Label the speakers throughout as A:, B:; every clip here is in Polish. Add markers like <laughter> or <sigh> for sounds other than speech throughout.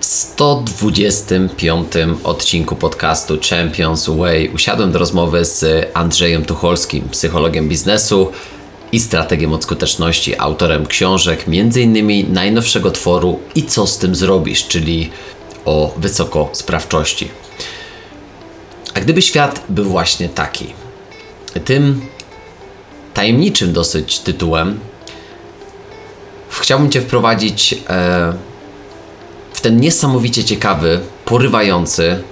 A: W 125 odcinku podcastu Champions Way usiadłem do rozmowy z Andrzejem Tucholskim, psychologiem biznesu i strategiem od skuteczności, autorem książek, m.in. najnowszego tworu I co z tym zrobisz, czyli o wysokosprawczości. A gdyby świat był właśnie taki, tym tajemniczym dosyć tytułem, chciałbym Cię wprowadzić e, w ten niesamowicie ciekawy, porywający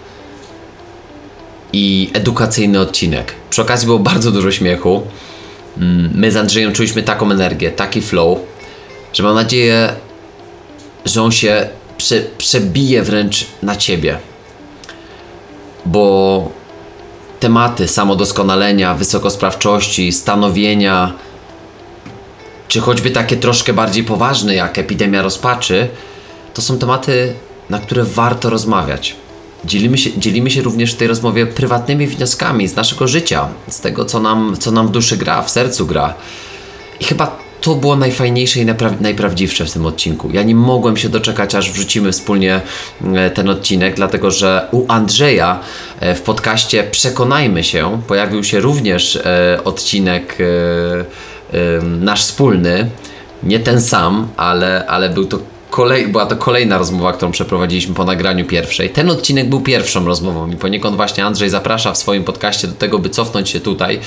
A: i edukacyjny odcinek. Przy okazji było bardzo dużo śmiechu. Mm, my z Andrzejem czuliśmy taką energię, taki flow, że mam nadzieję, że on się prze, przebije wręcz na ciebie. Bo tematy samodoskonalenia, wysokosprawczości, stanowienia, czy choćby takie troszkę bardziej poważne jak epidemia rozpaczy, to są tematy, na które warto rozmawiać. Dzielimy się, dzielimy się również w tej rozmowie prywatnymi wnioskami z naszego życia, z tego, co nam, co nam w duszy gra, w sercu gra. I chyba to było najfajniejsze i najpra- najprawdziwsze w tym odcinku. Ja nie mogłem się doczekać, aż wrzucimy wspólnie e, ten odcinek, dlatego że u Andrzeja e, w podcaście Przekonajmy się pojawił się również e, odcinek nasz wspólny. Nie ten sam, ale, ale był to kolej, była to kolejna rozmowa, którą przeprowadziliśmy po nagraniu pierwszej. Ten odcinek był pierwszą rozmową i poniekąd właśnie Andrzej zaprasza w swoim podcaście do tego, by cofnąć się tutaj.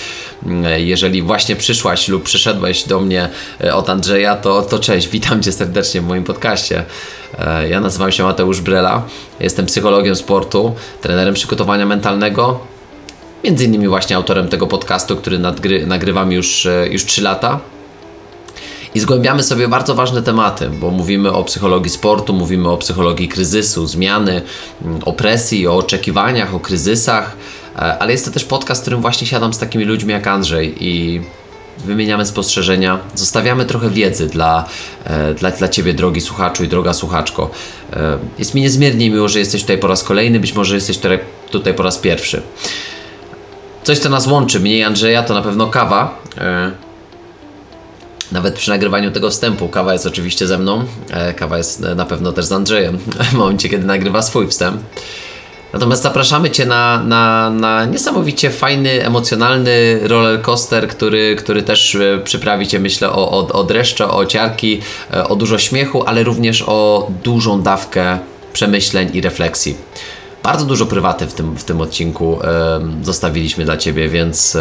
A: Mm, jeżeli właśnie przyszłaś lub przyszedłeś do mnie e, od Andrzeja, to, to cześć, witam Cię serdecznie w moim podcaście. E, ja nazywam się Mateusz Brela, jestem psychologiem sportu, trenerem przygotowania mentalnego, między innymi właśnie autorem tego podcastu, który nadgry, nagrywam już, e, już 3 lata i zgłębiamy sobie bardzo ważne tematy, bo mówimy o psychologii sportu, mówimy o psychologii kryzysu, zmiany, mm, opresji, o oczekiwaniach, o kryzysach, e, ale jest to też podcast, w którym właśnie siadam z takimi ludźmi jak Andrzej i wymieniamy spostrzeżenia, zostawiamy trochę wiedzy dla, e, dla, dla Ciebie, drogi słuchaczu i droga słuchaczko. E, jest mi niezmiernie miło, że jesteś tutaj po raz kolejny, być może jesteś tutaj po raz pierwszy. Coś, co nas łączy, mnie i Andrzeja, to na pewno kawa. Nawet przy nagrywaniu tego wstępu, kawa jest oczywiście ze mną, e, kawa jest e, na pewno też z Andrzejem <laughs> w momencie, kiedy nagrywa swój wstęp. Natomiast zapraszamy Cię na, na, na niesamowicie fajny, emocjonalny roller coaster, który, który też e, przyprawi Cię, myślę, o, o, o dreszcze, o ciarki, o dużo śmiechu, ale również o dużą dawkę przemyśleń i refleksji. Bardzo dużo prywaty w tym, w tym odcinku zostawiliśmy dla Ciebie, więc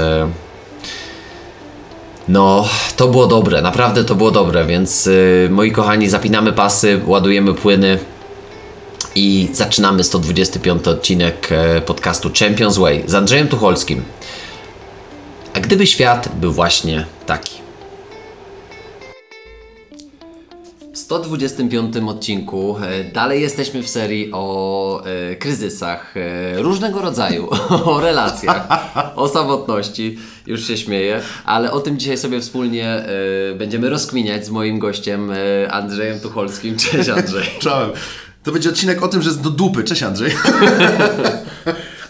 A: no, to było dobre, naprawdę to było dobre, więc yy, moi kochani, zapinamy pasy, ładujemy płyny i zaczynamy 125 odcinek e, podcastu Champions Way z Andrzejem Tucholskim. A gdyby świat był właśnie taki? 125 odcinku. E, dalej jesteśmy w serii o e, kryzysach e, różnego rodzaju, <laughs> o relacjach, o samotności. Już się śmieję, ale o tym dzisiaj sobie wspólnie e, będziemy rozkminiać z moim gościem e, Andrzejem Tucholskim. Cześć Andrzej. <laughs>
B: Czołem. To będzie odcinek o tym, że jest do dupy. Cześć Andrzej. <laughs>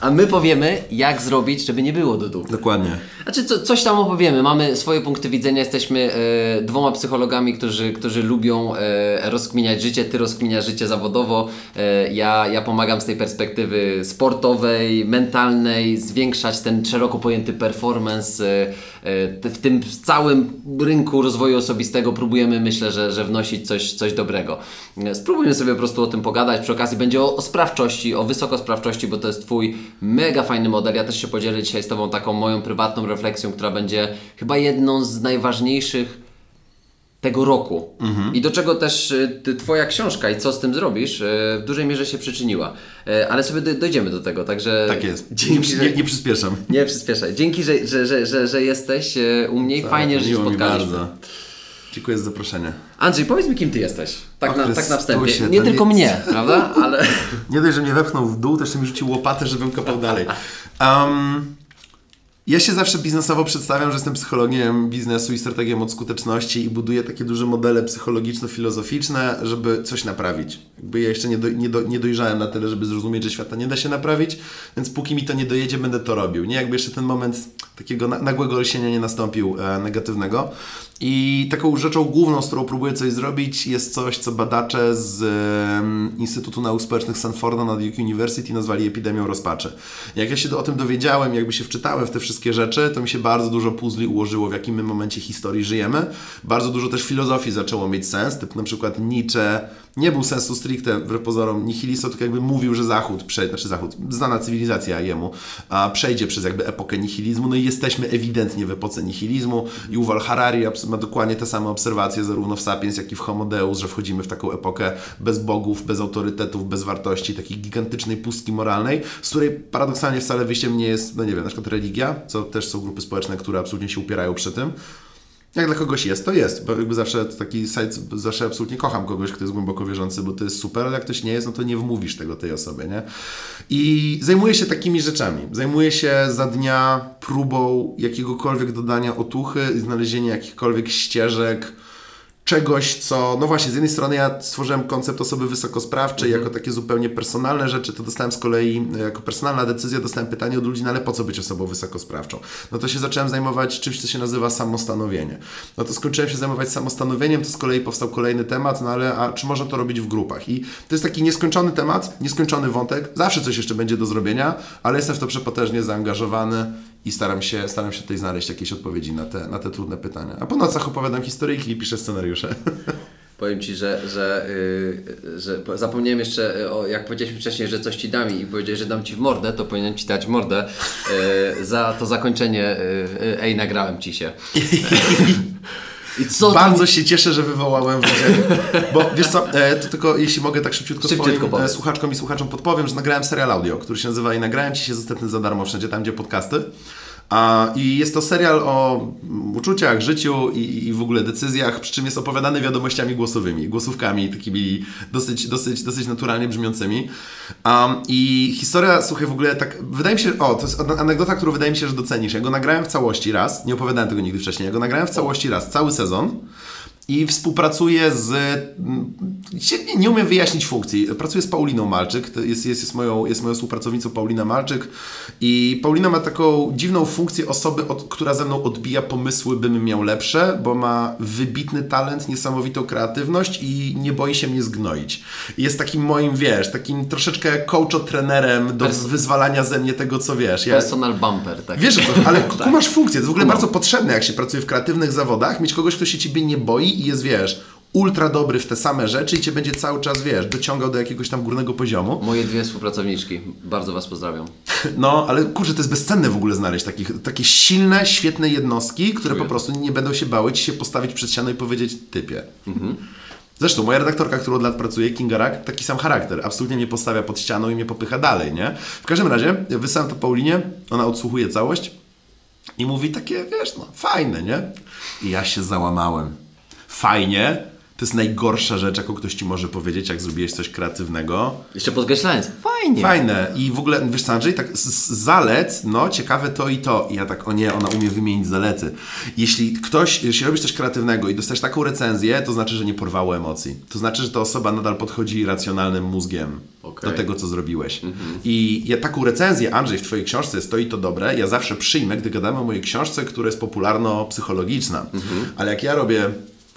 A: A my powiemy, jak zrobić, żeby nie było do dupy.
B: Dokładnie.
A: Znaczy, co, coś tam opowiemy. Mamy swoje punkty widzenia. Jesteśmy e, dwoma psychologami, którzy, którzy lubią e, rozkminiać życie. Ty rozkminiasz życie zawodowo. E, ja, ja pomagam z tej perspektywy sportowej, mentalnej, zwiększać ten szeroko pojęty performance. E, e w tym całym rynku rozwoju osobistego próbujemy, myślę, że, że wnosić coś, coś dobrego. E, spróbujmy sobie po prostu o tym pogadać. Przy okazji będzie o, o sprawczości, o wysokosprawczości, bo to jest Twój mega fajny model. Ja też się podzielę dzisiaj z Tobą taką moją prywatną refleksją, która będzie chyba jedną z najważniejszych tego roku. Mhm. I do czego też y, Twoja książka i co z tym zrobisz y, w dużej mierze się przyczyniła. Y, ale sobie dojdziemy do tego, także.
B: Tak jest. <laughs> Dzięki, nie, nie, przyspieszam.
A: Nie przyspieszaj. Dzięki, że, że, że, że, że jesteś u mnie. Tak, Fajnie, że się spotkaliśmy. bardzo.
B: Dziękuję za zaproszenie.
A: Andrzej, powiedz mi, kim ty jesteś. Tak, na, tak na wstępie. Nie tylko nie... mnie, prawda? Ale... <laughs>
B: nie dość, że mnie wepchnął w dół, też mi rzucił łopatę, żebym kopał dalej. Um, ja się zawsze biznesowo przedstawiam, że jestem psychologiem biznesu i strategiem od skuteczności i buduję takie duże modele psychologiczno-filozoficzne, żeby coś naprawić. Jakby ja jeszcze nie, do, nie, do, nie dojrzałem na tyle, żeby zrozumieć, że świata nie da się naprawić, więc póki mi to nie dojedzie, będę to robił. Nie jakby jeszcze ten moment takiego na, nagłego olśnienia nie nastąpił e, negatywnego. I taką rzeczą główną, z którą próbuję coś zrobić, jest coś, co badacze z Instytutu Nauk Społecznych Stanforda na Duke University nazwali epidemią rozpaczy. Jak ja się o tym dowiedziałem, jakby się wczytałem w te wszystkie rzeczy, to mi się bardzo dużo puzli ułożyło, w jakim my momencie historii żyjemy. Bardzo dużo też filozofii zaczęło mieć sens, typu na przykład Nietzsche nie był sensu stricte wbrew pozorom nihilistą, tylko jakby mówił, że Zachód, prze, znaczy Zachód, znana cywilizacja jemu, a przejdzie przez jakby epokę nihilizmu, no i jesteśmy ewidentnie w epoce nihilizmu. Yuval Harari ma dokładnie te same obserwacje zarówno w Sapiens, jak i w Homo Deus, że wchodzimy w taką epokę bez bogów, bez autorytetów, bez wartości, takiej gigantycznej pustki moralnej, z której paradoksalnie wcale wyjściem nie jest, no nie wiem, na przykład religia, co też są grupy społeczne, które absolutnie się upierają przy tym. Jak dla kogoś jest, to jest. Bo jakby zawsze taki site, zawsze absolutnie kocham kogoś, kto jest głęboko wierzący, bo to jest super, ale jak ktoś nie jest, no to nie wmówisz tego tej osobie, nie? I zajmuję się takimi rzeczami. Zajmuję się za dnia próbą jakiegokolwiek dodania otuchy, znalezienia jakichkolwiek ścieżek, czegoś, co, no właśnie, z jednej strony ja stworzyłem koncept osoby wysokosprawczej
A: Mhm.
B: jako takie zupełnie personalne rzeczy, to dostałem z kolei, e, jako personalna decyzja, dostałem pytanie od ludzi, no ale po co być osobą wysokosprawczą? No to się zacząłem zajmować czymś, co się nazywa samostanowienie. No to skończyłem się zajmować samostanowieniem, to z kolei powstał kolejny temat, no ale a czy można to robić w grupach? I to jest taki nieskończony temat, nieskończony wątek, zawsze coś jeszcze będzie do zrobienia, ale jestem w to przepotężnie zaangażowany i staram się, staram się tutaj znaleźć jakieś odpowiedzi na te, na te trudne pytania. A po nocach opowiadam historyjki i piszę scenariusze. <laughs>
A: Powiem Ci, że, że, yy, że po- zapomniałem jeszcze, yy, o, jak powiedzieliśmy wcześniej, że coś Ci dam i powiedziałeś, że dam Ci w mordę, to powinienem Ci dać mordę yy, za to zakończenie, yy, ej, nagrałem Ci się. <laughs> I co tam-
B: Bardzo się cieszę, że wywołałem wrażenie. Bo wiesz co, e, to tylko jeśli mogę tak szybciutko,
A: Szybciutko
B: swoim e,
A: powiedz.
B: słuchaczkom i słuchaczom podpowiem, że nagrałem serial audio, który się nazywa I nagrałem Ci się dostępny za darmo wszędzie tam, gdzie podcasty. I jest to serial o mm, uczuciach, życiu i, i w ogóle decyzjach, przy czym jest opowiadany wiadomościami głosowymi, głosówkami takimi dosyć, dosyć, dosyć naturalnie brzmiącymi. Um, I historia, słuchaj, w ogóle tak, wydaje mi się, o, to jest anegdota, którą wydaje mi się, że docenisz. Ja go nagrałem w całości raz, nie opowiadałem tego nigdy wcześniej, ja go nagrałem w całości raz, cały sezon i współpracuję z. mm, Nie, nie umiem wyjaśnić funkcji. Pracuję z Pauliną Malczyk. Jest, jest, jest, moją, jest moją współpracownicą Paulina Malczyk. I Paulina ma taką dziwną funkcję osoby, od, która ze mną odbija pomysły, bym miał lepsze, bo ma wybitny talent, niesamowitą kreatywność i nie boi się mnie zgnoić. Jest takim moim, wiesz, takim troszeczkę coacho-trenerem do
A: Pers-
B: wyzwalania ze mnie tego, co wiesz. Ja,
A: Personal bumper, tak.
B: Wiesz, ale <laughs> tu masz funkcję. To jest w ogóle
A: Kumam.
B: bardzo potrzebne, jak się pracuje w kreatywnych zawodach, mieć kogoś, kto się ciebie nie boi i jest, wiesz, ultra dobry w te same rzeczy i cię będzie cały czas, wiesz, dociągał do jakiegoś tam górnego poziomu.
A: Moje dwie współpracowniczki, bardzo Was pozdrawiam. <laughs>
B: No, ale kurczę, to jest bezcenne w ogóle znaleźć takich, takie silne, świetne jednostki, które po prostu nie będą się bały ci się postawić przed ścianą i powiedzieć typie. Zresztą moja redaktorka, którą od lat pracuje, Kinga Rak, taki sam charakter. Absolutnie mnie postawia pod ścianą i mnie popycha dalej, nie? W każdym razie, ja wysyłam to Paulinie, ona odsłuchuje całość i mówi takie, wiesz, no fajne, nie? I ja się załamałem. Fajnie, to jest najgorsza rzecz, jaką ktoś ci może powiedzieć, jak zrobiłeś coś kreatywnego.
A: Jeszcze podkreślając, fajnie.
B: Fajne. I w ogóle, wiesz co, Andrzej, tak z, z zalet, no ciekawe to i to. I ja tak, o nie, ona umie wymienić zalety. Jeśli ktoś, jeśli robisz coś kreatywnego i dostajesz taką recenzję, to znaczy, że nie porwało emocji. To znaczy, że ta osoba nadal podchodzi racjonalnym mózgiem
A: Okej.
B: do tego, co zrobiłeś. I ja taką recenzję, Andrzej, w twojej książce jest to i to dobre, ja zawsze przyjmę, gdy gadamy o mojej książce, która jest popularno-psychologiczna. Ale jak ja robię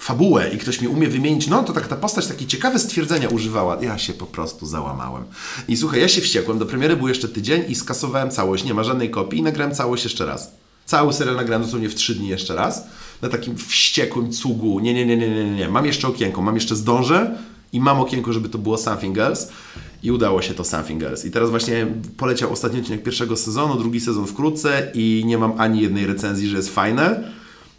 B: fabułę i ktoś mi umie wymienić, no to tak ta postać takie ciekawe stwierdzenia używała. Ja się po prostu załamałem. I słuchaj, ja się wściekłem, do premiery był jeszcze tydzień i skasowałem całość, nie ma żadnej kopii i nagrałem całość jeszcze raz. Cały serial nagrałem dosłownie w trzy dni jeszcze raz. Na takim wściekłym cugu. Nie, nie, nie, nie, nie, nie. Mam jeszcze okienko, mam jeszcze zdążę i mam okienko, żeby to było Something Else. I udało się to Something Else. I teraz właśnie poleciał ostatni odcinek pierwszego sezonu, drugi sezon wkrótce i nie mam ani jednej recenzji, że jest fajne.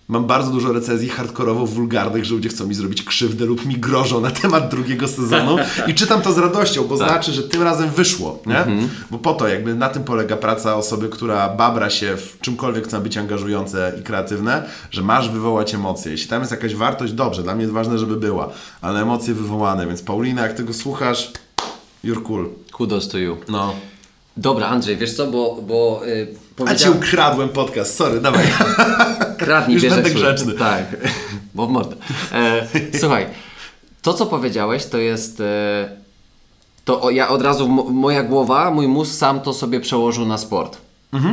B: Mam bardzo dużo recenzji hardkorowo wulgarnych, że ludzie chcą mi zrobić krzywdę lub mi grożą na temat drugiego sezonu i czytam to z radością, bo znaczy, że tym razem wyszło, nie? Bo po to jakby na tym polega praca osoby, która babra się w czymkolwiek co ma być angażujące i kreatywne, że masz wywołać emocje. Jeśli tam jest jakaś wartość, dobrze, dla mnie jest ważne, żeby była, ale emocje wywołane, więc Paulina, jak tego słuchasz, you're cool.
A: Kudos to you.
B: No.
A: Dobra, Andrzej, wiesz co, bo, bo yy,
B: A ci
A: powiedziałem...
B: ukradłem podcast, sorry, dawaj. <laughs>
A: Kradnij,
B: Już będę grzeczny.
A: Tak, <laughs> bo w mordę. E, słuchaj, to co powiedziałeś to jest... E, to o, ja od razu, mo, moja głowa, mój mózg sam to sobie przełożył na sport.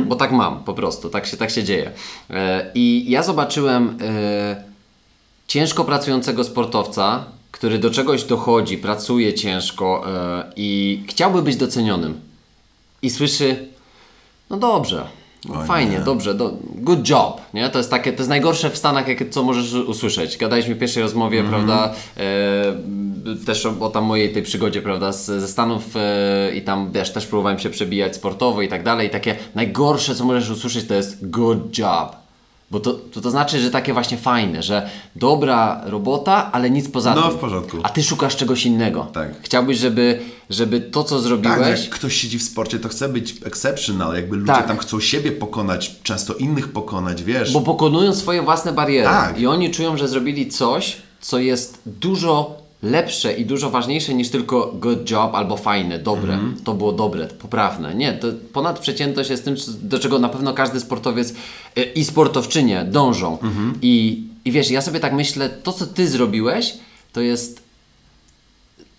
A: Bo tak mam po prostu, tak się, tak się dzieje. E, I ja zobaczyłem e, ciężko pracującego sportowca, który do czegoś dochodzi, pracuje ciężko e, i chciałby być docenionym. I słyszy, no dobrze, no fajnie,
B: nie.
A: dobrze, do, good job, nie? To jest takie, to jest najgorsze w Stanach, jakie, co możesz usłyszeć. Gadaliśmy w pierwszej rozmowie,
B: Mhm.
A: prawda, e, też o, o tam mojej tej przygodzie, prawda, z, ze Stanów e, i tam, wiesz, też próbowałem się przebijać sportowo i tak dalej. I takie najgorsze, co możesz usłyszeć, to jest good job. Bo to, to, to znaczy, że takie właśnie fajne, że dobra robota, ale nic poza
B: No,
A: tym.
B: w porządku.
A: A ty szukasz czegoś innego.
B: Tak.
A: Chciałbyś, żeby, żeby to, co
B: Tak,
A: zrobiłeś,
B: jak ktoś siedzi w sporcie, to chce być exceptional, jakby ludzie
A: Tak.
B: tam chcą siebie pokonać, często innych pokonać, wiesz.
A: Bo pokonują swoje własne bariery.
B: Tak.
A: I oni czują, że zrobili coś, co jest dużo lepsze i dużo ważniejsze niż tylko good job albo fajne, dobre.
B: Mhm.
A: To było dobre, poprawne. Nie, to ponadprzeciętność jest tym, do czego na pewno każdy sportowiec y, i sportowczynie dążą.
B: Mhm.
A: I, I wiesz, ja sobie tak myślę, to co ty zrobiłeś, to jest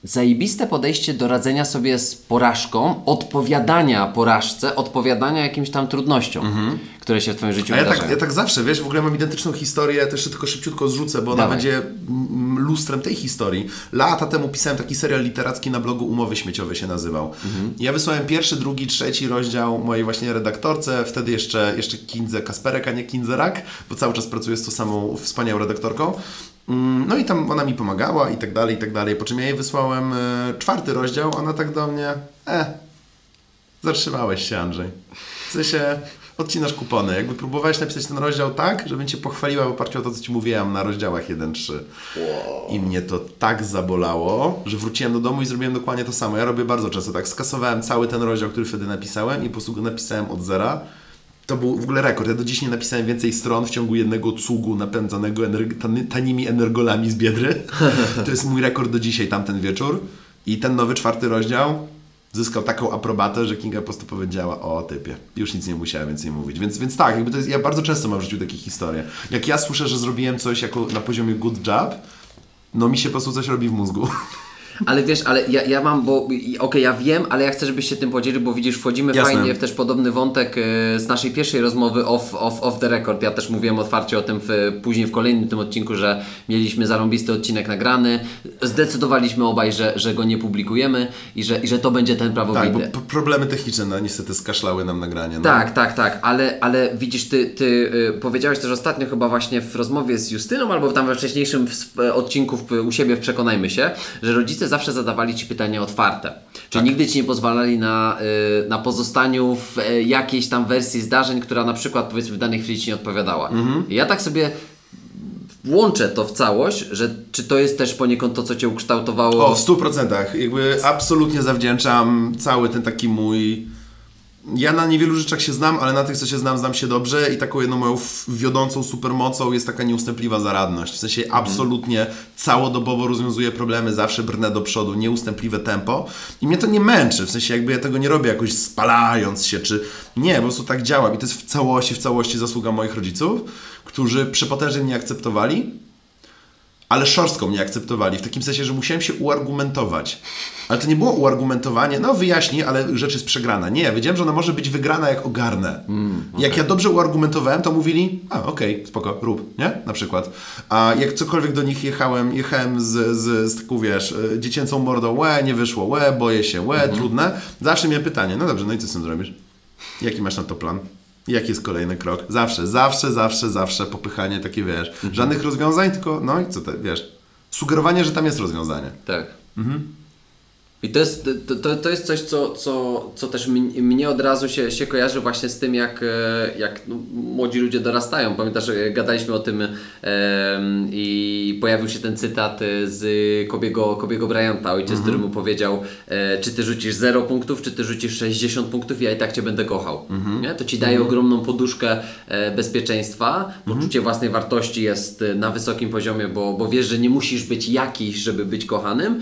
A: zajebiste podejście do radzenia sobie z porażką, odpowiadania porażce, odpowiadania jakimś tam trudnościom, które się w Twoim życiu
B: Mhm. A ja tak, ja tak zawsze, wiesz, w ogóle mam identyczną historię, też tylko szybciutko zrzucę, bo ona
A: Dawaj.
B: będzie mm, lustrem tej historii. Lata temu pisałem taki serial literacki na blogu Umowy Śmieciowe się nazywał.
A: Mhm.
B: Ja wysłałem pierwszy, drugi, trzeci rozdział mojej właśnie redaktorce, wtedy jeszcze, jeszcze Kindze Kasperek, a nie Kindzerak, bo cały czas pracuję z tą samą wspaniałą redaktorką. Mm, No i tam ona mi pomagała i tak dalej, i tak dalej. Po czym ja jej wysłałem e, czwarty rozdział, ona tak do mnie, e, Zatrzymałeś się, Andrzej. W sensie odcinasz kupony. Jakby próbowałeś napisać ten rozdział tak, żebym cię pochwaliła w oparciu o to, co ci mówiłam na rozdziałach 1-3. I mnie to tak zabolało, że wróciłem do domu i zrobiłem dokładnie to samo. Ja robię bardzo często tak. Skasowałem cały ten rozdział, który wtedy napisałem i po prostu go napisałem od zera. To był w ogóle rekord. Ja do dziś nie napisałem więcej stron w ciągu jednego cugu napędzanego energ- tani- tanimi energolami z Biedry. <laughs> To jest mój rekord do dzisiaj, tamten wieczór. I ten nowy czwarty rozdział zyskał taką aprobatę, że Kinga po prostu powiedziała o typie. Już nic nie musiała więcej mówić. Więc, więc tak, jakby to jest, ja bardzo często mam w życiu takie historie. Jak ja słyszę, że zrobiłem coś jako na poziomie good job, no mi się po prostu coś robi w mózgu. <laughs>
A: Ale wiesz, ale ja, ja mam, bo okej, ja wiem, ale ja chcę, żebyś się tym podzielił, bo widzisz, wchodzimy
B: Jasne.
A: fajnie w też podobny wątek e, z naszej pierwszej rozmowy off, off, off the record. Ja też mówiłem otwarcie o tym w, później w kolejnym tym odcinku, że mieliśmy zarąbisty odcinek nagrany. Zdecydowaliśmy obaj, że, że go nie publikujemy i że, i że to będzie ten
B: Tak, bo
A: prawowity.
B: problemy techniczne no, niestety skaszlały nam nagranie. No.
A: Tak, tak, tak, ale, ale widzisz, ty, ty y, powiedziałeś też ostatnio chyba właśnie w rozmowie z Justyną, albo tam we wcześniejszym odcinku w, u siebie w Przekonajmy się, że rodzice zawsze zadawali Ci pytania otwarte. Czyli nigdy Ci nie pozwalali na, y, na pozostaniu w y, jakiejś tam wersji zdarzeń, która na przykład powiedzmy w danej chwili Ci nie odpowiadała. I ja tak sobie łączę to w całość, że czy to jest też poniekąd to, co Cię ukształtowało
B: O, w stu procentach. Jakby absolutnie zawdzięczam cały ten taki mój... Ja na niewielu rzeczach się znam, ale na tych, co się znam, znam się dobrze i taką jedną moją wiodącą supermocą jest taka nieustępliwa zaradność. W sensie absolutnie całodobowo rozwiązuję problemy, zawsze brnę do przodu, nieustępliwe tempo. I mnie to nie męczy, w sensie jakby ja tego nie robię jakoś spalając się, czy nie, po prostu tak działam. I to jest w całości, w całości zasługa moich rodziców, którzy przepotężnie mnie akceptowali, ale szorstko mnie akceptowali, w takim sensie, że musiałem się uargumentować. Ale to nie było uargumentowanie, no wyjaśnij, ale rzecz jest przegrana. Nie, wiedziałem, że ona może być wygrana jak ogarnę. Jak ja dobrze uargumentowałem, to mówili, a okej, spoko, rób, nie? Na przykład. A jak cokolwiek do nich jechałem, jechałem z, z, z taką, wiesz, e, dziecięcą mordą, łe, nie wyszło, łe, boję się, łe, trudne. Zawsze miałem pytanie, no dobrze, no i co z tym zrobisz? Jaki masz na to plan? Jaki jest kolejny krok? Zawsze, zawsze, zawsze, zawsze popychanie takie, wiesz, żadnych rozwiązań, tylko, no i co te, wiesz, sugerowanie, że tam jest rozwiązanie.
A: Tak. I to jest, to, to, to jest coś, co, co, co też mnie od razu się, się kojarzy właśnie z tym, jak, e, jak no, młodzi ludzie dorastają. Pamiętasz, e, gadaliśmy o tym em, i pojawił się ten cytat e, z Kobiego, Kobiego Bryanta, ojciec, który mu powiedział, e, czy ty rzucisz 0 punktów, czy ty rzucisz 60 punktów, ja i tak cię będę kochał. Nie? To ci daje ogromną poduszkę e, bezpieczeństwa, poczucie własnej wartości jest e, na wysokim poziomie, bo, bo wiesz, że nie musisz być jakiś, żeby być kochanym,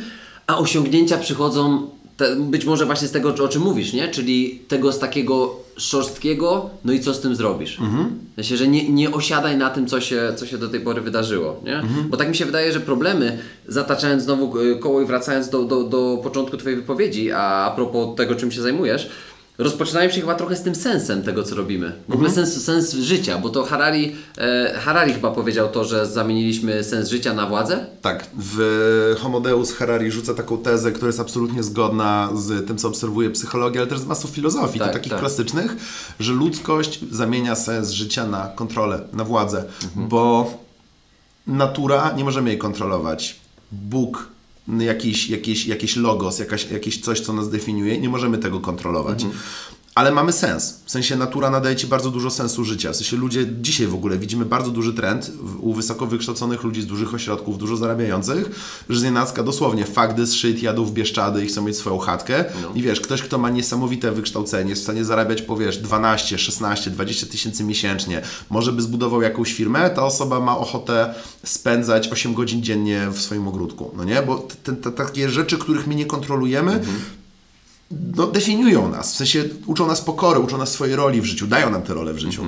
A: a osiągnięcia przychodzą te, być może właśnie z tego, o czym mówisz, nie? Czyli tego z takiego szorstkiego, no i co z tym zrobisz? Mhm. W sensie, że nie, nie osiadaj na tym, co się, co się do tej pory wydarzyło, nie? Bo tak mi się wydaje, że problemy, zataczając znowu y, koło i wracając do, do, do początku Twojej wypowiedzi, a, a propos tego, czym się zajmujesz, rozpoczynajmy się chyba trochę z tym sensem tego, co robimy. W ogóle
B: Mhm.
A: sens, sens życia, bo to Harari, e, Harari chyba powiedział to, że zamieniliśmy sens życia na władzę.
B: Tak, w Homo Deus Harari rzuca taką tezę, która jest absolutnie zgodna z tym, co obserwuje psychologia, ale też z masą filozofii,
A: Tak,
B: takich
A: tak.
B: klasycznych, że ludzkość zamienia sens życia na kontrolę, na władzę, bo natura, nie możemy jej kontrolować. Bóg, jakiś, jakiś, jakiś logos, jakaś, jakieś coś, co nas definiuje, nie możemy tego kontrolować. Ale mamy sens. W sensie natura nadaje Ci bardzo dużo sensu życia. W sensie ludzie, dzisiaj w ogóle widzimy bardzo duży trend u wysoko wykształconych ludzi z dużych ośrodków, dużo zarabiających, że znienacka dosłownie fakty z szyt jadą w Bieszczady i chcą mieć swoją chatkę. I wiesz, ktoś, kto ma niesamowite wykształcenie, jest w stanie zarabiać po wiesz 12, 16, 20 tysięcy miesięcznie, może by zbudował jakąś firmę, ta osoba ma ochotę spędzać 8 godzin dziennie w swoim ogródku. No nie? Bo te, te, takie rzeczy, których my nie kontrolujemy, no, definiują nas, w sensie uczą nas pokory, uczą nas swojej roli w życiu, dają nam tę rolę w życiu.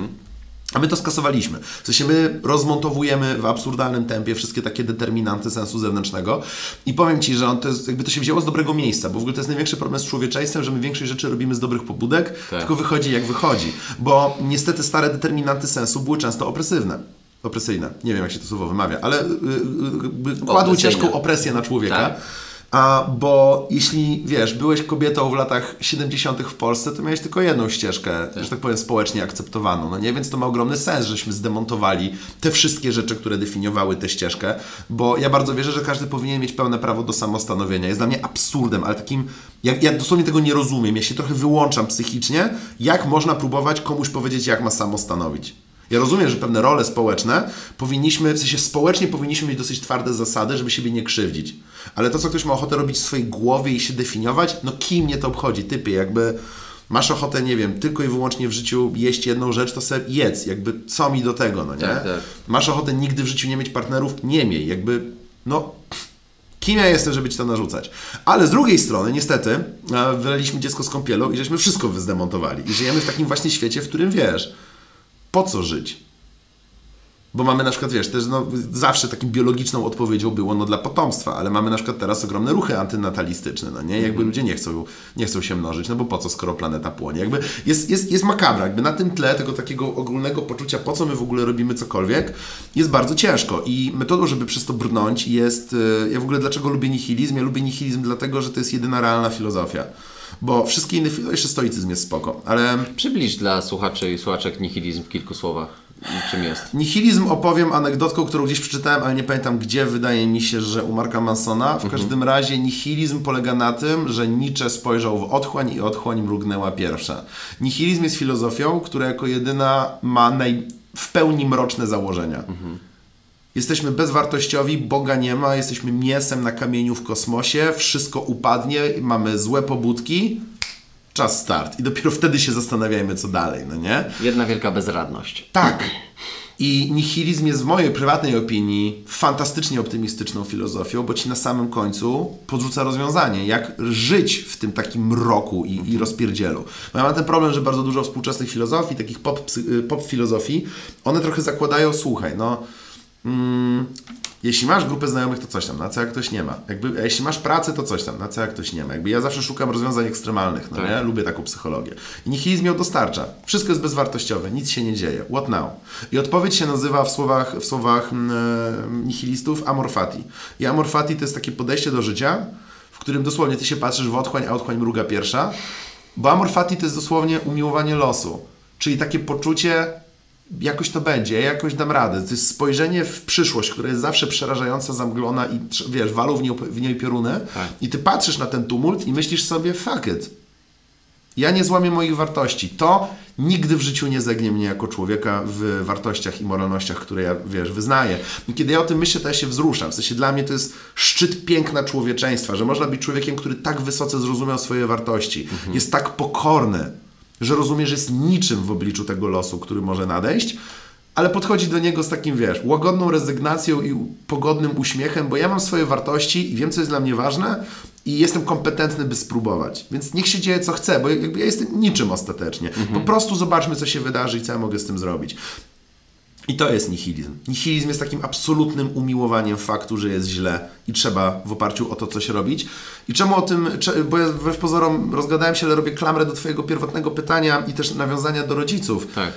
B: A my to skasowaliśmy. W sensie my rozmontowujemy w absurdalnym tempie wszystkie takie determinanty sensu zewnętrznego i powiem Ci, że on to, jest, jakby to się wzięło z dobrego miejsca, bo w ogóle to jest największy problem z człowieczeństwem, że my większość rzeczy robimy z dobrych pobudek,
A: Tak.
B: tylko wychodzi jak wychodzi. Bo niestety stare determinanty sensu były często opresywne. Opresyjne. Nie wiem, jak się to słowo wymawia, ale y, y, y, kładły
A: Opresyjne.
B: ciężką opresję na człowieka.
A: Tak.
B: A, bo jeśli, wiesz, byłeś kobietą w latach 70. w Polsce, to miałeś tylko jedną ścieżkę, że tak powiem, społecznie akceptowaną, no nie? Więc to ma ogromny sens, żeśmy zdemontowali te wszystkie rzeczy, które definiowały tę ścieżkę, bo ja bardzo wierzę, że każdy powinien mieć pełne prawo do samostanowienia. Jest dla mnie absurdem, ale takim, ja, ja dosłownie tego nie rozumiem, ja się trochę wyłączam psychicznie, jak można próbować komuś powiedzieć, jak ma samostanowić. Ja rozumiem, że pewne role społeczne powinniśmy, w sensie społecznie powinniśmy mieć dosyć twarde zasady, żeby siebie nie krzywdzić. Ale to, co ktoś ma ochotę robić w swojej głowie i się definiować, no kim mnie to obchodzi? Typie, jakby masz ochotę, nie wiem, tylko i wyłącznie w życiu jeść jedną rzecz, to sobie jedz. Jakby co mi do tego, no nie?
A: Tak, tak.
B: Masz ochotę nigdy w życiu nie mieć partnerów? Nie miej. Jakby, no... Kim ja jestem, żeby ci to narzucać? Ale z drugiej strony, niestety, e, wyleliśmy dziecko z kąpielą i żeśmy wszystko wyzdemontowali. I żyjemy w takim właśnie świecie, w którym wiesz, po co żyć? Bo mamy na przykład, wiesz, też no, zawsze taką biologiczną odpowiedzią było no dla potomstwa, ale mamy na przykład teraz ogromne ruchy antynatalistyczne, no nie? Jakby ludzie nie chcą, nie chcą się mnożyć, no bo po co, skoro planeta płonie? Jakby jest, jest, jest makabra, jakby na tym tle tego takiego ogólnego poczucia, po co my w ogóle robimy cokolwiek, jest bardzo ciężko i metodą, żeby przez to brnąć jest, y, ja w ogóle dlaczego lubię nihilizm? Ja lubię nihilizm dlatego, że to jest jedyna realna filozofia. Bo wszystkie inne, filo- jeszcze stoicyzm jest spoko, ale
A: Przybliż dla słuchaczy i słuchaczek nihilizm w kilku słowach. Czym jest?
B: Nihilizm opowiem anegdotką, którą gdzieś przeczytałem, ale nie pamiętam gdzie. Wydaje mi się, że u Marka Mansona. W każdym razie nihilizm polega na tym, że Nietzsche spojrzał w otchłań i otchłań mrugnęła pierwsza. Nihilizm jest filozofią, która jako jedyna ma naj... w pełni mroczne założenia. Jesteśmy bezwartościowi, Boga nie ma, jesteśmy mięsem na kamieniu w kosmosie, wszystko upadnie, mamy złe pobudki, czas start. I dopiero wtedy się zastanawiajmy, co dalej, no nie?
A: Jedna wielka bezradność.
B: Tak. I nihilizm jest w mojej prywatnej opinii fantastycznie optymistyczną filozofią, bo ci na samym końcu podrzuca rozwiązanie, jak żyć w tym takim mroku i, i rozpierdzielu. Bo ja mam ten problem, że bardzo dużo współczesnych filozofii, takich pop, y, pop filozofii, one trochę zakładają, słuchaj, no mm, jeśli masz grupę znajomych, to coś tam, na co jak ktoś nie ma. Jakby, jeśli masz pracę, to coś tam, na co jak ktoś nie ma. Jakby ja zawsze szukam rozwiązań ekstremalnych, no
A: Tak.
B: nie? Lubię taką psychologię. I nihilizm ją dostarcza. Wszystko jest bezwartościowe, nic się nie dzieje. What now? I odpowiedź się nazywa w słowach, w słowach e, nihilistów amor fati. I amor fati to jest takie podejście do życia, w którym dosłownie ty się patrzysz w otchłań, a otchłań mruga pierwsza. Bo amor fati to jest dosłownie umiłowanie losu. Czyli takie poczucie, jakoś to będzie, ja jakoś dam radę. To jest spojrzenie w przyszłość, która jest zawsze przerażająca, zamglona i wiesz, walą w niej, w niej pioruny
A: Tak.
B: i ty patrzysz na ten tumult i myślisz sobie, fuck it. Ja nie złamię moich wartości. To nigdy w życiu nie zegnie mnie jako człowieka w wartościach i moralnościach, które ja, wiesz, wyznaję. I kiedy ja o tym myślę, to ja się wzruszam. W sensie dla mnie to jest szczyt piękna człowieczeństwa, że można być człowiekiem, który tak wysoce zrozumiał swoje wartości, jest tak pokorny, że rozumie, że jest niczym w obliczu tego losu, który może nadejść, ale podchodzi do niego z takim, wiesz, łagodną rezygnacją i pogodnym uśmiechem, bo ja mam swoje wartości i wiem, co jest dla mnie ważne i jestem kompetentny, by spróbować. Więc niech się dzieje, co chce, bo jakby ja jestem niczym ostatecznie. Po prostu zobaczmy, co się wydarzy i co ja mogę z tym zrobić. I to jest nihilizm. Nihilizm jest takim absolutnym umiłowaniem faktu, że jest źle i trzeba w oparciu o to coś robić. I czemu o tym, bo ja wbrew pozorom rozgadałem się, ale robię klamrę do Twojego pierwotnego pytania i też nawiązania do rodziców.
A: Tak.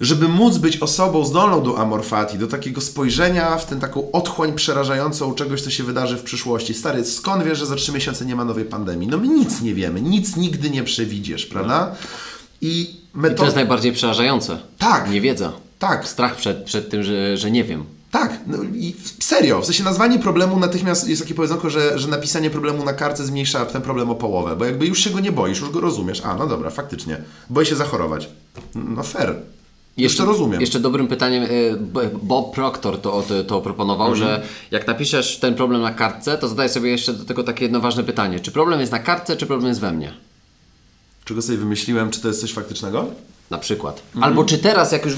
B: Żeby móc być osobą zdolną do amorfati, do takiego spojrzenia w tę taką otchłań przerażającą czegoś, co się wydarzy w przyszłości. Stary, skąd wiesz, że za trzy miesiące nie ma nowej pandemii? No my nic nie wiemy, nic nigdy nie przewidziesz, prawda? I
A: I to jest najbardziej przerażające.
B: Tak.
A: Niewiedza.
B: Tak,
A: Strach przed, przed tym, że, że nie wiem.
B: Tak, no i serio, w sensie nazwanie problemu natychmiast jest takie powiedzonko, że, że napisanie problemu na kartce zmniejsza ten problem o połowę, bo jakby już się go nie boisz, już go rozumiesz. A, no dobra, faktycznie. Boję się zachorować. No fair. Jeszcze, to rozumiem.
A: Jeszcze dobrym pytaniem, B- Bob Proctor to, to, to proponował,
B: Mhm.
A: że jak napiszesz ten problem na kartce, to zadaj sobie jeszcze do tego takie jedno ważne pytanie. Czy problem jest na kartce, czy problem jest we mnie?
B: Czego sobie wymyśliłem, czy to jest coś faktycznego?
A: Na przykład. Albo czy teraz, jak już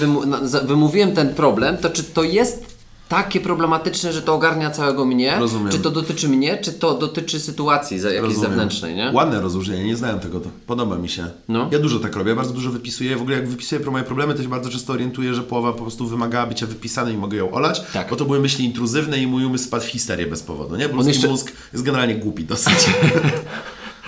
A: wymówiłem ten problem, to czy to jest takie problematyczne, że to ogarnia całego mnie?
B: Rozumiem.
A: Czy to dotyczy mnie, czy to dotyczy sytuacji jakiejś
B: Rozumiem.
A: zewnętrznej, nie?
B: Ładne rozróżnienie, nie znałem tego, to podoba mi się.
A: No.
B: Ja dużo tak robię, bardzo dużo wypisuję. W ogóle jak wypisuję moje problemy, to się bardzo często orientuję, że połowa po prostu wymagała bycia wypisanej i mogę ją olać,
A: Tak.
B: bo to były myśli intruzywne i mój umysł spadł w histerię bez powodu, nie? Bo
A: On jeszcze-
B: mózg jest generalnie głupi dosyć. <laughs>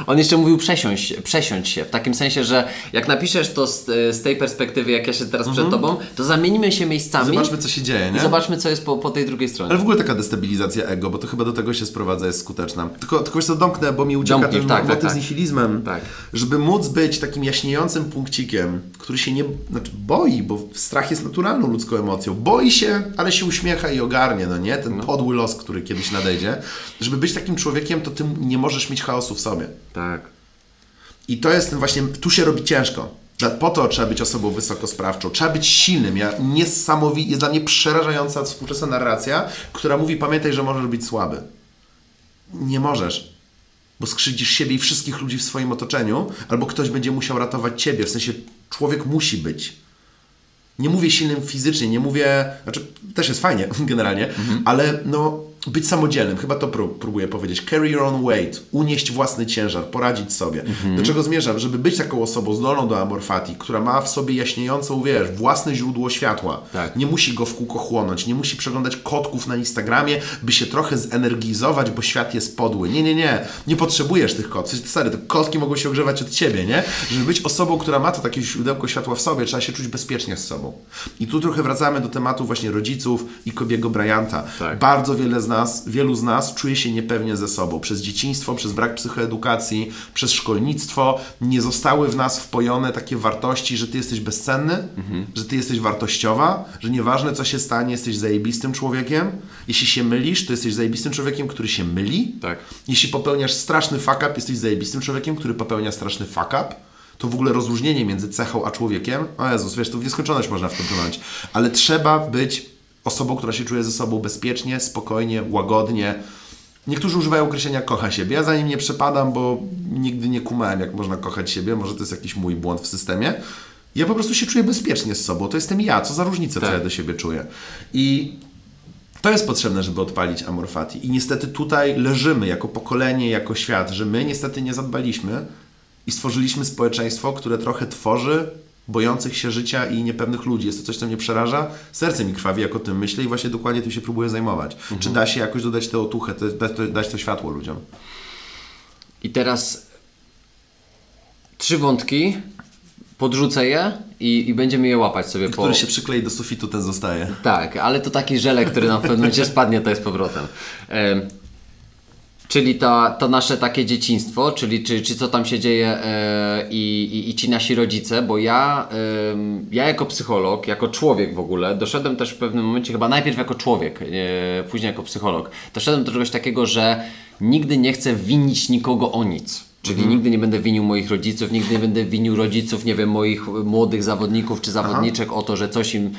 A: On jeszcze mówił przesiąść, przesiąść się, w takim sensie, że jak napiszesz to z, z tej perspektywy, jak ja się teraz przed tobą, to zamienimy się miejscami
B: Mhm. Zobaczmy, co się dzieje, nie?
A: i zobaczmy, co jest po, po tej drugiej stronie.
B: Ale w ogóle taka destabilizacja ego, bo to chyba do tego się sprowadza, jest skuteczna. Tylko, tylko wiesz co, domknę, bo mi ucieka
A: Domknij,
B: ten
A: tak,
B: motyw
A: tak,
B: z
A: tak.
B: nihilizmem.
A: Tak.
B: Żeby móc być takim jaśniejącym punkcikiem, który się nie znaczy boi, bo strach jest naturalną ludzką emocją. Boi się, ale się uśmiecha i ogarnie, no nie? Ten podły los, który kiedyś nadejdzie. Żeby być takim człowiekiem, to ty nie możesz mieć chaosu w sobie.
A: Tak.
B: I to jest ten właśnie, tu się robi ciężko. Po to trzeba być osobą wysokosprawczą, trzeba być silnym. Ja niesamowicie, jest dla mnie przerażająca współczesna narracja, która mówi pamiętaj, że możesz być słaby. Nie możesz. Bo skrzywdzisz siebie i wszystkich ludzi w swoim otoczeniu, albo ktoś będzie musiał ratować ciebie. W sensie człowiek musi być. Nie mówię silnym fizycznie, nie mówię, znaczy też jest fajnie <laughs> generalnie, ale no być samodzielnym, chyba to pró- próbuję powiedzieć. Carry your own weight, unieść własny ciężar, poradzić sobie. Do czego zmierzam? Żeby być taką osobą zdolną do amorfatii, która ma w sobie jaśniejącą, wiesz, własne źródło światła.
A: Tak.
B: Nie musi go w kółko chłonąć, nie musi przeglądać kotków na Instagramie, by się trochę zenergizować, bo świat jest podły. Nie, nie, nie. Nie potrzebujesz tych kotów. Stary, te kotki mogą się ogrzewać od ciebie, nie? Żeby być osobą, która ma to takie źródełko światła w sobie, trzeba się czuć bezpiecznie z sobą. I tu trochę wracamy do tematu właśnie rodziców i Kobiego Bryanta.
A: Tak.
B: Bardzo wiele z nas, wielu z nas czuje się niepewnie ze sobą. Przez dzieciństwo, przez brak psychoedukacji, przez szkolnictwo nie zostały w nas wpojone takie wartości, że ty jesteś bezcenny, że ty jesteś wartościowa, że nieważne co się stanie, jesteś zajebistym człowiekiem. Jeśli się mylisz, to jesteś zajebistym człowiekiem, który się myli.
A: Tak.
B: Jeśli popełniasz straszny fuck up, jesteś zajebistym człowiekiem, który popełnia straszny fuck up. To w ogóle rozróżnienie między cechą a człowiekiem, o Jezus, wiesz, to w nieskończoność można w to brnąć. Ale trzeba być osobą, która się czuje ze sobą bezpiecznie, spokojnie, łagodnie. Niektórzy używają określenia kocha siebie. Ja za nim nie przepadam, bo nigdy nie kumałem, jak można kochać siebie. Może to jest jakiś mój błąd w systemie. Ja po prostu się czuję bezpiecznie z sobą. To jestem ja. Co za różnica, co
A: Tak.
B: ja do siebie czuję. I to jest potrzebne, żeby odpalić Amorfati. I niestety tutaj leżymy jako pokolenie, jako świat, że my niestety nie zadbaliśmy i stworzyliśmy społeczeństwo, które trochę tworzy bojących się życia i niepewnych ludzi. Jest to coś, co mnie przeraża. Serce mi krwawi, jak o tym myślę i właśnie dokładnie tym się próbuję zajmować. Czy da się jakoś dodać tę otuchę, te, dać, to, dać to światło ludziom?
A: I teraz trzy wątki, podrzucę je i, i będziemy je łapać sobie po...
B: Który się przyklei do sufitu, ten zostaje.
A: Tak, ale to taki żelek, który nam w pewnym momencie <laughs> spadnie, to jest powrotem. Em, czyli to, to nasze takie dzieciństwo, czyli czy, czy co tam się dzieje e, i, i, ci nasi rodzice, bo ja, em, ja jako psycholog, jako człowiek w ogóle, doszedłem też w pewnym momencie, chyba najpierw jako człowiek, e, później jako psycholog, doszedłem do czegoś takiego, że nigdy nie chcę winić nikogo o nic. Czyli nigdy nie będę winił moich rodziców, nigdy nie będę winił rodziców, nie wiem, moich młodych zawodników czy zawodniczek o to, że coś im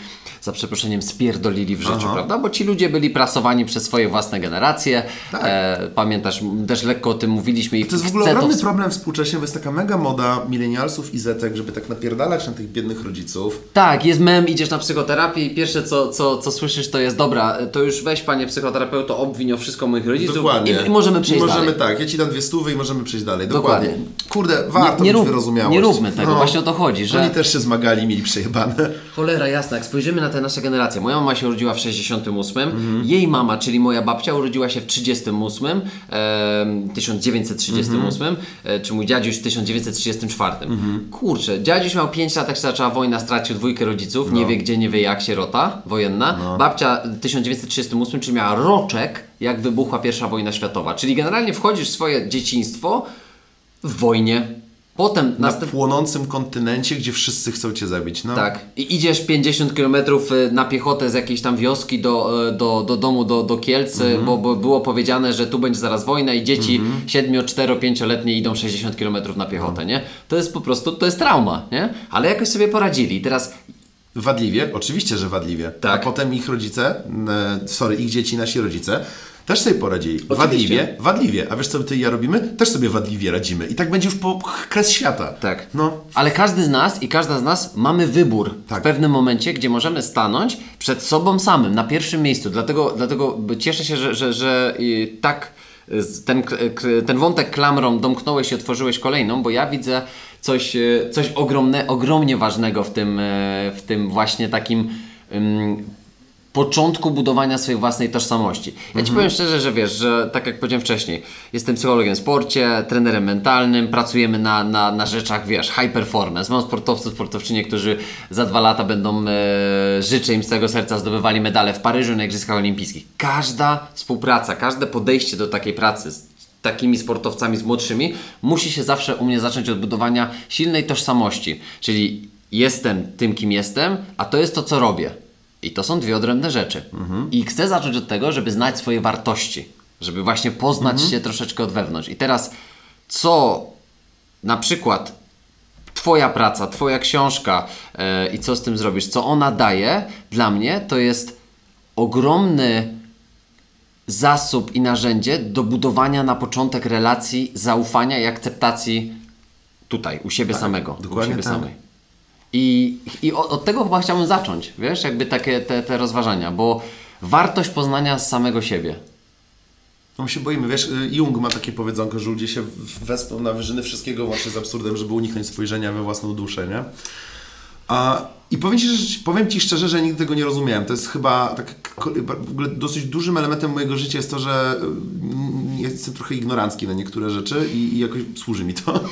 A: za przeproszeniem spierdolili w życiu, prawda? Bo ci ludzie byli prasowani przez swoje własne generacje. E, pamiętasz, też lekko o tym mówiliśmy i
B: To jest w ogóle
A: to
B: ogromny
A: wsp-
B: problem współcześnie, bo jest taka mega moda milenialsów i zetek, żeby tak napierdalać na tych biednych rodziców.
A: Tak, jest mem, idziesz na psychoterapię i pierwsze co, co, co słyszysz to jest dobra, to już weź panie psychoterapeuto, obwiń o wszystko moich rodziców
B: Dokładnie.
A: i, i możemy przejść
B: I możemy
A: dalej.
B: tak, ja ci dam dwie stówy i możemy przejść dalej.
A: Dokładnie.
B: Dokładnie. Kurde, warto
A: nie
B: być
A: rób-
B: wyrozumiałość.
A: nie róbmy tego, właśnie o to chodzi, że-
B: Oni też się zmagali, mieli przejebane.
A: Cholera jasna, jak spojrzymy na nasze generacje. Moja mama się urodziła w 68,
B: Mhm.
A: jej mama, czyli moja babcia, urodziła się w 38, em, 1938,
B: Mhm.
A: e, czy mój dziadziuś w 1934. Kurczę, dziadziuś miał 5 lat, jak się zaczęła wojna, stracił dwójkę rodziców,
B: No.
A: nie wie gdzie, nie wie jak, sierota wojenna. Babcia 1938, czyli miała roczek, jak wybuchła pierwsza wojna światowa. Czyli generalnie wchodzisz w swoje dzieciństwo w wojnie. Potem
B: Na
A: następ-
B: płonącym kontynencie, gdzie wszyscy chcą cię zabić. No.
A: tak. I idziesz 50 km na piechotę z jakiejś tam wioski do, e, do, do domu, do, do Kielc,
B: Mhm.
A: bo, bo było powiedziane, że tu będzie zaraz wojna i dzieci 7, 4, 5-letnie idą 60 km na piechotę,
B: No.
A: nie? To jest po prostu, to jest trauma, nie? Ale jakoś sobie poradzili. Teraz
B: Wadliwie, oczywiście, że wadliwie.
A: Tak.
B: A potem ich rodzice, sorry, ich dzieci, nasi rodzice, też sobie poradzili.
A: Oczywiście.
B: Wadliwie, wadliwie. A wiesz co ty i ja robimy? Też sobie wadliwie radzimy. I tak będzie już po kres świata.
A: Tak.
B: No.
A: Ale każdy z nas i każda z nas mamy wybór
B: Tak.
A: w pewnym momencie, gdzie możemy stanąć przed sobą samym, na pierwszym miejscu. Dlatego, dlatego cieszę się, że, że, że y, tak y, ten, k- ten wątek klamrą domknąłeś i otworzyłeś kolejną, bo ja widzę coś, y, coś ogromne, ogromnie ważnego w tym, y, w tym właśnie takim początku budowania swojej własnej tożsamości. Ja Ci powiem szczerze, że wiesz, że tak jak powiedziałem wcześniej, jestem psychologiem w sporcie, trenerem mentalnym, pracujemy na, na, na rzeczach, wiesz, high performance. Mam sportowców, sportowczynie, którzy za dwa lata będą, e, życzę im z całego serca, zdobywali medale w Paryżu na Igrzyskach Olimpijskich. Każda współpraca, każde podejście do takiej pracy z takimi sportowcami, z młodszymi, musi się zawsze u mnie zacząć od budowania silnej tożsamości. Czyli jestem tym, kim jestem, a to jest to, co robię. I to są dwie odrębne rzeczy. I chcę zacząć od tego, żeby znać swoje wartości, żeby właśnie poznać się troszeczkę od wewnątrz. I teraz, co na przykład Twoja praca, Twoja książka e, i co z tym zrobisz, co ona daje, dla mnie to jest ogromny zasób i narzędzie do budowania na początek relacji, zaufania i akceptacji tutaj, u siebie samego.
B: dokładnie
A: u siebie
B: tak.
A: samej. I, i od, od tego chyba chciałbym zacząć, wiesz, jakby takie te, te rozważania, bo wartość poznania samego siebie.
B: No my się boimy, wiesz, y, Jung ma takie powiedzonko, że ludzie się wespną na wyżyny wszystkiego łącznie z absurdem, żeby uniknąć spojrzenia we własną duszę, nie? A, I powiem ci, powiem ci szczerze, że nigdy tego nie rozumiałem. To jest chyba tak, w ogóle dosyć dużym elementem mojego życia jest to, że y, jestem trochę ignorancki na niektóre rzeczy i, i jakoś służy mi to. <laughs>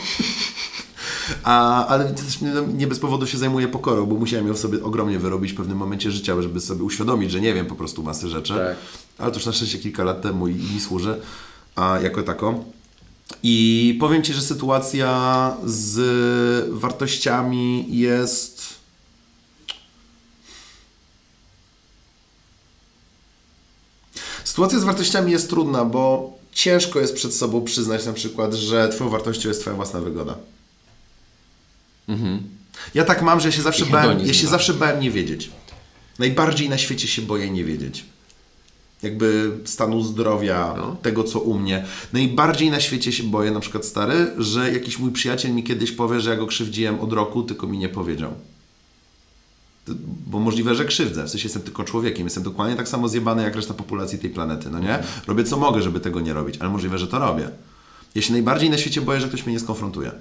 B: A, ale też nie, nie bez powodu się zajmuję pokorą, bo musiałem ją sobie ogromnie wyrobić w pewnym momencie życia, żeby sobie uświadomić, że nie wiem po prostu masy rzeczy.
A: Tak.
B: Ale to już na szczęście kilka lat temu i, i mi służy a, jako tako. I powiem Ci, że sytuacja z wartościami jest. Sytuacja z wartościami jest trudna, bo ciężko jest przed sobą przyznać na przykład, że Twoją wartością jest Twoja własna wygoda. Ja tak mam, że ja się zawsze bałem, ja się
A: tak.
B: zawsze bałem nie wiedzieć. Najbardziej na świecie się boję nie wiedzieć. Jakby stanu zdrowia,
A: No.
B: tego co u mnie. Najbardziej na świecie się boję, na przykład stary, że jakiś mój przyjaciel mi kiedyś powie, że ja go krzywdziłem od roku, tylko mi nie powiedział. Bo możliwe, że krzywdzę. W sensie jestem tylko człowiekiem. Jestem dokładnie tak samo zjebany jak reszta populacji tej planety, no nie? Robię co mogę, żeby tego nie robić, ale możliwe, że to robię. Ja się najbardziej na świecie boję, że ktoś mnie nie skonfrontuje.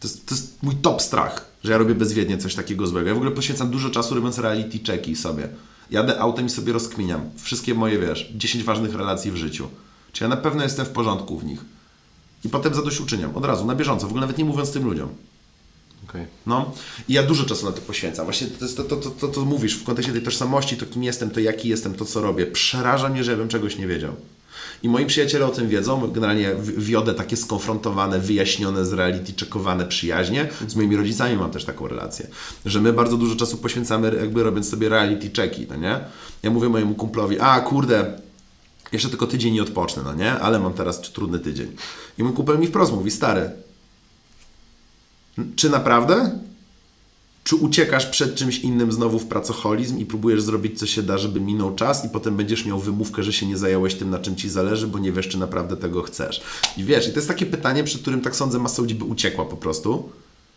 B: To jest, to jest mój top strach, że ja robię bezwiednie coś takiego złego. Ja w ogóle poświęcam dużo czasu robiąc reality checki sobie. Jadę autem i sobie rozkminiam wszystkie moje, wiesz, 10 ważnych relacji w życiu. Czy ja na pewno jestem w porządku w nich. I potem zadośćuczyniam, od razu, na bieżąco, w ogóle nawet nie mówiąc tym ludziom.
A: Okay.
B: No i ja dużo czasu na to poświęcam. Właśnie to, to, to, to, to mówisz w kontekście tej tożsamości, to kim jestem, to jaki jestem, to co robię. Przeraża mnie, że ja bym czegoś nie wiedział. I moi przyjaciele o tym wiedzą. Generalnie wiodę takie skonfrontowane, wyjaśnione, z reality checkowane przyjaźnie. Z moimi rodzicami mam też taką relację, że my bardzo dużo czasu poświęcamy jakby robiąc sobie reality checki, no nie? Ja mówię mojemu kumplowi, a kurde, jeszcze tylko tydzień nie odpocznę, no nie? Ale mam teraz trudny tydzień. I mój kumpel mi wprost mówi, stary, czy naprawdę? Czy uciekasz przed czymś innym znowu w pracoholizm i próbujesz zrobić co się da, żeby minął czas i potem będziesz miał wymówkę, że się nie zająłeś tym, na czym ci zależy, bo nie wiesz, czy naprawdę tego chcesz. I wiesz, i to jest takie pytanie, przed którym tak sądzę masa ludzi by uciekła po prostu.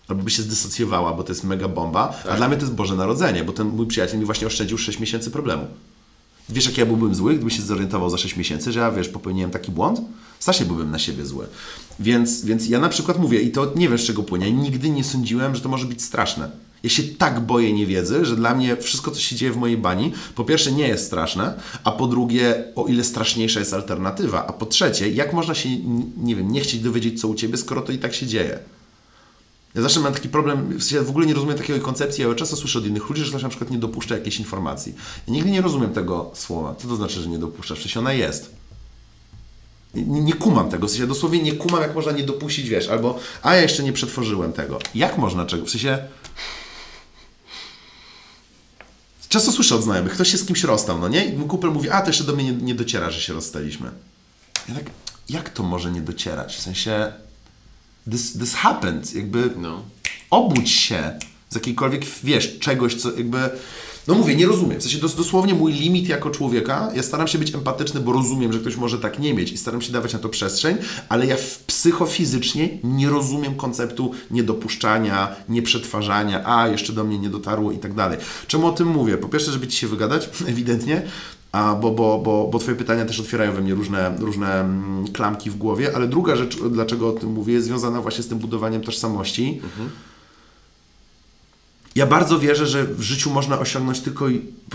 B: Albo by się zdysocjowała, bo to jest mega bomba. A dla mnie to jest Boże Narodzenie, bo ten mój przyjaciel mi właśnie oszczędził 6 miesięcy problemu. Wiesz, jak ja byłbym zły, gdybym się zorientował za 6 miesięcy, że ja, wiesz, popełniłem taki błąd? Strasznie byłbym na siebie zły. Więc, więc ja na przykład mówię, i to nie wiem z czego płynie, nigdy nie sądziłem, że to może być straszne. Ja się tak boję niewiedzy, że dla mnie wszystko, co się dzieje w mojej bani, po pierwsze nie jest straszne, a po drugie, o ile straszniejsza jest alternatywa, a po trzecie, jak można się, nie wiem, nie chcieć dowiedzieć, co u Ciebie, skoro to i tak się dzieje. Ja zawsze mam taki problem, w sensie w ogóle nie rozumiem takiej koncepcji, ja często słyszę od innych ludzi, że ktoś na przykład nie dopuszcza jakiejś informacji. Ja nigdy nie rozumiem tego słowa. Co to znaczy, że nie dopuszczasz? Sensie ona jest. Nie, nie kumam tego, w sensie dosłownie nie kumam, jak można nie dopuścić, wiesz, albo a ja jeszcze nie przetworzyłem tego. Jak można czego? W sensie... Często słyszę od znajomych, ktoś się z kimś rozstał, no nie? I mój kupel mówi, a to jeszcze do mnie nie, nie dociera, że się rozstaliśmy. Ja tak, jak to może nie docierać? W sensie, this, this happened, jakby
A: No.
B: obudź się z jakiejkolwiek, wiesz, czegoś, co jakby... No mówię, nie rozumiem. W sensie dos, dosłownie mój limit jako człowieka, ja staram się być empatyczny, bo rozumiem, że ktoś może tak nie mieć i staram się dawać na to przestrzeń, ale ja psychofizycznie nie rozumiem konceptu niedopuszczania, nieprzetwarzania, a jeszcze do mnie nie dotarło i tak dalej. Czemu o tym mówię? Po pierwsze, żeby Ci się wygadać, <laughs> ewidentnie, a bo, bo, bo, bo Twoje pytania też otwierają we mnie różne, różne mm, klamki w głowie, ale druga rzecz, dlaczego o tym mówię, jest związana właśnie z tym budowaniem tożsamości. Ja bardzo wierzę, że w życiu można osiągnąć tylko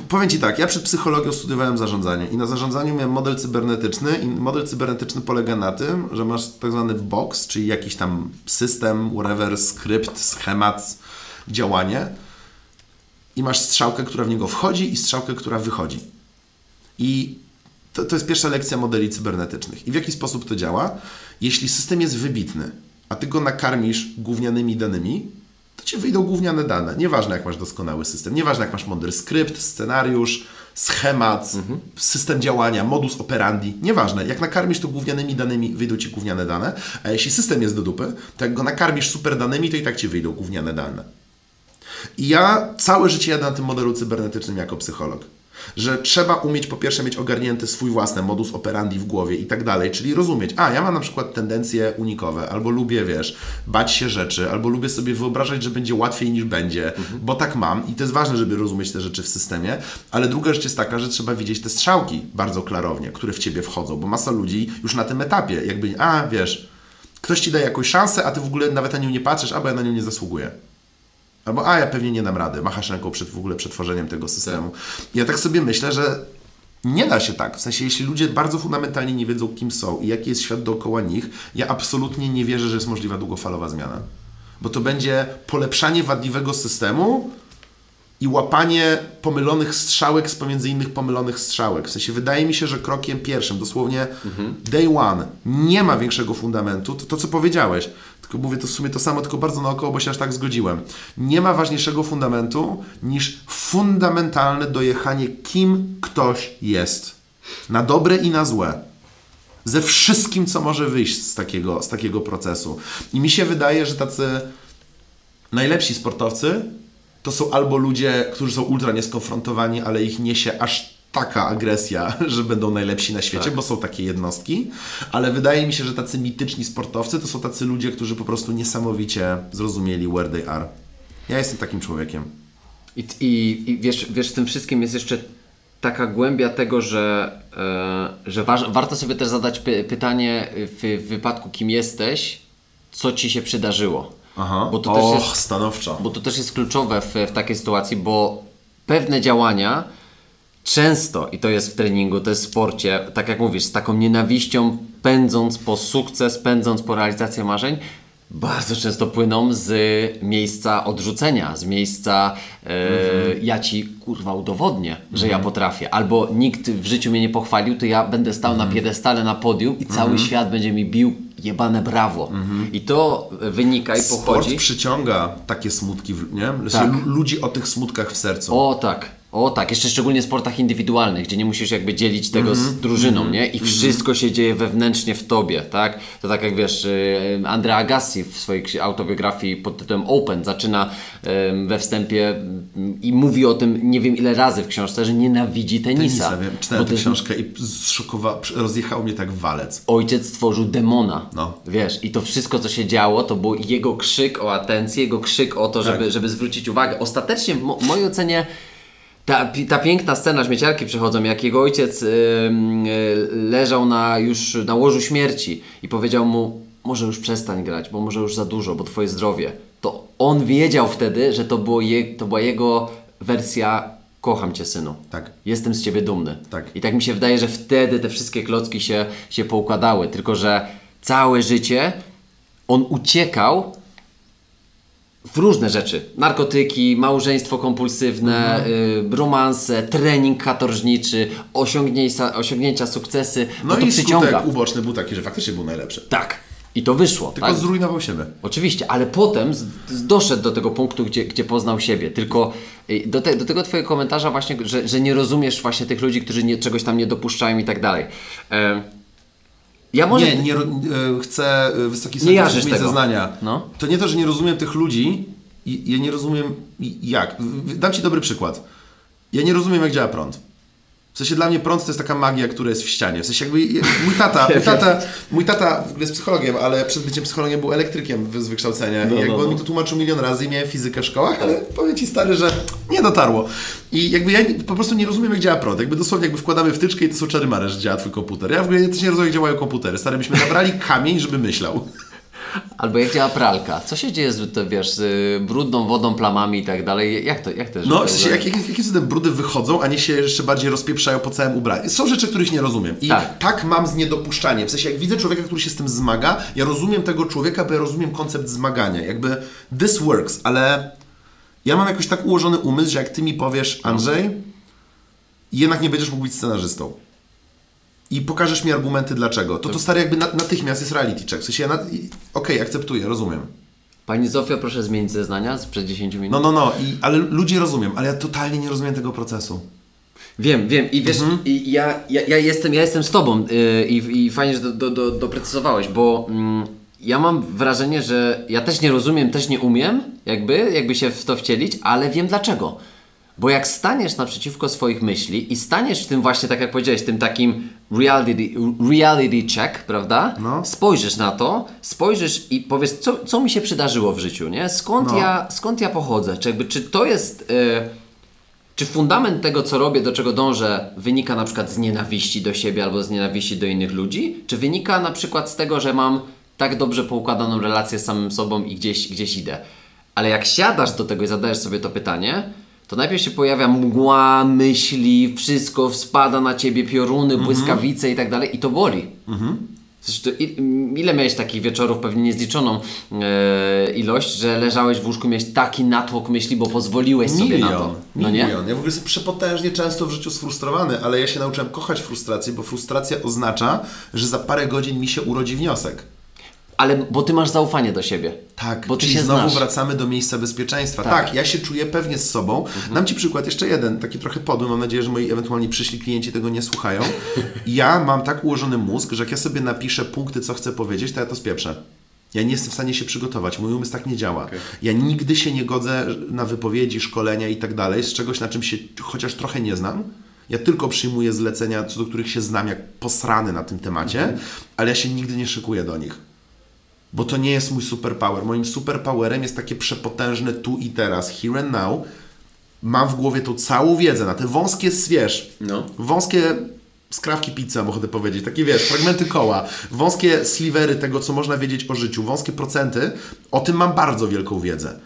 B: Powiem Ci tak, ja przed psychologią studiowałem zarządzanie i na zarządzaniu miałem model cybernetyczny i model cybernetyczny polega na tym, że masz tak zwany box, czyli jakiś tam system, whatever, skrypt, schemat, działanie i masz strzałkę, która w niego wchodzi i strzałkę, która wychodzi. I to, to jest pierwsza lekcja modeli cybernetycznych. I w jaki sposób to działa? Jeśli system jest wybitny, a ty go nakarmisz gównianymi danymi, to ci wyjdą gówniane dane. Nieważne, jak masz doskonały system, nieważne, jak masz mądry skrypt, scenariusz, schemat, system działania, modus operandi, nieważne. Jak nakarmisz to gównianymi danymi, wyjdą ci gówniane dane, a jeśli system jest do dupy, to jak go nakarmisz super danymi, to i tak ci wyjdą gówniane dane. I ja całe życie jadę na tym modelu cybernetycznym jako psycholog. Że trzeba umieć po pierwsze mieć ogarnięty swój własny modus operandi w głowie i tak dalej, czyli rozumieć, a ja mam na przykład tendencje unikowe, albo lubię, wiesz, bać się rzeczy, albo lubię sobie wyobrażać, że będzie łatwiej niż będzie, bo tak mam i to jest ważne, żeby rozumieć te rzeczy w systemie, ale druga rzecz jest taka, że trzeba widzieć te strzałki bardzo klarownie, które w Ciebie wchodzą, bo masa ludzi już na tym etapie, jakby, a wiesz, ktoś Ci daje jakąś szansę, a Ty w ogóle nawet na nią nie patrzysz, albo ja na nią nie zasługuję. Albo, a ja pewnie nie dam rady, machasz ręką przed w ogóle przetworzeniem tego systemu. Ja tak sobie myślę, że nie da się tak. W sensie, jeśli ludzie bardzo fundamentalnie nie wiedzą, kim są i jaki jest świat dookoła nich, ja absolutnie nie wierzę, że jest możliwa długofalowa zmiana. Bo to będzie polepszanie wadliwego systemu i łapanie pomylonych strzałek z pomiędzy innych pomylonych strzałek. W sensie wydaje mi się, że krokiem pierwszym, dosłownie day one, nie ma większego fundamentu, to, to co powiedziałeś, tylko mówię to w sumie to samo, tylko bardzo naokoło, bo się aż tak zgodziłem. Nie ma ważniejszego fundamentu niż fundamentalne dojechanie, kim ktoś jest. Na dobre i na złe ze wszystkim, co może wyjść z takiego, z takiego procesu. I mi się wydaje, że tacy najlepsi sportowcy to są albo ludzie, którzy są ultra nieskonfrontowani, ale ich niesie aż taka agresja, <laughs> że będą najlepsi na świecie,
A: Tak.
B: bo są takie jednostki, ale wydaje mi się, że tacy mityczni sportowcy to są tacy ludzie, którzy po prostu niesamowicie zrozumieli where they are. Ja jestem takim człowiekiem.
A: I, i, i wiesz, wiesz, w tym wszystkim jest jeszcze taka głębia tego, że, e, że waż, warto sobie też zadać py, pytanie w, w wypadku, kim jesteś, co ci się przydarzyło.
B: Aha.
A: Bo to
B: Och,
A: też jest,
B: stanowczo.
A: bo to też jest kluczowe w, w takiej sytuacji, bo pewne działania często, i to jest w treningu, to jest w sporcie, tak jak mówisz, z taką nienawiścią, pędząc po sukces, pędząc po realizację marzeń, bardzo często płyną z miejsca odrzucenia, z miejsca e, ja ci kurwa udowodnię, że ja potrafię, albo nikt w życiu mnie nie pochwalił, to ja będę stał na piedestale na podium i cały świat będzie mi bił jebane brawo. I to wynika i
B: Sport
A: pochodzi.
B: przyciąga takie smutki, nie?
A: Tak.
B: Ludzi o tych smutkach w sercu.
A: O tak, o tak, jeszcze szczególnie w sportach indywidualnych, gdzie nie musisz jakby dzielić tego z drużyną, nie? I wszystko się dzieje wewnętrznie w tobie, tak? To tak jak wiesz, Andrea Agassi w swojej autobiografii pod tytułem Open zaczyna we wstępie ym, i mówi o tym nie wiem ile razy w książce, że nienawidzi tenisa.
B: Tenisa, wiem. Czytałem tę
A: jest
B: książkę i zszokowa, rozjechał mnie tak walec.
A: ojciec stworzył demona.
B: No.
A: Wiesz, i to wszystko, co się działo, to był jego krzyk o atencję, jego krzyk o to, żeby,
B: Tak.
A: żeby zwrócić uwagę. Ostatecznie, w mo- mojej ocenie, ta, ta piękna scena, śmieciarki przychodzą, jak jego ojciec ym, y, leżał na, już na łożu śmierci i powiedział mu, może już przestań grać, bo może już za dużo, bo twoje zdrowie. to on wiedział wtedy, że to, było je, to była jego wersja kocham cię synu.
B: Tak.
A: Jestem z ciebie dumny.
B: Tak.
A: I tak mi się wydaje, że wtedy te wszystkie klocki się, się poukładały. Tylko, że całe życie on uciekał w różne rzeczy. Narkotyki, małżeństwo kompulsywne,
B: Mhm.
A: y, romanse, trening katorżniczy, osiągnięcia, osiągnięcia sukcesy.
B: No,
A: No, to
B: i
A: przyciąga.
B: skutek uboczny był taki, że faktycznie był najlepszy.
A: Tak. I to wyszło.
B: Tylko
A: tak?
B: zrujnował siebie.
A: Oczywiście, ale potem z, z doszedł do tego punktu, gdzie, gdzie poznał siebie. Tylko y, do, te, do tego Twojego komentarza właśnie, że, że nie rozumiesz właśnie tych ludzi, którzy nie, czegoś tam nie dopuszczają i tak dalej. E, ja może...
B: Nie, nie, e, chcę e, wysoki sąd
A: tego.
B: zeznania.
A: No.
B: To nie to, że nie rozumiem tych ludzi, ja nie rozumiem jak. Dam Ci dobry przykład. Ja nie rozumiem, jak działa prąd. W sensie dla mnie prąd to jest taka magia, która jest w ścianie. W sensie jakby mój tata, <laughs> mój tata, mój tata jest psychologiem, ale przed byciem psychologiem był elektrykiem z wykształcenia. I jakby
A: no,
B: on
A: no.
B: mi to tłumaczył milion razy i miałem fizykę w szkołach, ale powiem Ci stary, że nie dotarło. I jakby ja po prostu nie rozumiem, jak działa prąd. Jakby dosłownie jakby wkładamy wtyczkę i to są czary mare, że działa Twój komputer. Ja w ogóle też nie rozumiem, jak działają komputery. Stary, byśmy nabrali kamień, żeby myślał.
A: Albo jak działa pralka. Co się dzieje z, to, wiesz, z brudną wodą, plamami i tak dalej? Jak to, jak to
B: No, w sensie, jak, jak, jakie cudem brudy wychodzą, a nie się jeszcze bardziej rozpieprzają po całym ubraniu. Są rzeczy, których nie rozumiem. I
A: Tak.
B: tak. mam z niedopuszczaniem. W sensie, jak widzę człowieka, który się z tym zmaga, ja rozumiem tego człowieka, bo ja rozumiem koncept zmagania. Jakby this works, ale ja mam jakoś tak ułożony umysł, że jak ty mi powiesz, Andrzej, jednak nie będziesz mógł być scenarzystą. I pokażesz mi argumenty dlaczego. To to stary jakby na, natychmiast jest reality check. W sensie ja na, okej, akceptuję, rozumiem.
A: Pani Zofio, proszę zmienić zeznania sprzed 10 minut.
B: No, no, no, i, ale ludzie rozumiem, ale ja totalnie nie rozumiem tego procesu.
A: Wiem, wiem i wiesz,
B: Mhm.
A: i ja, ja, ja, jestem, ja jestem z Tobą yy, i, i fajnie, że do, do, do, doprecyzowałeś, bo mm, ja mam wrażenie, że ja też nie rozumiem, też nie umiem, jakby, jakby się w to wcielić, ale wiem dlaczego. Bo jak staniesz naprzeciwko swoich myśli i staniesz w tym właśnie, tak jak powiedziałeś, tym takim reality, reality check, prawda?
B: No.
A: Spojrzysz na to, spojrzysz i powiesz, co, co mi się przydarzyło w życiu, nie? Skąd,
B: No.
A: ja, skąd ja pochodzę? Czy, jakby, czy to jest... Yy, czy fundament tego, co robię, do czego dążę, wynika na przykład z nienawiści do siebie albo z nienawiści do innych ludzi? Czy wynika na przykład z tego, że mam tak dobrze poukładaną relację z samym sobą i gdzieś, gdzieś idę? Ale jak siadasz do tego i zadajesz sobie to pytanie, to najpierw się pojawia mgła, myśli, wszystko spada na ciebie, pioruny, błyskawice i tak dalej i to boli. Zresztą, i- ile miałeś takich wieczorów, pewnie niezliczoną e, ilość, że leżałeś w łóżku, miałeś taki natłok myśli, bo pozwoliłeś sobie na to. No nie?
B: milion. Ja w ogóle jestem przepotężnie często w życiu sfrustrowany, ale ja się nauczyłem kochać frustrację, bo frustracja oznacza, że za parę godzin mi się urodzi wniosek.
A: Ale bo ty masz zaufanie do siebie.
B: Tak,
A: Bo ty
B: czyli
A: się
B: znowu
A: znasz.
B: wracamy do miejsca bezpieczeństwa.
A: Tak.
B: Tak. ja się czuję pewnie z sobą. Dam Ci przykład jeszcze jeden, taki trochę podły, mam nadzieję, że moi ewentualni przyszli klienci tego nie słuchają. <laughs> Ja mam tak ułożony mózg, że jak ja sobie napiszę punkty, co chcę powiedzieć, to ja to spieprzę. Ja nie jestem w stanie się przygotować, mój umysł tak nie działa. Ja nigdy się nie godzę na wypowiedzi, szkolenia i tak dalej, z czegoś, na czym się chociaż trochę nie znam. Ja tylko przyjmuję zlecenia, co do których się znam, jak posrany na tym temacie, ale ja się nigdy nie szykuję do nich. Bo to nie jest mój superpower. Moim superpowerem jest takie przepotężne tu i teraz, here and now. Mam w głowie tą całą wiedzę na te wąskie, wiesz,
A: No.
B: wąskie skrawki pizza, mam ochotę powiedzieć, takie wiesz, fragmenty koła, wąskie slivery tego, co można wiedzieć o życiu, wąskie procenty, o tym mam bardzo wielką wiedzę.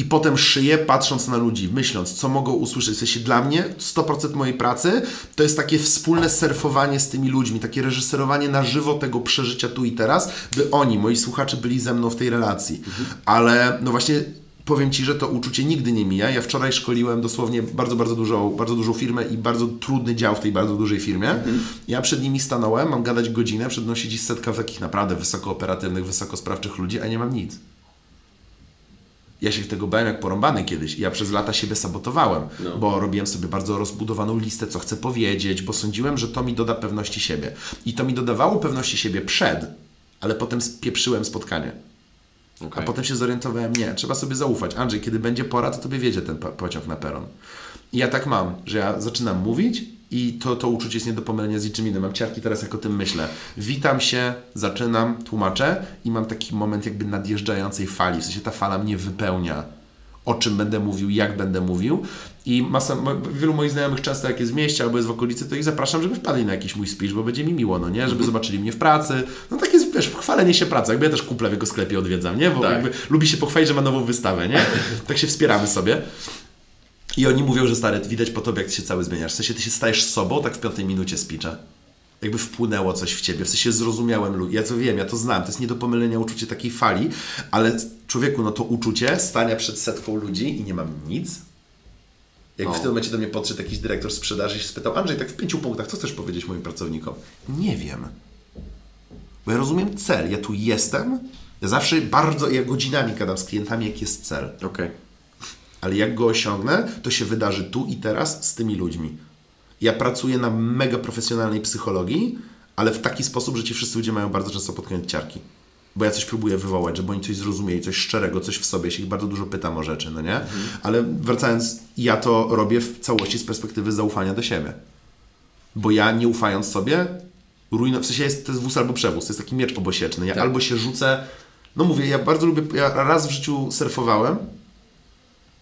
B: I potem szyję, patrząc na ludzi, myśląc, co mogą usłyszeć. W sensie dla mnie 100% mojej pracy to jest takie wspólne surfowanie z tymi ludźmi, takie reżyserowanie na żywo tego przeżycia tu i teraz, by oni, moi słuchacze, byli ze mną w tej relacji. Ale no właśnie powiem Ci, że to uczucie nigdy nie mija. Ja wczoraj szkoliłem dosłownie bardzo, bardzo dużą, bardzo dużą firmę i bardzo trudny dział w tej bardzo dużej firmie. Ja przed nimi stanąłem, mam gadać godzinę, przed mną siedzi setka takich naprawdę wysokooperatywnych, wysokosprawczych ludzi, a nie mam nic. Ja się tego bałem jak porąbany kiedyś ja przez lata siebie sabotowałem,
A: No.
B: bo robiłem sobie bardzo rozbudowaną listę, co chcę powiedzieć, bo sądziłem, że to mi doda pewności siebie. I to mi dodawało pewności siebie przed, ale potem spieprzyłem spotkanie. A potem się zorientowałem, nie, trzeba sobie zaufać. Andrzej, kiedy będzie pora, to tobie wiedzie ten po- pociąg na peron. I ja tak mam, że ja zaczynam mówić i to, to uczucie jest nie do pomylenia z niczym innym. Mam ciarki teraz, jak o tym myślę. Witam się, zaczynam, tłumaczę i mam taki moment jakby nadjeżdżającej fali. W sensie ta fala mnie wypełnia. o czym będę mówił, jak będę mówił. I masa, wielu moich znajomych często jak jest w mieście albo jest w okolicy, to ich zapraszam, żeby wpadli na jakiś mój speech, bo będzie mi miło, no nie? Żeby zobaczyli mnie w pracy. No tak jest, wiesz, chwalenie się pracy. Jakby ja też kumple w jego sklepie odwiedzam, nie? Bo
A: Tak.
B: jakby lubi się pochwalić, że ma nową wystawę, nie? Tak się wspieramy sobie. I oni mówią, że stary, widać po tobie, jak ty się cały zmieniasz. W sensie ty się stajesz sobą, tak w piątej minucie speecha. Jakby wpłynęło coś w ciebie, w sensie zrozumiałem ludzi. Ja to wiem, ja to znam, to jest nie do pomylenia uczucie takiej fali, ale człowieku, no to uczucie stania przed setką ludzi i nie mam nic. Jak
A: No.
B: w tym momencie do mnie podszedł jakiś dyrektor sprzedaży i się spytał, Andrzej, tak w pięciu punktach, co chcesz powiedzieć moim pracownikom? Nie wiem. Bo ja rozumiem cel, ja tu jestem, ja zawsze bardzo, ja godzinami gadam z klientami, jaki jest cel.
A: Okej.
B: Ale jak go osiągnę, to się wydarzy tu i teraz z tymi ludźmi. Ja pracuję na mega profesjonalnej psychologii, ale w taki sposób, że ci wszyscy ludzie mają bardzo często pod koniec ciarki. Bo ja coś próbuję wywołać, żeby oni coś zrozumieli, coś szczerego, coś w sobie. Ja się ich bardzo dużo pytam o rzeczy, no nie? Ale wracając, ja to robię w całości z perspektywy zaufania do siebie. Bo ja nie ufając sobie, rujno, w sensie jest, to jest wóz albo przewóz, to jest taki miecz obosieczny. Ja
A: Tak.
B: albo się rzucę, no mówię, ja bardzo lubię, ja raz w życiu surfowałem,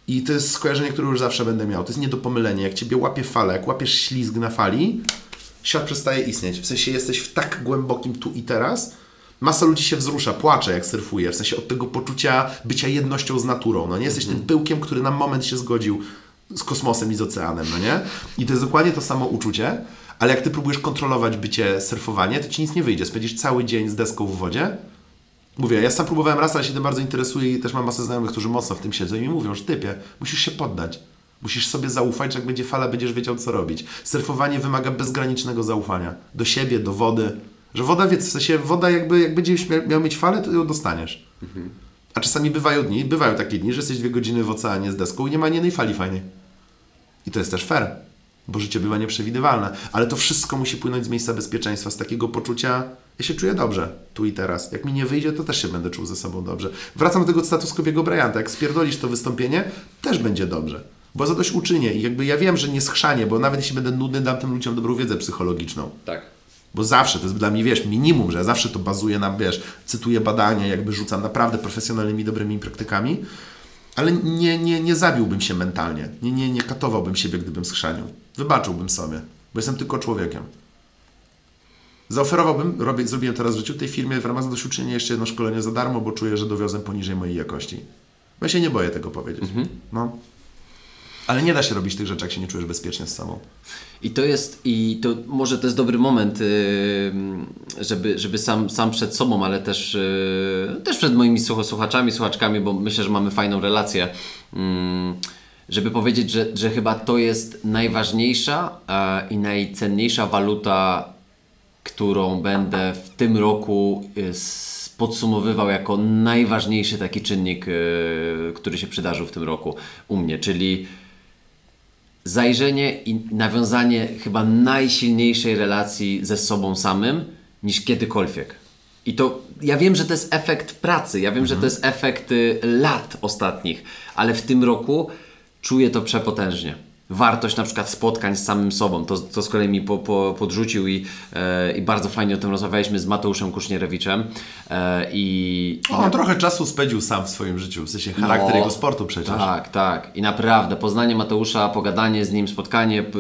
B: i to jest skojarzenie, które już zawsze będę miał. To jest nie do pomylenia. Jak ciebie łapie fala, jak łapiesz ślizg na fali, świat przestaje istnieć. W sensie jesteś w tak głębokim tu i teraz. Masa ludzi się wzrusza, płacze jak surfuje. W sensie od tego poczucia bycia jednością z naturą. No nie jesteś tym pyłkiem, który na moment się zgodził z kosmosem i z oceanem, no nie? I to jest dokładnie to samo uczucie, ale jak ty próbujesz kontrolować bycie surfowanie, to ci nic nie wyjdzie. Spędzisz cały dzień z deską w wodzie, Mówię, ja sam próbowałem raz, ale się tym bardzo interesuję i też mam masę znajomych, którzy mocno w tym siedzą i mi mówią, że typie, musisz się poddać. Musisz sobie zaufać, że jak będzie fala, będziesz wiedział, co robić. Surfowanie wymaga bezgranicznego zaufania. Do siebie, do wody. Że woda, wie, w sensie woda jakby, jak będziesz mia- miał mieć falę, to ją dostaniesz. A czasami bywają dni, bywają takie dni, że jesteś dwie godziny w oceanie z deską i nie ma ani jednej fali fajnej. I to jest też fair, bo życie bywa nieprzewidywalne. Ale to wszystko musi płynąć z miejsca bezpieczeństwa, z takiego poczucia, ja się czuję dobrze, tu i teraz. Jak mi nie wyjdzie, to też się będę czuł ze sobą dobrze. Wracam do tego status Kobiego Bryanta. Jak spierdolisz to wystąpienie, też będzie dobrze. Bo zadość uczynię i jakby ja wiem, że nie schrzanie, bo nawet jeśli będę nudny, dam tym ludziom dobrą wiedzę psychologiczną.
A: Tak.
B: Bo zawsze, to jest dla mnie, wiesz, minimum, że ja zawsze to bazuję na, wiesz, cytuję badania, jakby rzucam naprawdę profesjonalnymi, dobrymi praktykami, ale nie, nie, nie zabiłbym się mentalnie, nie, nie, nie katowałbym siebie, gdybym schrzanił. Wybaczyłbym sobie, bo jestem tylko człowiekiem. Zaoferowałbym, robię, zrobiłem teraz w życiu tej firmie w ramach zadośćuczynienia jeszcze jedno szkolenie za darmo, bo czuję, że dowiozłem poniżej mojej jakości. Bo ja się nie boję tego powiedzieć. No. Ale nie da się robić tych rzeczy, jak się nie czujesz bezpiecznie z sobą.
A: I to jest, i to może to jest dobry moment, yy, żeby, żeby sam, sam przed sobą, ale też, yy, też przed moimi słuch- słuchaczami, słuchaczkami, bo myślę, że mamy fajną relację, yy, żeby powiedzieć, że, że chyba to jest najważniejsza e, i najcenniejsza waluta, którą będę w tym roku s- podsumowywał jako najważniejszy taki czynnik, yy, który się przydarzył w tym roku u mnie, czyli zajrzenie i nawiązanie chyba najsilniejszej relacji ze sobą samym niż kiedykolwiek. I to ja wiem, że to jest efekt pracy, ja wiem, że to jest efekt y, lat ostatnich, ale w tym roku czuję to przepotężnie. Wartość na przykład spotkań z samym sobą, to, to z kolei mi po, po, podrzucił i, e, i bardzo fajnie o tym rozmawialiśmy z Mateuszem Kusznierewiczem e, i,
B: O, on trochę czasu spędził sam w swoim życiu, w sensie charakter
A: No,
B: jego sportu przecież.
A: Tak, tak. I naprawdę, poznanie Mateusza, pogadanie z nim, spotkanie, p-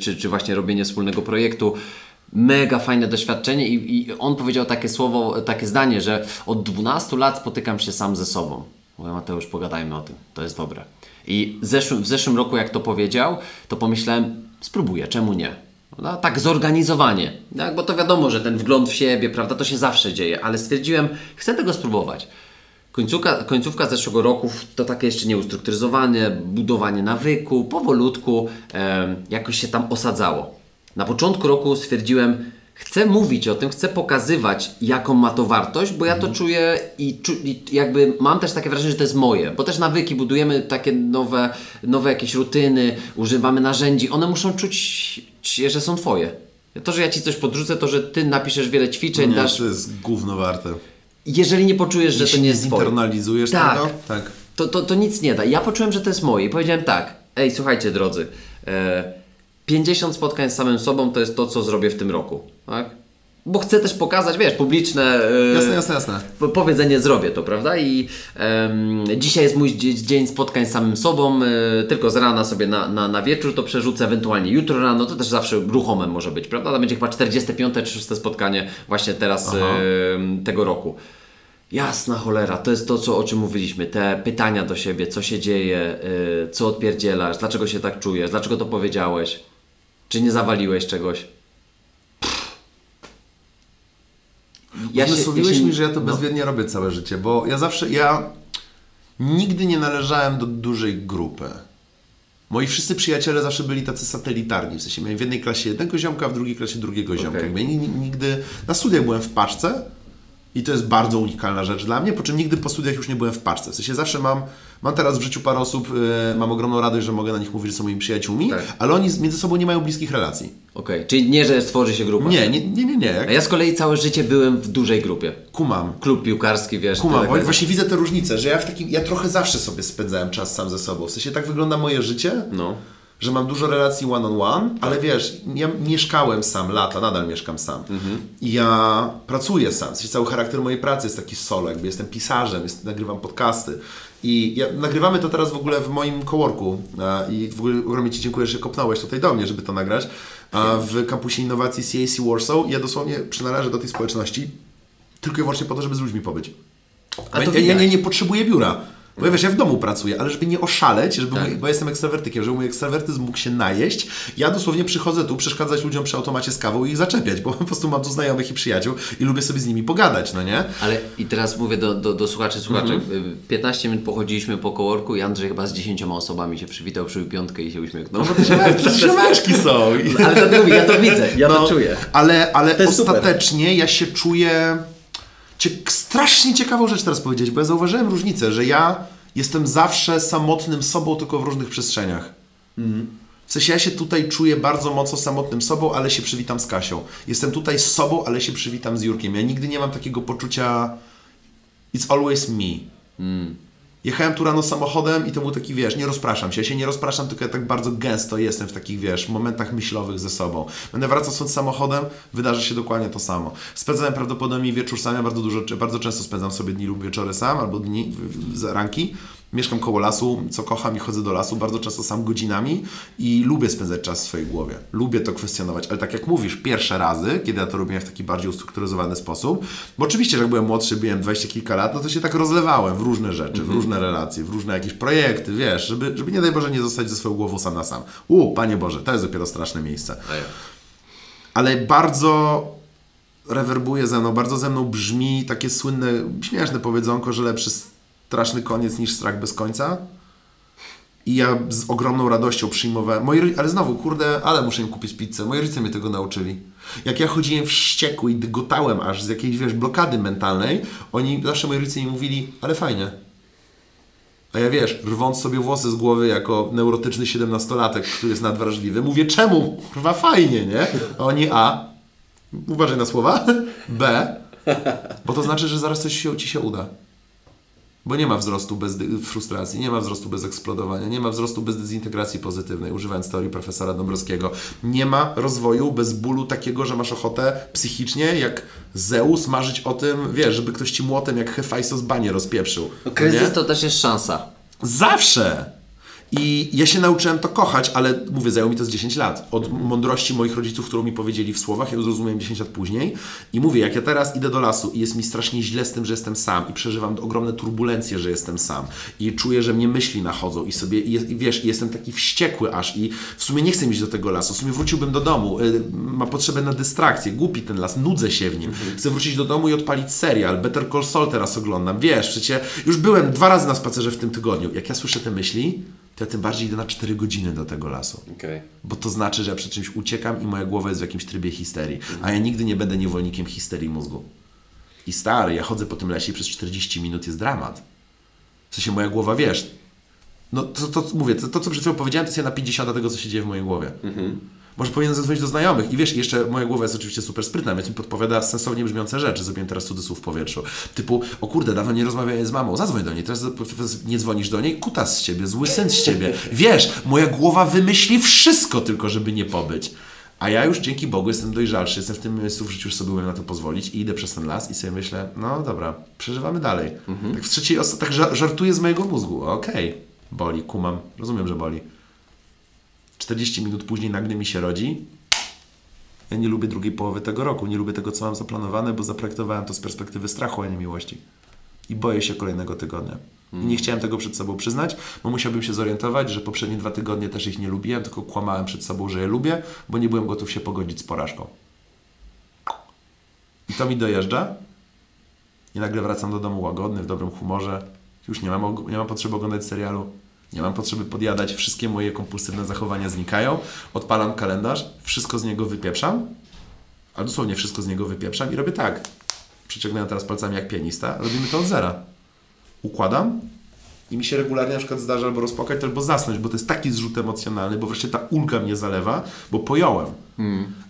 A: czy, czy właśnie robienie wspólnego projektu, mega fajne doświadczenie i, i on powiedział takie słowo, takie zdanie, że od 12 lat spotykam się sam ze sobą. Mówię, Mateusz, pogadajmy o tym, to jest dobre. I w zeszłym, w zeszłym roku, jak to powiedział, to pomyślałem, spróbuję, czemu nie? No, tak zorganizowanie, tak? bo to wiadomo, że ten wgląd w siebie, prawda, to się zawsze dzieje, ale stwierdziłem, chcę tego spróbować. Końcówka, końcówka zeszłego roku to takie jeszcze nieustrukturyzowane, budowanie nawyku, powolutku em, jakoś się tam osadzało. Na początku roku stwierdziłem, chcę mówić o tym, chcę pokazywać, jaką ma to wartość, bo ja to czuję i, czu, i jakby mam też takie wrażenie, że to jest moje, bo też nawyki, budujemy takie nowe, nowe jakieś rutyny, używamy narzędzi, one muszą czuć, że są Twoje. To, że ja Ci coś podrzucę, to, że Ty napiszesz wiele ćwiczeń,
B: Nie,
A: dasz...
B: to jest gówno warte.
A: Jeżeli nie poczujesz, że
B: Jeśli
A: to nie jest Twoje.
B: zinternalizujesz
A: Tak.
B: tego, tak.
A: to, to, to nic nie da. Ja poczułem, że to jest moje i powiedziałem tak, ej, słuchajcie drodzy, e, 50 spotkań z samym sobą to jest to, co zrobię w tym roku, tak? bo chcę też pokazać, wiesz, publiczne yy,
B: Jasne, jasne, jasne.
A: po- powiedzenie zrobię to, prawda? I em, dzisiaj jest mój dzie- dzień spotkań z samym sobą, y, tylko z rana sobie na, na, na wieczór to przerzucę, ewentualnie jutro rano, to też zawsze ruchome może być, prawda? To będzie chyba 45 czy 6 spotkanie właśnie teraz tego roku. Jasna cholera, to jest to, co, o czym mówiliśmy, te pytania do siebie, co się dzieje, y, co odpierdzielasz, dlaczego się tak czujesz, dlaczego to powiedziałeś, czy nie zawaliłeś czegoś. Ja
B: Uzmysłowiłeś
A: ja się-
B: mi, że ja to
A: no.
B: bezwiednie robię całe życie, bo ja zawsze, ja nigdy nie należałem do dużej grupy. Moi wszyscy przyjaciele zawsze byli tacy satelitarni, w sensie miałem w jednej klasie jednego ziomka, w drugiej klasie drugiego ziomka. Jakby ja ni- nigdy, na studiach byłem w paczce i to jest bardzo unikalna rzecz dla mnie, po czym nigdy po studiach już nie byłem w paczce. W sensie zawsze mam, mam teraz w życiu parę osób, yy, mam ogromną radość, że mogę na nich mówić, że są moimi przyjaciółmi,
A: Tak.
B: ale oni między sobą nie mają bliskich relacji.
A: Okej, czyli nie, że stworzy się grupa.
B: Nie, nie, nie, nie, nie.
A: A
B: Jak
A: ja z kolei całe życie byłem w dużej grupie.
B: kumam.
A: Klub piłkarski, wiesz.
B: Kumam, właśnie widzę te różnice, że ja w takim, ja trochę zawsze sobie spędzałem czas sam ze sobą. W sensie tak wygląda moje życie,
A: No.
B: Że mam dużo relacji one on one, ale wiesz, ja mieszkałem sam lata, nadal mieszkam sam. I ja pracuję sam. W sensie cały charakter mojej pracy jest taki solo, jakby jestem pisarzem, jest, nagrywam podcasty. I ja, nagrywamy to teraz w ogóle w moim coworku i w ogóle ogromnie Ci dziękuję, że kopnąłeś tutaj do mnie, żeby to nagrać. A, w kampusie innowacji CAC Warsaw ja dosłownie przynależę do tej społeczności tylko i wyłącznie po to, żeby z ludźmi pobyć.
A: A
B: ja,
A: to
B: ja,
A: widać.
B: nie potrzebuję biura. Bo ja wiesz, ja w domu pracuję, ale żeby nie oszaleć, żeby
A: Tak.
B: mój, bo ja jestem ekstrawertykiem, żeby mój ekstrawertyzm mógł się najeść, ja dosłownie przychodzę tu przeszkadzać ludziom przy automacie z kawą i ich zaczepiać, bo <laughs> po prostu mam tu znajomych i przyjaciół i lubię sobie z nimi pogadać, no nie?
A: Ale i teraz mówię do, do, do słuchaczy, słuchaczy.
B: Mhm.
A: y, 15 minut pochodziliśmy po kołorku i Andrzej chyba z 10 osobami się przywitał, przybił piątkę i się uśmiechnął.
B: No To <laughs> ziomeczki są.
A: Ale mówię, ja to widzę, ja
B: No,
A: to czuję.
B: Ale, ale
A: To jest super.
B: ostatecznie ja się czuję. Cie, strasznie ciekawą rzecz teraz powiedzieć, bo ja zauważyłem różnicę, że ja jestem zawsze samotnym sobą, tylko w różnych przestrzeniach. W sensie ja się tutaj czuję bardzo mocno samotnym sobą, ale się przywitam z Kasią. Jestem tutaj z sobą, ale się przywitam z Jurkiem. Ja nigdy nie mam takiego poczucia it's always me. Jechałem tu rano samochodem i to był taki, wiesz, nie rozpraszam się. Ja się nie rozpraszam, tylko ja tak bardzo gęsto jestem w takich, wiesz, momentach myślowych ze sobą. Będę wracał stąd samochodem, wydarzy się dokładnie to samo. Spędzałem prawdopodobnie wieczór sam, ja bardzo dużo, bardzo często spędzam sobie dni lub wieczory sam, albo dni, ranki. Mieszkam koło lasu, co kocham i chodzę do lasu, bardzo często sam godzinami i lubię spędzać czas w swojej głowie. Lubię to kwestionować, ale tak jak mówisz, pierwsze razy, kiedy ja to robiłem w taki bardziej ustrukturyzowany sposób, bo oczywiście, że jak byłem młodszy, byłem 20 kilka lat, no to się tak rozlewałem w różne rzeczy, w różne relacje, w różne jakieś projekty, wiesz, żeby, żeby nie daj Boże nie zostać ze swoją głową sam na sam. U, Panie Boże, to jest dopiero straszne miejsce
A: ja.
B: ale bardzo rewerbuje ze mną, bardzo ze mną brzmi takie słynne, śmieszne powiedzonko, że lepszy straszny koniec niż strach bez końca. I ja z ogromną radością przyjmowałem. Moi, ale znowu, kurde, ale muszę im kupić pizzę. Moi rodzice mnie tego nauczyli. Jak ja chodziłem wściekły i dygotałem aż z jakiejś, wiesz, blokady mentalnej, oni, zawsze moi rodzice mi mówili, ale fajnie. A ja wiesz, rwąc sobie włosy z głowy jako neurotyczny 17-latek, który jest nadwrażliwy, mówię czemu? Kurwa fajnie, nie? A oni A, uważaj na słowa, B, bo to znaczy, że zaraz coś się, Ci się uda. Bo nie ma wzrostu bez frustracji, nie ma wzrostu bez eksplodowania, nie ma wzrostu bez dezintegracji pozytywnej, używając teorii profesora Dąbrowskiego. Nie ma rozwoju bez bólu takiego, że masz ochotę psychicznie, jak Zeus, marzyć o tym, wiesz, żeby ktoś Ci młotem jak Hefajstos banie rozpieprzył. No nie?
A: Kryzys to też jest szansa.
B: Zawsze! I ja się nauczyłem to kochać, ale mówię, zajęło mi to z 10 lat. Od mądrości moich rodziców, którą mi powiedzieli w słowach, ja zrozumiałem 10 lat później. I mówię, jak ja teraz idę do lasu i jest mi strasznie źle z tym, że jestem sam i przeżywam ogromne turbulencje, że jestem sam i czuję, że mnie myśli nachodzą i sobie, i, i wiesz, i jestem taki wściekły aż i w sumie nie chcę iść do tego lasu, w sumie wróciłbym do domu, y, mam potrzebę na dystrakcję, głupi ten las, nudzę się w nim, chcę wrócić do domu i odpalić serial, Better Call Saul teraz oglądam, wiesz, przecież już byłem dwa razy na spacerze w tym tygodniu. Jak ja słyszę te myśli, to ja tym bardziej idę na 4 godziny do tego lasu.
A: Okej.
B: Bo to znaczy, że ja przed czymś uciekam i moja głowa jest w jakimś trybie histerii. A ja nigdy nie będę niewolnikiem histerii mózgu. I stary, ja chodzę po tym lesie i przez 40 minut jest dramat. W sensie moja głowa, wiesz, no to, to mówię, to, to co przed chwilą powiedziałem, to jest ja na 50 tego, co się dzieje w mojej głowie. Może powinien zadzwonić do znajomych. I wiesz, jeszcze moja głowa jest oczywiście super sprytna, więc mi podpowiada sensownie brzmiące rzeczy. Zrobiłem teraz cudzysłów w powietrzu. Typu, o kurde, dawno nie rozmawiałem z mamą, zadzwoń do niej, teraz nie dzwonisz do niej, kutas z ciebie, zły syn z ciebie. Wiesz, moja głowa wymyśli wszystko tylko, żeby nie pobyć. A ja już dzięki Bogu jestem dojrzalszy, jestem w tym miejscu w życiu, już sobie umiem na to pozwolić i idę przez ten las i sobie myślę, no dobra, przeżywamy dalej. Tak w trzeciej osobie, tak ża- żartuję z mojego mózgu, okej, boli, kumam, rozumiem, że boli. 40 minut później nagle mi się rodzi. Ja nie lubię drugiej połowy tego roku, nie lubię tego, co mam zaplanowane, bo zaprojektowałem to z perspektywy strachu, a nie miłości. I boję się kolejnego tygodnia. I nie chciałem tego przed sobą przyznać, bo musiałbym się zorientować, że poprzednie dwa tygodnie też ich nie lubiłem, tylko kłamałem przed sobą, że je lubię, bo nie byłem gotów się pogodzić z porażką. I to mi dojeżdża. I nagle wracam do domu łagodny, w dobrym humorze. Już nie mam, nie mam potrzeby oglądać serialu. Nie mam potrzeby podjadać. Wszystkie moje kompulsywne zachowania znikają. Odpalam kalendarz, wszystko z niego wypieprzam. Ale dosłownie wszystko z niego wypieprzam i robię tak. Przeciągnąłem teraz palcami jak pianista. Robimy to od zera. Układam i mi się regularnie na przykład zdarza albo rozpłakać, albo zasnąć, bo to jest taki zrzut emocjonalny, bo wreszcie ta ulga mnie zalewa, bo pojąłem.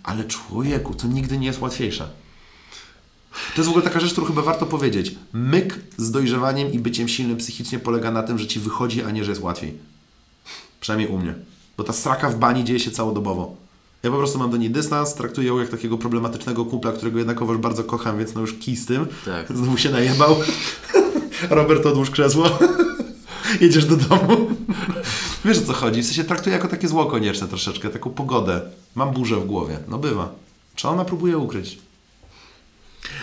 B: Ale człowieku, to nigdy nie jest łatwiejsze. To jest w ogóle taka rzecz, którą chyba warto powiedzieć. Myk z dojrzewaniem i byciem silnym psychicznie polega na tym, że ci wychodzi, a nie, że jest łatwiej. Przynajmniej u mnie. Bo ta straka w bani dzieje się całodobowo. Ja po prostu mam do niej dystans, traktuję ją jak takiego problematycznego kumpla, którego jednakowoż bardzo kocham, więc no już kij z tym.
A: Tak. <laughs>
B: Znowu się najebał. <laughs> Robert, odłóż krzesło. <laughs> Jedziesz do domu. Wiesz o co chodzi? W sensie traktuję jako takie zło konieczne troszeczkę, taką pogodę. Mam burzę w głowie. No bywa. Czy ona próbuje ukryć?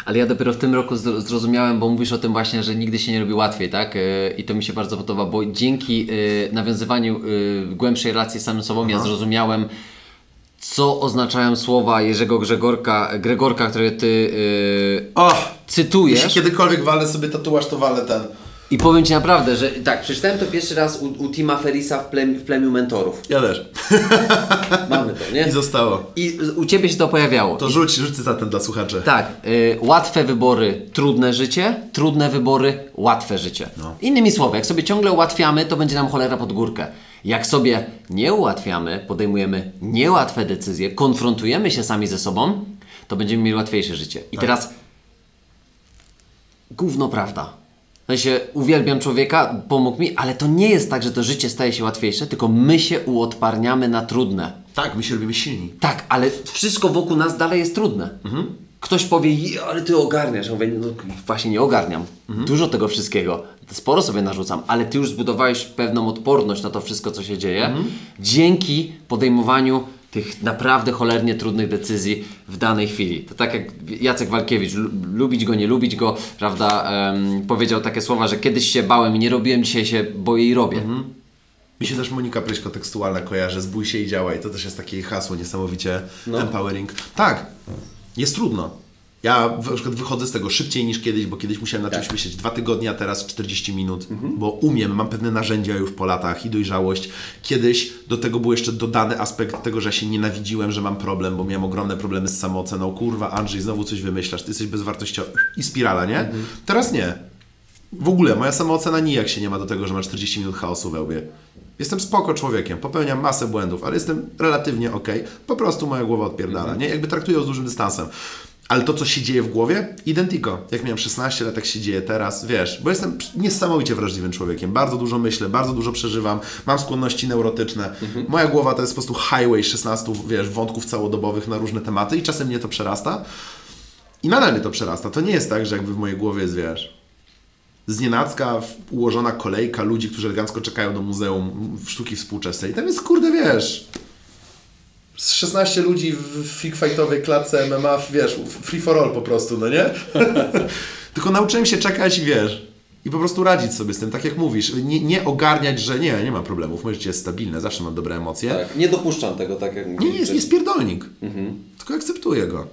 A: Ale ja dopiero w tym roku zro- zrozumiałem, bo mówisz o tym właśnie, że nigdy się nie robi łatwiej, tak? Yy, I to mi się bardzo podoba, bo dzięki yy, nawiązywaniu yy, głębszej relacji z samym sobą ja zrozumiałem, co oznaczają słowa Jerzego Grzegorka, Gregorka, które ty yy,
B: O!
A: cytujesz.
B: Jeśli kiedykolwiek walę sobie tatuaż, to walę ten.
A: I powiem Ci naprawdę, że tak, przeczytałem to pierwszy raz u, u Tima Ferisa w, plem, w plemiu mentorów.
B: Ja też. <laughs>
A: Mamy to, nie?
B: I zostało.
A: I u Ciebie się to pojawiało.
B: To rzuć, rzuć cytatem dla słuchaczy.
A: Tak, y, łatwe wybory, trudne życie, trudne wybory, łatwe życie.
B: No.
A: Innymi słowy, jak sobie ciągle ułatwiamy, to będzie nam cholera pod górkę. Jak sobie nie ułatwiamy, podejmujemy niełatwe decyzje, konfrontujemy się sami ze sobą, to będziemy mieli łatwiejsze życie. I teraz gówno prawda. W sensie uwielbiam człowieka, pomógł mi, ale to nie jest tak, że to życie staje się łatwiejsze, tylko my się uodparniamy na trudne.
B: Tak, my się robimy silni.
A: Tak, ale wszystko wokół nas dalej jest trudne. Ktoś powie, "Je, ale ty ogarniasz. Ja mówię, no właśnie nie ogarniam. Dużo tego wszystkiego. Sporo sobie narzucam, ale ty już zbudowałeś pewną odporność na to wszystko, co się dzieje, dzięki podejmowaniu tych naprawdę cholernie trudnych decyzji w danej chwili. To tak jak Jacek Walkiewicz, lu- lubić go, nie lubić go, prawda, em, powiedział takie słowa, że kiedyś się bałem i nie robiłem, dzisiaj się boję i robię.
B: Mi się też Monika Pryśko tekstualna kojarzy, zbój się i działaj. To też jest takie hasło niesamowicie empowering. Tak, jest trudno. Ja na przykład wychodzę z tego szybciej niż kiedyś, bo kiedyś musiałem na czymś myśleć dwa tygodnie, a teraz 40 minut, bo umiem, mam pewne narzędzia już po latach i dojrzałość. Kiedyś do tego był jeszcze dodany aspekt tego, że ja się nienawidziłem, że mam problem, bo miałem ogromne problemy z samooceną. Kurwa, Andrzej, znowu coś wymyślasz, ty jesteś bezwartościowy. I spirala, nie? Teraz nie. W ogóle moja samoocena nijak się nie ma do tego, że ma 40 minut chaosu we łbie. Jestem spoko człowiekiem, popełniam masę błędów, ale jestem relatywnie okej. Po prostu moja głowa odpierdala, nie? Jakby traktuję ją z dużym dystansem. Ale to, co się dzieje w głowie, identico. Jak miałem 16 lat, tak się dzieje teraz, wiesz, bo jestem niesamowicie wrażliwym człowiekiem. Bardzo dużo myślę, bardzo dużo przeżywam, mam skłonności neurotyczne. Moja głowa to jest po prostu highway 16, wiesz, wątków całodobowych na różne tematy i czasem mnie to przerasta. I nadal mnie to przerasta. To nie jest tak, że jakby w mojej głowie jest, wiesz, znienacka ułożona kolejka ludzi, którzy elegancko czekają do Muzeum Sztuki Współczesnej. I tam jest, kurde, wiesz, z 16 ludzi w freak fightowej klatce MMA, wiesz, free for all po prostu, no nie? <laughs> Tylko nauczyłem się czekać i wiesz, i po prostu radzić sobie z tym, tak jak mówisz. Nie, nie ogarniać, że nie, nie ma problemów, moje życie jest stabilne, zawsze mam dobre emocje.
A: Tak, nie dopuszczam tego, tak jak
B: Nie, nie jest, jest pierdolnik. Tylko akceptuję go.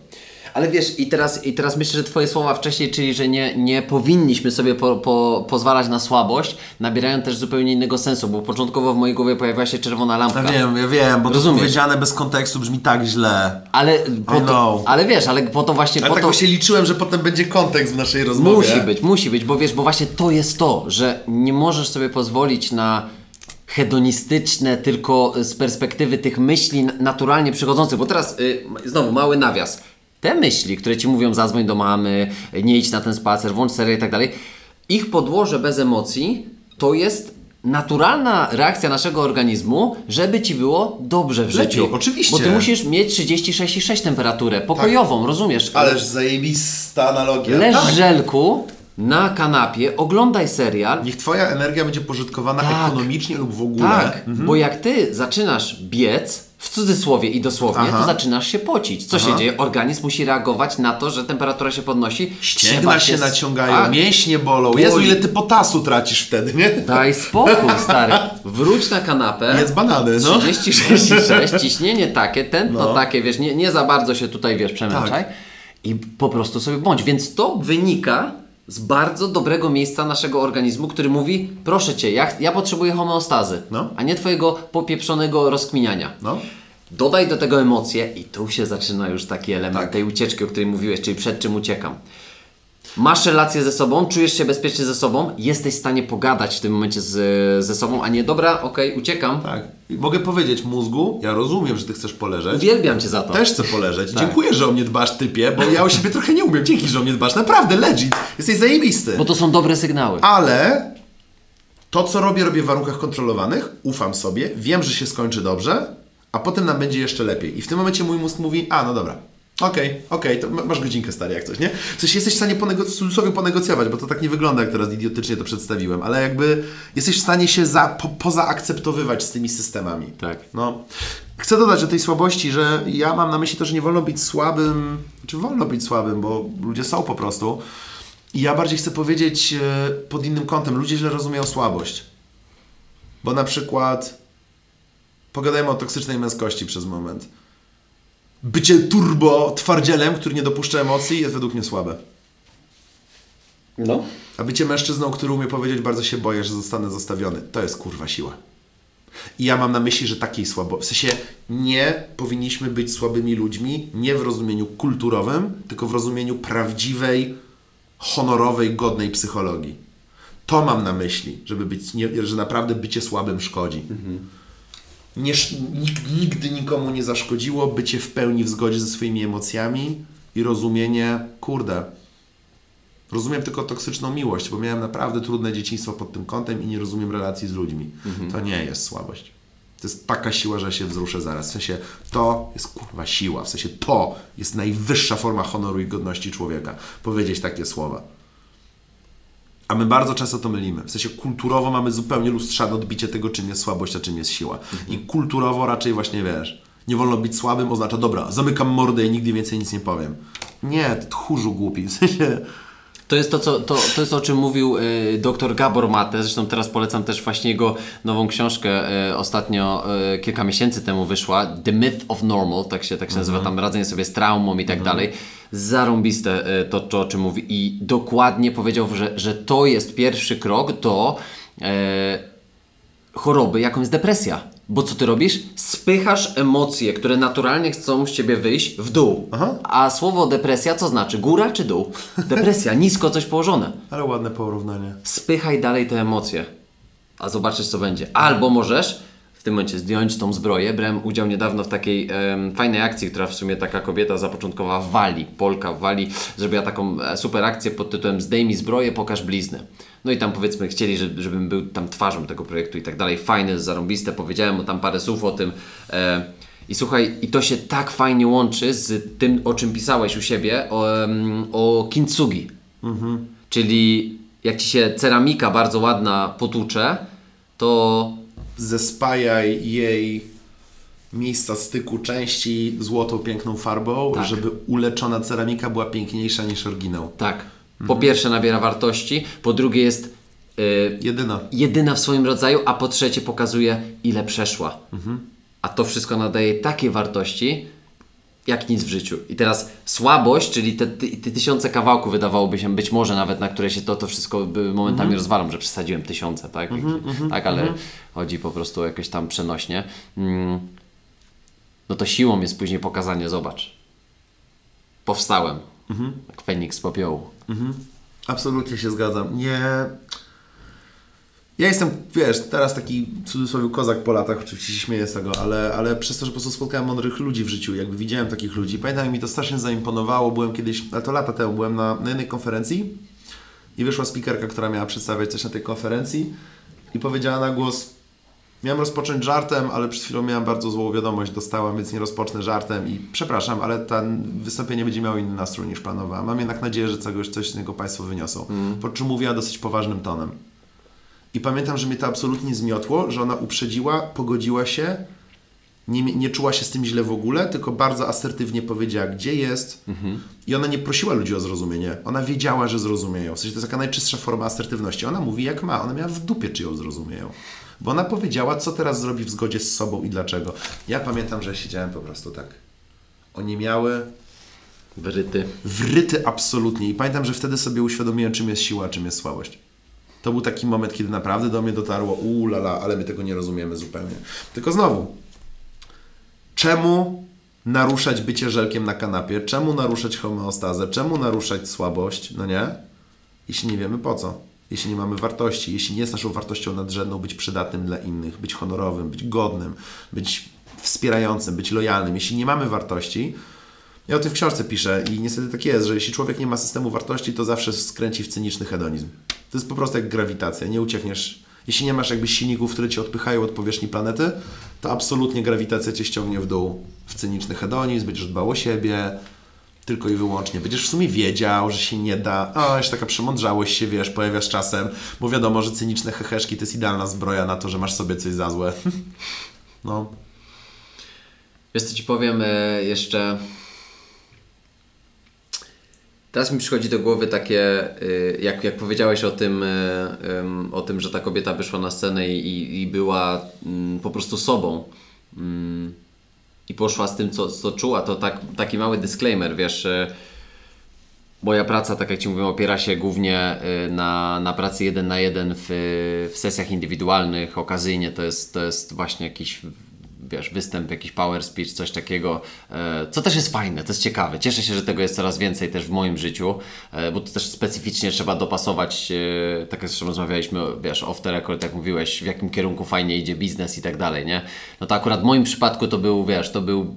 A: Ale wiesz, i teraz, i teraz myślę, że Twoje słowa wcześniej, czyli że nie, nie powinniśmy sobie po, po, pozwalać na słabość, nabierają też zupełnie innego sensu, bo początkowo w mojej głowie pojawiła się czerwona lampka.
B: Ja wiem, ja wiem, bo
A: Rozumiesz.
B: to powiedziane bez kontekstu brzmi tak źle.
A: Ale, po
B: I
A: to, ale wiesz, ale po to właśnie.
B: Ale
A: po
B: tak
A: to,
B: właśnie liczyłem, że potem będzie kontekst w naszej rozmowie.
A: Musi być, musi być, bo wiesz, bo właśnie to jest to, że nie możesz sobie pozwolić na hedonistyczne, tylko z perspektywy tych myśli naturalnie przychodzących. Bo teraz y, znowu mały nawias. Te myśli, które ci mówią zadzwoń do mamy, nie idź na ten spacer, włącz serię i tak dalej, ich podłoże bez emocji to jest naturalna reakcja naszego organizmu, żeby ci było dobrze w
B: Lepiej,
A: życiu.
B: oczywiście. Tak.
A: Bo ty musisz mieć 36,6 temperaturę, pokojową, rozumiesz?
B: Ależ zajebista analogia.
A: Leż
B: Tak.
A: w żelku na kanapie, oglądaj serial.
B: Niech twoja energia będzie pożytkowana
A: Tak.
B: ekonomicznie lub w ogóle.
A: Tak, bo jak ty zaczynasz biec, w cudzysłowie i dosłownie,
B: Aha.
A: to zaczynasz się pocić. Co się dzieje? Organizm musi reagować na to, że temperatura się podnosi.
B: Ścięgna się
A: s-
B: naciągają,
A: Tak.
B: mięśnie bolą.
A: Boli.
B: Jezu, ile ty potasu tracisz wtedy, nie?
A: Daj spokój, <laughs> stary. Wróć na kanapę.
B: Jedz banany, no.
A: 36,6, <laughs> ciśnienie takie, tętno
B: No.
A: takie, wiesz, nie, nie za bardzo się tutaj, wiesz, przemęczaj.
B: Tak.
A: I po prostu sobie bądź. Więc to wynika z bardzo dobrego miejsca naszego organizmu, który mówi, proszę Cię, ja, ja potrzebuję homeostazy,
B: No.
A: a nie Twojego popieprzonego rozkminiania.
B: No.
A: Dodaj do tego emocje i tu się zaczyna już taki element
B: Tak.
A: tej ucieczki, o której mówiłeś, czyli przed czym uciekam. Masz relację ze sobą, czujesz się bezpiecznie ze sobą, jesteś w stanie pogadać w tym momencie z, ze sobą, a nie dobra, okej, uciekam.
B: Tak. Mogę powiedzieć mózgu, ja rozumiem, że ty chcesz poleżeć.
A: Uwielbiam Cię za to.
B: Też chcę poleżeć.
A: Tak.
B: Dziękuję, że o mnie dbasz, typie, bo ja o siebie trochę nie umiem. Dzięki, że o mnie dbasz. Naprawdę, legit. Jesteś zajebisty.
A: Bo to są dobre sygnały.
B: Ale to, co robię, robię w warunkach kontrolowanych. Ufam sobie. Wiem, że się skończy dobrze, a potem nam będzie jeszcze lepiej. I w tym momencie mój mózg mówi, a no dobra. Okej, okej, to ma- masz godzinkę stary jak coś, nie? W sensie jesteś w stanie ponego- w cudzysłowie ponegocjować, bo to tak nie wygląda, jak teraz idiotycznie to przedstawiłem, ale jakby jesteś w stanie się za, po, pozaakceptowywać z tymi systemami.
A: Tak.
B: No. Chcę dodać do tej słabości, że ja mam na myśli to, że nie wolno być słabym, czy wolno być słabym, bo ludzie są po prostu. I ja bardziej chcę powiedzieć e, pod innym kątem. Ludzie źle rozumieją słabość. Bo na przykład pogadajmy o toksycznej męskości przez moment. Bycie turbo twardzielem, który nie dopuszcza emocji jest według mnie słabe.
A: No.
B: A bycie mężczyzną, który umie powiedzieć bardzo się boję, że zostanę zostawiony, to jest kurwa siła. I ja mam na myśli, że takiej słabo. W sensie nie powinniśmy być słabymi ludźmi, nie w rozumieniu kulturowym, tylko w rozumieniu prawdziwej, honorowej, godnej psychologii. To mam na myśli, żeby być, nie, że naprawdę bycie słabym szkodzi. Nie, nigdy nikomu nie zaszkodziło bycie w pełni w zgodzie ze swoimi emocjami i rozumienie, kurde, Rozumiem tylko toksyczną miłość, bo miałem naprawdę trudne dzieciństwo pod tym kątem i nie rozumiem relacji z ludźmi. To nie jest słabość. To jest taka siła, że się wzruszę zaraz. W sensie to jest kurwa siła. W sensie to jest najwyższa forma honoru i godności człowieka. Powiedzieć takie słowa. A my bardzo często to mylimy. W sensie kulturowo mamy zupełnie lustrzane odbicie tego, czym jest słabość, a czym jest siła. I kulturowo raczej właśnie wiesz, nie wolno być słabym, oznacza dobra, zamykam mordę i nigdy więcej nic nie powiem. Nie, ty tchórzu głupi. W sensie
A: To jest to, co, to, to jest o czym mówił y, dr Gabor Mate. Zresztą teraz polecam też właśnie jego nową książkę. Y, ostatnio, y, kilka miesięcy temu wyszła. The Myth of Normal, tak się, tak się nazywa. Tam radzenie sobie z traumą i tak dalej. Zarąbiste y, to, to, o czym mówi. I dokładnie powiedział, że, że to jest pierwszy krok do y, choroby, jaką jest depresja. Bo co ty robisz? Spychasz emocje, które naturalnie chcą z ciebie wyjść w dół. A słowo depresja co znaczy? Góra czy dół? Depresja, <laughs> nisko coś położone.
B: Ale ładne porównanie.
A: Spychaj dalej te emocje, a zobaczysz co będzie. Albo możesz w tym momencie zdjąć tą zbroję. Brałem udział niedawno w takiej fajnej akcji, która w sumie taka kobieta zapoczątkowała w Walii. Polka w Walii zrobiła taką e, super akcję pod tytułem Zdejmij zbroję, pokaż blizny. No i tam powiedzmy chcieli, żeby, żebym był tam twarzą tego projektu i tak dalej. Fajne, zarąbiste, powiedziałem mu tam parę słów o tym. E, I słuchaj, i to się tak fajnie łączy z tym, o czym pisałeś u siebie, o, o kintsugi. Czyli jak ci się ceramika bardzo ładna potłucze, to
B: Zespajaj jej miejsca styku części złotą, piękną farbą,
A: Tak.
B: żeby uleczona ceramika była piękniejsza niż oryginał.
A: tak. Po pierwsze nabiera wartości, po drugie jest y,
B: Jedyna.
A: jedyna w swoim rodzaju, a po trzecie pokazuje ile przeszła. A to wszystko nadaje takiej wartości, jak nic w życiu. I teraz słabość, czyli te, te, te tysiące kawałków wydawałoby się być może nawet, na które się to, to wszystko momentami rozwalam, że przesadziłem tysiące, tak? tak, ale chodzi po prostu o jakieś tam przenośnie. Mm. No to siłą jest później pokazanie, zobacz. Powstałem. Jak Feniks z popiołu.
B: Absolutnie się zgadzam. Nie. Ja jestem, wiesz, teraz taki w cudzysłowie kozak po latach, oczywiście się śmieję z tego, ale, ale przez to, że po prostu spotkałem mądrych ludzi w życiu, jakby widziałem takich ludzi. Pamiętam, jak mi to strasznie zaimponowało. Byłem kiedyś, ale to lata temu, byłem na, na jednej konferencji i wyszła speakerka, która miała przedstawiać coś na tej konferencji i powiedziała na głos Miałem rozpocząć żartem, ale przed chwilą miałem bardzo złą wiadomość, dostałam, więc nie rozpocznę żartem i przepraszam, ale ten wystąpienie będzie miało inny nastrój niż planowałam. Mam jednak nadzieję, że czegoś, coś z niego Państwo wyniosą. Po czym mówiła dosyć poważnym tonem. I pamiętam, że mnie to absolutnie zmiotło, że ona uprzedziła, pogodziła się, nie, nie czuła się z tym źle w ogóle, tylko bardzo asertywnie powiedziała, gdzie jest. I ona nie prosiła ludzi o zrozumienie. Ona wiedziała, że zrozumieją. W sensie to jest taka najczystsza forma asertywności. Ona mówi jak ma. Ona miała w dupie, czy ją zrozumieją. Bo ona powiedziała, co teraz zrobi w zgodzie z sobą i dlaczego. Ja pamiętam, że siedziałem po prostu tak. Oni miały
A: Wryty.
B: wryty absolutnie. I pamiętam, że wtedy sobie uświadomiłem, czym jest siła, czym jest słabość. To był taki moment, kiedy naprawdę do mnie dotarło, uuu lala, ale my tego nie rozumiemy zupełnie. Tylko znowu, czemu naruszać bycie żelkiem na kanapie? Czemu naruszać homeostazę? Czemu naruszać słabość? No nie? Jeśli nie wiemy po co. Jeśli nie mamy wartości, jeśli nie jest naszą wartością nadrzędną być przydatnym dla innych, być honorowym, być godnym, być wspierającym, być lojalnym. Jeśli nie mamy wartości, ja o tym w książce piszę i niestety tak jest, że jeśli człowiek nie ma systemu wartości, to zawsze skręci w cyniczny hedonizm. To jest po prostu jak grawitacja, nie uciekniesz. Jeśli nie masz jakby silników, które cię odpychają od powierzchni planety, to absolutnie grawitacja cię ściągnie w dół w cyniczny hedonizm, będziesz dbał o siebie, tylko i wyłącznie. Będziesz w sumie wiedział, że się nie da. O, jeszcze taka przemądrzałość się, wiesz, pojawia z czasem, bo wiadomo, że cyniczne heheszki to jest idealna zbroja na to, że masz sobie coś za złe. <laughs> No.
A: Wiesz co Ci powiem e, jeszcze... Teraz mi przychodzi do głowy takie, y, jak, jak powiedziałeś o tym, y, o tym, że ta kobieta wyszła na scenę i, i- była mm, po prostu sobą mm, i poszła z tym, co, co czuła, to tak, taki mały disclaimer, wiesz, y, moja praca, tak jak Ci mówiłem, opiera się głównie na, na pracy jeden na jeden w, w sesjach indywidualnych, okazyjnie to jest, to jest właśnie jakiś wiesz, występ, jakiś power speech, coś takiego, e, co też jest fajne, to jest ciekawe. Cieszę się, że tego jest coraz więcej też w moim życiu, e, bo to też specyficznie trzeba dopasować, e, tak jak zresztą rozmawialiśmy, wiesz, off the record, jak mówiłeś, w jakim kierunku fajnie idzie biznes i tak dalej, nie? No to akurat w moim przypadku to był, wiesz, to był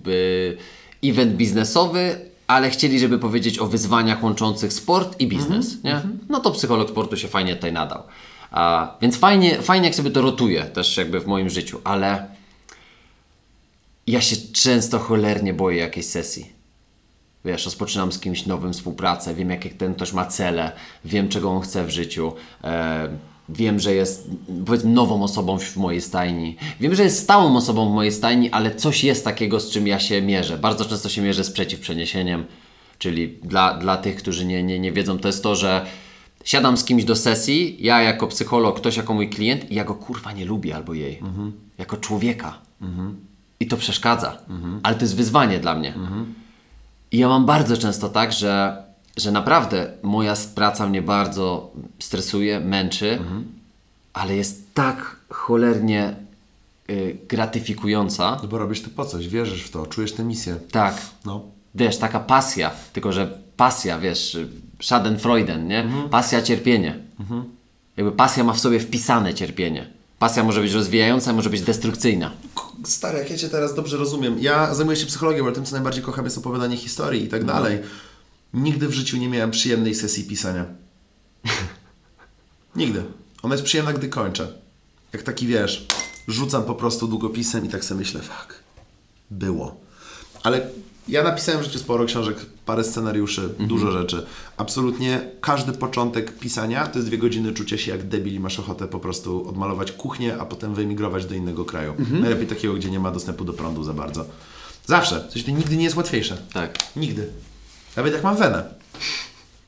A: event biznesowy, ale chcieli, żeby powiedzieć o wyzwaniach łączących sport i biznes, nie? No to psycholog sportu się fajnie tutaj nadał. A, więc fajnie, fajnie jak sobie to rotuje też jakby w moim życiu, ale ja się często cholernie boję jakiejś sesji. Wiesz, rozpoczynam z kimś nowym współpracę, wiem jakie ten ktoś ma cele, wiem czego on chce w życiu, e, wiem, że jest powiedzmy nową osobą w mojej stajni, wiem, że jest stałą osobą w mojej stajni, ale coś jest takiego, z czym ja się mierzę. Bardzo często się mierzę z przeciwprzeniesieniem, czyli dla, dla tych, którzy nie, nie, nie wiedzą, to jest to, że siadam z kimś do sesji, ja jako psycholog, ktoś jako mój klient i ja go kurwa nie lubię albo jej, jako człowieka. I to przeszkadza, ale to jest wyzwanie dla mnie. I ja mam bardzo często tak, że, że naprawdę moja praca mnie bardzo stresuje, męczy, ale jest tak cholernie y, gratyfikująca.
B: No bo robisz to po coś, wierzysz w to, czujesz tę misję.
A: Tak,
B: No.
A: wiesz, taka pasja, tylko że pasja, wiesz, Schadenfreuden, nie? Pasja, cierpienie. Jakby pasja ma w sobie wpisane cierpienie. Pasja może być rozwijająca, może być destrukcyjna.
B: Stary, jak ja Cię teraz dobrze rozumiem. Ja zajmuję się psychologią, ale tym, co najbardziej kocham, jest opowiadanie historii i tak dalej. Nigdy w życiu nie miałem przyjemnej sesji pisania. <laughs> Nigdy. Ona jest przyjemna, gdy kończę. Jak taki, wiesz, rzucam po prostu długopisem i tak sobie myślę, fuck, było. Ale ja napisałem w życiu sporo książek, parę scenariuszy, dużo rzeczy. Absolutnie każdy początek pisania to jest dwie godziny czucia się jak debil i masz ochotę po prostu odmalować kuchnię, a potem wyemigrować do innego kraju. Najlepiej takiego, gdzie nie ma dostępu do prądu za bardzo. Zawsze. Coś to nigdy nie jest łatwiejsze.
A: Tak.
B: Nigdy. Nawet jak mam wenę.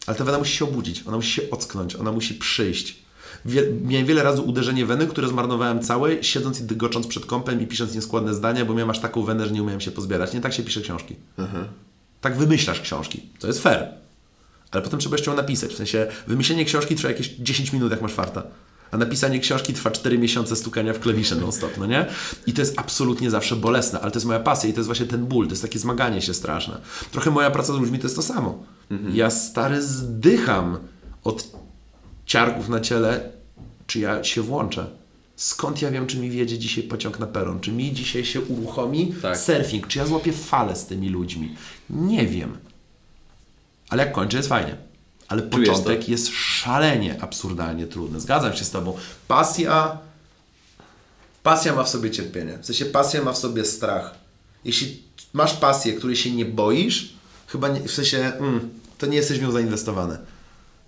B: Ale ta wena musi się obudzić, ona musi się ocknąć, ona musi przyjść. Wie, miałem wiele razy uderzenie weny, które zmarnowałem całe, siedząc i dygocząc przed kąpem i pisząc nieskładne zdania, bo miałem aż taką wenę, że nie umiałem się pozbierać. Nie tak się pisze książki. Tak wymyślasz książki. To jest fair. Ale potem trzeba jeszcze ją napisać. W sensie wymyślenie książki trwa jakieś 10 minut, jak masz farta. A napisanie książki trwa 4 miesiące stukania w klawisze non-stop, no nie? I to jest absolutnie zawsze bolesne, ale to jest moja pasja i to jest właśnie ten ból, to jest takie zmaganie się straszne. Trochę moja praca z ludźmi to jest to samo. Ja stary zdycham od ciarków na ciele, czy ja się włączę. Skąd ja wiem, czy mi wjedzie dzisiaj pociąg na peron? Czy mi dzisiaj się uruchomi
A: Tak.
B: surfing? Czy ja złapię falę z tymi ludźmi? Nie wiem. Ale jak kończę, jest fajnie. Ale początek jest szalenie, absurdalnie trudny. Zgadzam się z Tobą. Pasja Pasja ma w sobie cierpienie. W sensie pasja ma w sobie strach. Jeśli masz pasję, której się nie boisz, chyba nie, w sensie mm, to nie jesteś w nią zainwestowany.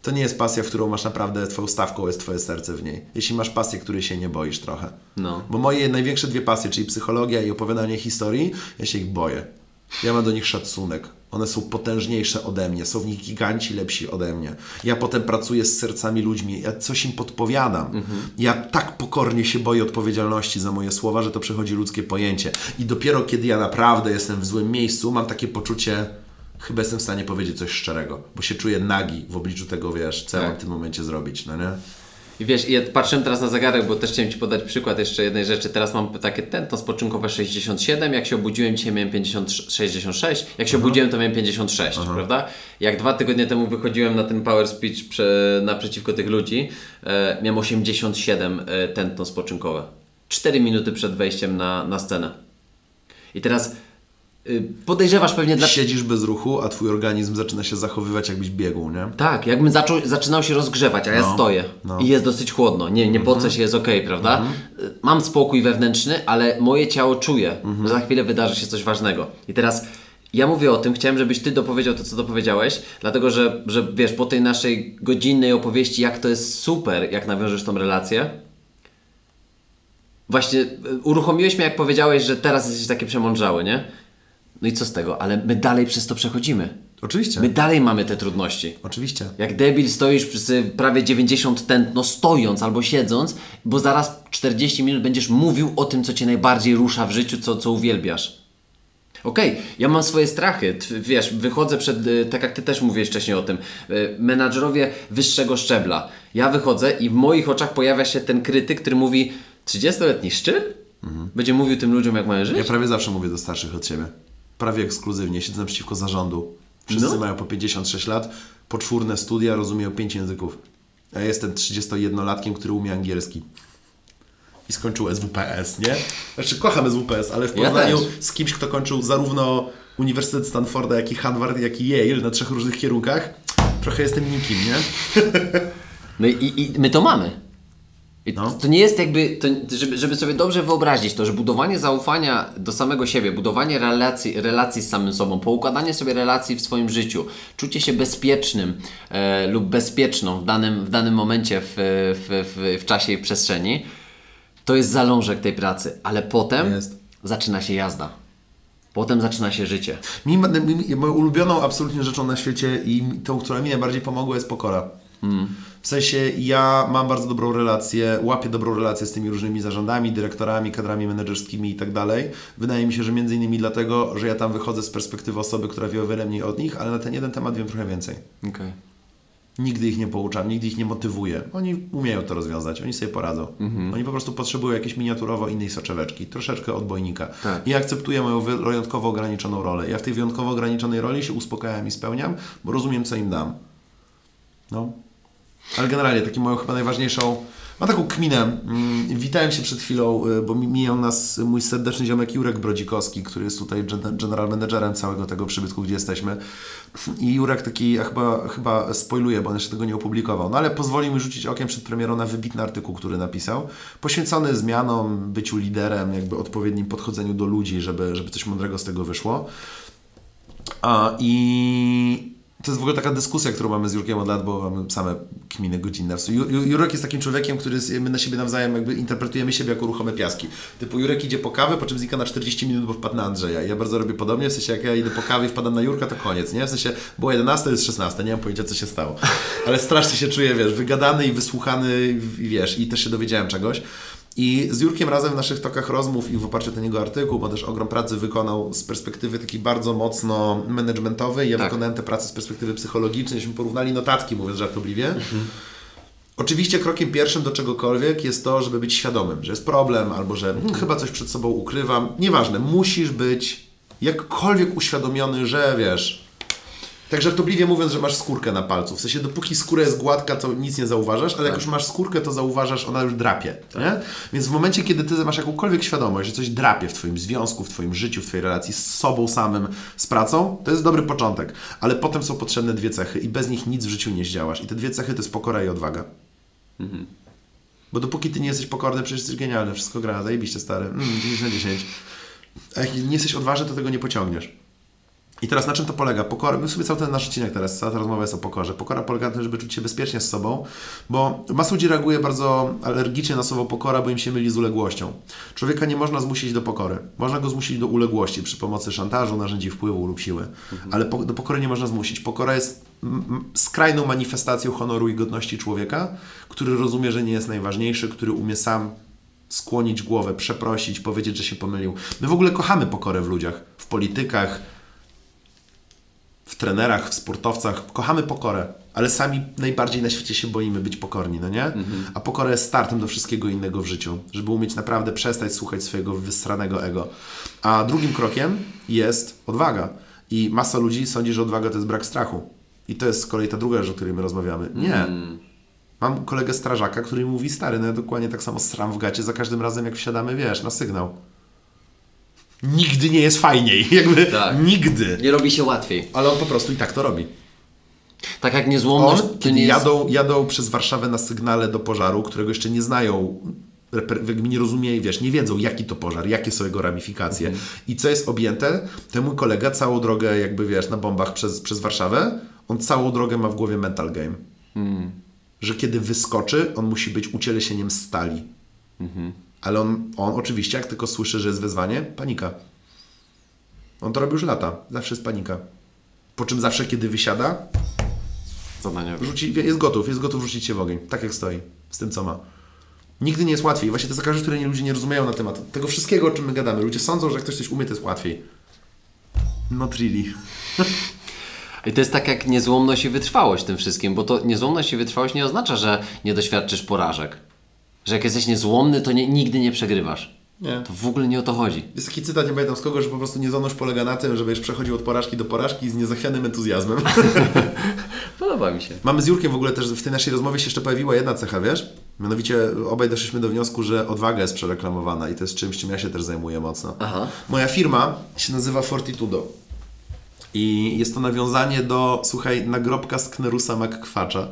B: To nie jest pasja, w którą masz naprawdę, twoją stawką jest twoje serce w niej. Jeśli masz pasję, której się nie boisz trochę.
A: No.
B: Bo moje największe dwie pasje, czyli psychologia i opowiadanie historii, ja się ich boję. Ja mam do nich szacunek. One są potężniejsze ode mnie, są w nich giganci lepsi ode mnie. Ja potem pracuję z sercami ludźmi, ja coś im podpowiadam. Ja tak pokornie się boję odpowiedzialności za moje słowa, że to przechodzi ludzkie pojęcie. I dopiero kiedy ja naprawdę jestem w złym miejscu, mam takie poczucie, chyba jestem w stanie powiedzieć coś szczerego, bo się czuję nagi w obliczu tego, wiesz, co
A: Tak.
B: mam w tym momencie zrobić, no nie?
A: I wiesz, ja patrzyłem teraz na zegarek, bo też chciałem Ci podać przykład jeszcze jednej rzeczy. Teraz mam takie tętno spoczynkowe 67, jak się obudziłem dzisiaj miałem 50, 66, jak się obudziłem to miałem 56, prawda? Jak dwa tygodnie temu wychodziłem na ten power speech prze, naprzeciwko tych ludzi, e, miałem 87 e, tętno spoczynkowe. 4 minuty przed wejściem na, na scenę. I teraz podejrzewasz pewnie dla...
B: Siedzisz bez ruchu, a twój organizm zaczyna się zachowywać jakbyś biegł, nie?
A: Tak, jakbym zaczął, zaczynał się rozgrzewać, a ja
B: No,
A: stoję
B: no.
A: i jest dosyć chłodno. Nie, nie pocę się, jest ok, prawda? Y, Mam spokój wewnętrzny, ale moje ciało czuje, że za chwilę wydarzy się coś ważnego. I teraz ja mówię o tym, chciałem, żebyś Ty dopowiedział to, co dopowiedziałeś, dlatego że, że wiesz, po tej naszej godzinnej opowieści, jak to jest super, jak nawiążesz tą relację, Właśnie y, uruchomiłeś mnie, jak powiedziałeś, że teraz jesteś taki przemądrzały, nie? No i co z tego? Ale my dalej przez to przechodzimy.
B: Oczywiście.
A: My dalej mamy te trudności.
B: Oczywiście.
A: Jak debil stoisz przy prawie 90 tętno stojąc albo siedząc, bo zaraz 40 minut będziesz mówił o tym, co cię najbardziej rusza w życiu, co, co uwielbiasz. Okej, ja mam swoje strachy, wiesz, wychodzę przed, y, tak jak ty też mówiłeś wcześniej o tym, y, menadżerowie wyższego szczebla. Ja wychodzę i w moich oczach pojawia się ten krytyk, który mówi 30-letni szczyl? Będzie mówił tym ludziom, jak mają żyć?
B: Ja prawie zawsze mówię do starszych od siebie. Prawie ekskluzywnie. Siedzę naprzeciwko zarządu. Wszyscy
A: No.
B: mają po 56 lat, poczwórne studia, rozumieją 5 języków. Ja jestem 31-latkiem, który umie angielski. I skończył SWPS, nie? Znaczy kocham SWPS, ale w
A: Ja
B: porównaniu
A: też.
B: z kimś, kto kończył zarówno Uniwersytet Stanforda, jak i Harvard, jak i Yale na trzech różnych kierunkach, trochę jestem nikim, nie?
A: No i, i my to mamy.
B: No.
A: To nie jest jakby, to, żeby, żeby sobie dobrze wyobrazić to, że budowanie zaufania do samego siebie, budowanie relacji, relacji z samym sobą, poukładanie sobie relacji w swoim życiu, czucie się bezpiecznym e, lub bezpieczną w danym, w danym momencie w, w, w, w czasie i w przestrzeni, to jest zalążek tej pracy, ale potem
B: Jest.
A: zaczyna się jazda. Potem zaczyna się życie.
B: Mi, mi, moją ulubioną absolutnie rzeczą na świecie i tą, która mi najbardziej pomogła jest pokora. W sensie ja mam bardzo dobrą relację, łapię dobrą relację z tymi różnymi zarządami, dyrektorami, kadrami menedżerskimi i tak dalej. Wydaje mi się, że między innymi dlatego, że ja tam wychodzę z perspektywy osoby, która wie o wiele mniej od nich, ale na ten jeden temat wiem trochę więcej.
A: Okay.
B: Nigdy ich nie pouczam, nigdy ich nie motywuję. Oni umieją to rozwiązać, oni sobie poradzą. Oni po prostu potrzebują jakiejś miniaturowo innej soczeweczki, troszeczkę odbojnika.
A: Tak.
B: I akceptuję moją wy- wyjątkowo ograniczoną rolę. Ja w tej wyjątkowo ograniczonej roli się uspokajam i spełniam, bo rozumiem, co im dam. No. Ale generalnie, taką moją chyba najważniejszą... Mam taką kminę. Mm, Witałem się przed chwilą, y, bo mi- mijał nas mój serdeczny ziomek Jurek Brodzikowski, który jest tutaj gen- general managerem całego tego przybytku, gdzie jesteśmy. I Jurek taki, ja chyba, chyba spoiluje, bo on jeszcze tego nie opublikował, no ale pozwoli mi rzucić okiem przed premierą na wybitny artykuł, który napisał, poświęcony zmianom, byciu liderem, jakby odpowiednim podchodzeniu do ludzi, żeby, żeby coś mądrego z tego wyszło. A, I to jest w ogóle taka dyskusja, którą mamy z Jurkiem od lat, bo mamy same kminy Ju- Jurek jest takim człowiekiem, który my na siebie nawzajem jakby interpretujemy siebie jako ruchome piaski. Typu Jurek idzie po kawę, po czym znika na 40 minut, bo wpadł na Andrzeja. Ja bardzo robię podobnie, w sensie jak ja idę po kawie wpadam na Jurka, to koniec, nie? W sensie było 11, jest 16, nie mam pojęcia co się stało. Ale strasznie się czuję, wiesz, wygadany i wysłuchany i wiesz, i też się dowiedziałem czegoś. I z Jurkiem razem w naszych tokach rozmów i w oparciu o ten jego artykuł, bo też ogrom pracy wykonał z perspektywy takiej bardzo mocno managementowej. Ja
A: Tak.
B: wykonałem tę pracę z perspektywy psychologicznej, żeśmy porównali notatki, mówiąc żartobliwie. Oczywiście krokiem pierwszym do czegokolwiek jest to, żeby być świadomym, że jest problem albo że hmm, chyba coś przed sobą ukrywam. Nieważne, musisz być jakkolwiek uświadomiony, że wiesz, tak żartobliwie mówiąc, że masz skórkę na palcu. W sensie, dopóki skóra jest gładka, to nic nie zauważasz, ale jak już masz skórkę, to zauważasz, ona już drapie. Nie? Więc w momencie, kiedy ty masz jakąkolwiek świadomość, że coś drapie w twoim związku, w twoim życiu, w twojej relacji z sobą samym, z pracą, to jest dobry początek. Ale potem są potrzebne dwie cechy i bez nich nic w życiu nie zdziałasz. I te dwie cechy to jest pokora i odwaga. Bo Bo dopóki ty nie jesteś pokorny, przecież jesteś genialny, wszystko gra, zajebiście stary, mm, 10 na 10. A jak nie jesteś odważny, to tego nie pociągniesz. I teraz na czym to polega? Pokora, my sobie cały ten nasz odcinek teraz, cała ta rozmowa jest o pokorze. Pokora polega na tym, żeby czuć się bezpiecznie z sobą, bo masa ludzi reaguje bardzo alergicznie na słowo pokora, bo im się myli z uległością. Człowieka nie można zmusić do pokory. Można go zmusić do uległości przy pomocy szantażu, narzędzi wpływu lub siły. Ale po, do pokory nie można zmusić. Pokora jest skrajną manifestacją honoru i godności człowieka, który rozumie, że nie jest najważniejszy, który umie sam skłonić głowę, przeprosić, powiedzieć, że się pomylił. My w ogóle kochamy pokorę w ludziach, w politykach, w trenerach, w sportowcach. Kochamy pokorę, ale sami najbardziej na świecie się boimy być pokorni, no nie? A pokora jest startem do wszystkiego innego w życiu, żeby umieć naprawdę przestać słuchać swojego wysranego ego. A drugim krokiem jest odwaga. I masa ludzi sądzi, że odwaga to jest brak strachu. I to jest z kolei ta druga rzecz, o której my rozmawiamy. Nie. Mam kolegę strażaka, który mówi, stary, no ja dokładnie tak samo sram w gacie za każdym razem, jak wsiadamy, wiesz, na sygnał. Nigdy nie jest fajniej, <laughs> jakby
A: Tak.
B: nigdy.
A: Nie robi się łatwiej.
B: Ale on po prostu i tak to robi.
A: Tak jak niezłomność,
B: On,
A: to nie jest...
B: jadą, jadą przez Warszawę na sygnale do pożaru, którego jeszcze nie znają, nie rozumieją, wiesz, nie wiedzą jaki to pożar, jakie są jego ramifikacje i co jest objęte, ten mój kolega całą drogę jakby, wiesz, na bombach przez, przez Warszawę, on całą drogę ma w głowie mental game. Że kiedy wyskoczy, on musi być ucieleśnieniem stali. Ale on, on oczywiście, jak tylko słyszy, że jest wezwanie, panika. On to robi już lata. Zawsze jest panika. Po czym zawsze, kiedy wysiada,
A: Zadania.
B: rzuci, jest gotów, jest gotów rzucić się w ogień. Tak jak stoi, z tym co ma. Nigdy nie jest łatwiej. Właśnie to jest rzecz, której ludzie nie rozumieją na temat tego wszystkiego, o czym my gadamy. Ludzie sądzą, że jak ktoś coś umie, to jest łatwiej. Not really. <laughs>
A: I to jest tak jak niezłomność i wytrwałość tym wszystkim, bo to niezłomność i wytrwałość nie oznacza, że nie doświadczysz porażek. Że jak jesteś niezłomny, to nie, nigdy nie przegrywasz.
B: Nie.
A: To w ogóle nie o to chodzi.
B: Jest taki cytat, nie pamiętam z kogo, że po prostu niezłomność polega na tym, żebyś przechodził od porażki do porażki z niezachwianym entuzjazmem. <laughs>
A: Podoba mi się.
B: Mamy z Jurkiem w ogóle też w tej naszej rozmowie się jeszcze pojawiła jedna cecha, wiesz? Mianowicie obaj doszliśmy do wniosku, że odwaga jest przereklamowana i to jest czymś, czym ja się też zajmuję mocno.
A: Aha.
B: Moja firma się nazywa Fortitudo. I jest to nawiązanie do, słuchaj, nagrobka Sknerusa McQuacza.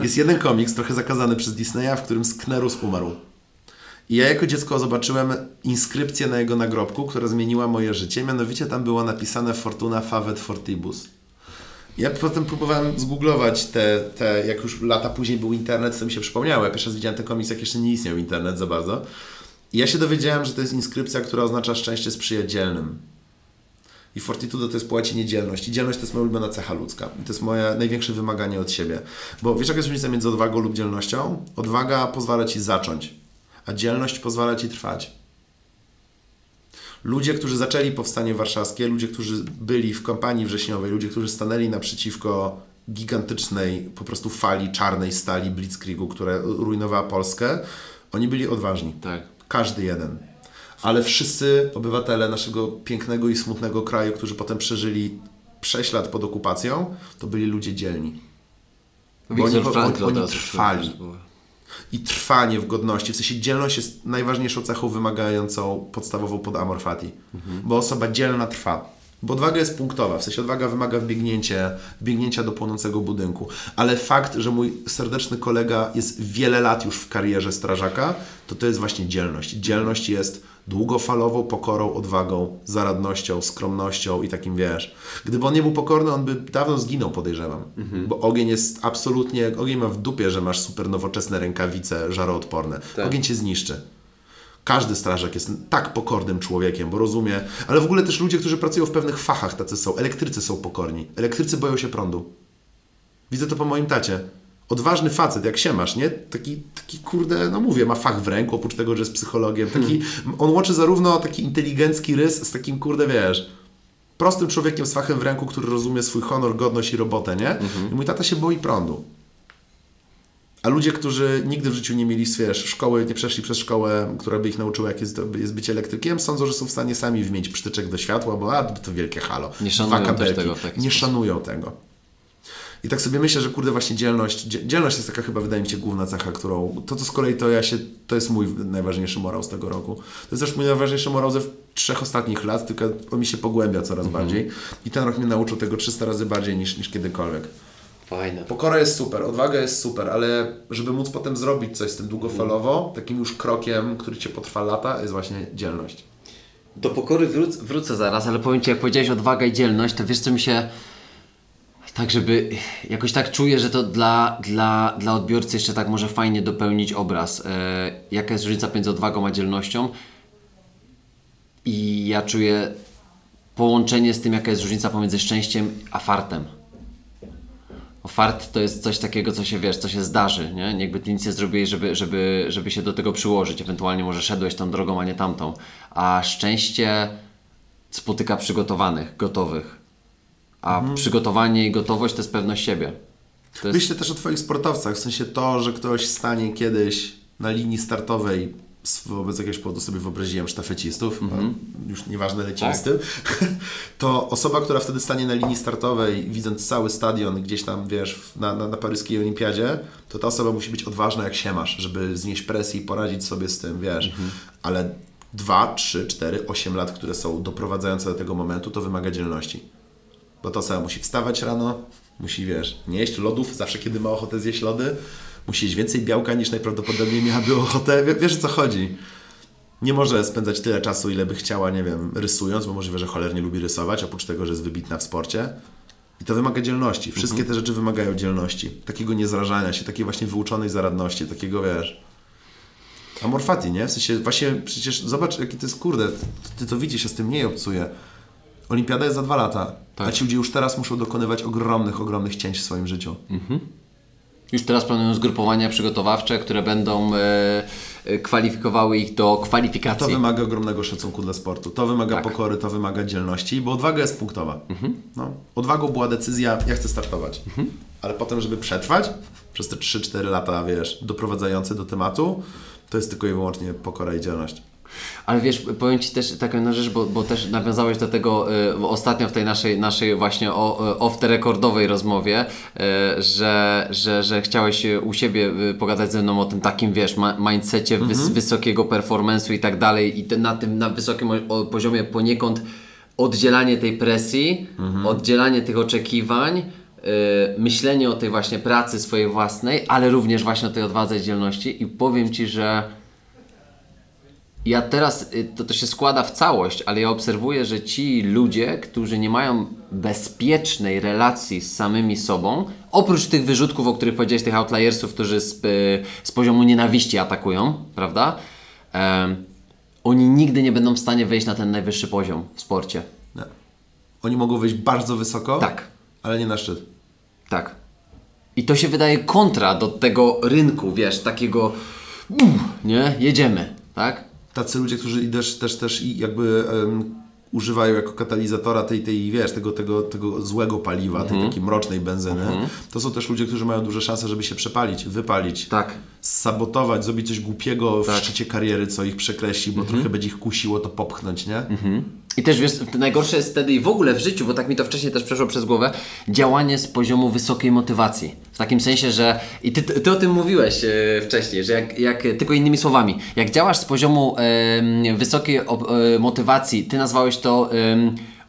B: Jest jeden komiks, trochę zakazany przez Disneya, w którym Sknerus umarł. I ja jako dziecko zobaczyłem inskrypcję na jego nagrobku, która zmieniła moje życie. Mianowicie tam było napisane Fortuna Favet Fortibus. Ja potem próbowałem zgooglować te, te, jak już lata później był internet, to mi się przypomniało. Ja pierwszy raz widziałem ten komiks, jak jeszcze nie istniał internet za bardzo. I ja się dowiedziałem, że to jest inskrypcja, która oznacza szczęście sprzyja dzielnym. I fortitudo to jest po łacinie dzielność. I dzielność to jest moja ulubiona cecha ludzka. I to jest moje największe wymaganie od siebie. Bo wiesz, jaka jest różnica między odwagą lub dzielnością? Odwaga pozwala Ci zacząć, a dzielność pozwala Ci trwać. Ludzie, którzy zaczęli powstanie warszawskie, ludzie, którzy byli w kampanii wrześniowej, ludzie, którzy stanęli naprzeciwko gigantycznej po prostu fali czarnej stali Blitzkriegu, która rujnowała Polskę, oni byli odważni.
A: Tak.
B: Każdy jeden. Ale wszyscy obywatele naszego pięknego i smutnego kraju, którzy potem przeżyli 6 lat pod okupacją, to byli ludzie dzielni. Bo oni,
A: Frankl
B: oni, trwali. I trwanie w godności, w sensie dzielność jest najważniejszą cechą wymagającą podstawową pod amor fati. Bo osoba dzielna trwa. Bo odwaga jest punktowa, w sensie odwaga wymaga wbiegnięcie, wbiegnięcia do płonącego budynku. Ale fakt, że mój serdeczny kolega jest wiele lat już w karierze strażaka, to to jest właśnie dzielność. Dzielność jest długofalową pokorą, odwagą, zaradnością, skromnością i takim, wiesz. Gdyby on nie był pokorny, on by dawno zginął, podejrzewam. Bo ogień jest absolutnie, ogień ma w dupie, że masz super nowoczesne rękawice żaroodporne.
A: Tak.
B: Ogień cię zniszczy. Każdy strażak jest tak pokornym człowiekiem, bo rozumie, ale w ogóle też ludzie, którzy pracują w pewnych fachach, tacy są. Elektrycy są pokorni. Elektrycy boją się prądu. Widzę to po moim tacie. Odważny facet, jak się masz, nie? Taki, taki kurde, no mówię, ma fach w ręku, oprócz tego, że jest psychologiem. Taki, On łączy zarówno taki inteligencki rys z takim, kurde, wiesz, prostym człowiekiem z fachem w ręku, który rozumie swój honor, godność i robotę, nie? I mój tata się boi prądu. A ludzie, którzy nigdy w życiu nie mieli, wiesz, szkoły, nie przeszli przez szkołę, która by ich nauczyła, jak jest, jest bycie elektrykiem, sądzą, że są w stanie sami wmieć przytyczek do światła, bo a, to wielkie halo.
A: Nie szanują tego
B: Nie
A: sposób.
B: szanują tego. I tak sobie myślę, że kurde właśnie dzielność, dzie- dzielność jest taka chyba wydaje mi się główna cecha, którą, to co z kolei to ja się, to jest mój najważniejszy morał z tego roku. To jest też mój najważniejszy morał ze trzech ostatnich lat, tylko on mi się pogłębia coraz
A: Mhm.
B: bardziej i ten rok mnie nauczył tego 300 razy bardziej niż, niż kiedykolwiek.
A: Fajne.
B: Pokora jest super, odwaga jest super, ale żeby móc potem zrobić coś z tym długofalowo, takim już krokiem, który Cię potrwa lata, jest właśnie dzielność.
A: Do pokory wróc, wrócę zaraz, ale powiem Ci, jak powiedziałeś odwaga i dzielność, to wiesz co mi się... Tak, żeby... Jakoś tak czuję, że to dla, dla, dla odbiorcy jeszcze tak może fajnie dopełnić obraz. E, jaka jest różnica między odwagą a dzielnością? I ja czuję połączenie z tym, jaka jest różnica pomiędzy szczęściem a fartem. Fart to jest coś takiego, co się wiesz, co się zdarzy, nie? Jakby ty nic nie zrobiłeś, żeby, żeby, żeby się do tego przyłożyć. Ewentualnie może szedłeś tą drogą, a nie tamtą. A szczęście spotyka przygotowanych, gotowych. A przygotowanie i gotowość to jest pewność siebie. To jest...
B: Myślę też o Twoich sportowcach, w sensie to, że ktoś stanie kiedyś na linii startowej wobec jakiegoś powodu sobie wyobraziłem sztafecistów, no, już nieważne lecimy
A: Tak.
B: z tym, <laughs> to osoba, która wtedy stanie na linii startowej, widząc cały stadion gdzieś tam, wiesz, na, na, na paryskiej olimpiadzie, to ta osoba musi być odważna jak się masz, żeby znieść presję i poradzić sobie z tym, wiesz, ale 2, 3, 4, 8 lat, które są doprowadzające do tego momentu, to wymaga dzielności. Bo ta osoba musi wstawać rano, musi, wiesz, nie jeść lodów zawsze, kiedy ma ochotę zjeść lody, musi jeść więcej białka niż najprawdopodobniej miałaby ochotę. Wie- Wiesz o co chodzi? Nie może spędzać tyle czasu, ile by chciała, nie wiem, rysując, bo możliwe, że cholernie lubi rysować, oprócz tego, że jest wybitna w sporcie. I to wymaga dzielności. Wszystkie te rzeczy wymagają dzielności. Takiego niezrażania się, takiej właśnie wyuczonej zaradności, takiego, wiesz... Amorfati, nie? W sensie, właśnie przecież zobacz, jaki to jest, kurde, ty to widzisz, ja z tym mniej obcuję. Olimpiada jest za dwa lata,
A: Tak.
B: a ci ludzie już teraz muszą dokonywać ogromnych, ogromnych cięć w swoim życiu.
A: Już teraz planują zgrupowania przygotowawcze, które będą e, e, kwalifikowały ich do
B: To
A: kwalifikacji.
B: wymaga ogromnego szacunku dla sportu, to wymaga
A: Tak.
B: pokory, to wymaga dzielności, bo odwaga jest punktowa. No, odwagą była decyzja, ja chcę startować. Ale potem, żeby przetrwać przez te 3-4 lata, wiesz, doprowadzające do tematu, to jest tylko i wyłącznie pokora i dzielność.
A: Ale wiesz, powiem Ci też taką jedną rzecz, bo, bo też nawiązałeś do tego y, ostatnio w tej naszej, naszej właśnie y, off the recordowej rozmowie, y, że, że, że chciałeś y, u siebie y, pogadać ze mną o tym takim, wiesz, mindsetie wys, wysokiego performance'u i tak dalej i te, na tym, na wysokim poziomie poniekąd oddzielanie tej presji, oddzielanie tych oczekiwań, myślenie o tej właśnie pracy swojej własnej, ale również właśnie o tej odwadze i dzielności i powiem Ci, że ja teraz, y, to, to się składa w całość, ale ja obserwuję, że ci ludzie, którzy nie mają bezpiecznej relacji z samymi sobą, oprócz tych wyrzutków, o których powiedziałeś, tych outliersów, którzy z, y, z poziomu nienawiści atakują, prawda? Em, oni nigdy nie będą w stanie wejść na ten najwyższy poziom w sporcie.
B: Nie. Oni mogą wyjść bardzo wysoko,
A: Tak.
B: ale nie na szczyt.
A: Tak. I to się wydaje kontra do tego rynku, wiesz, takiego nie, jedziemy, tak?
B: Tacy ludzie, którzy też, też, też jakby em, używają jako katalizatora tej, tej wiesz, tego, tego, tego złego paliwa,
A: Mhm.
B: tej takiej mrocznej benzyny, to są też ludzie, którzy mają duże szanse, żeby się przepalić, wypalić,
A: Tak.
B: sabotować, zrobić coś głupiego w
A: Tak.
B: szczycie kariery, co ich przekreśli, bo trochę będzie ich kusiło to popchnąć, nie?
A: I też wiesz, najgorsze jest wtedy i w ogóle w życiu, bo tak mi to wcześniej też przeszło przez głowę, działanie z poziomu wysokiej motywacji. W takim sensie, że i ty, ty o tym mówiłeś e, wcześniej, że jak, jak tylko innymi słowami, jak działasz z poziomu em, wysokiej e, motywacji, ty nazwałeś to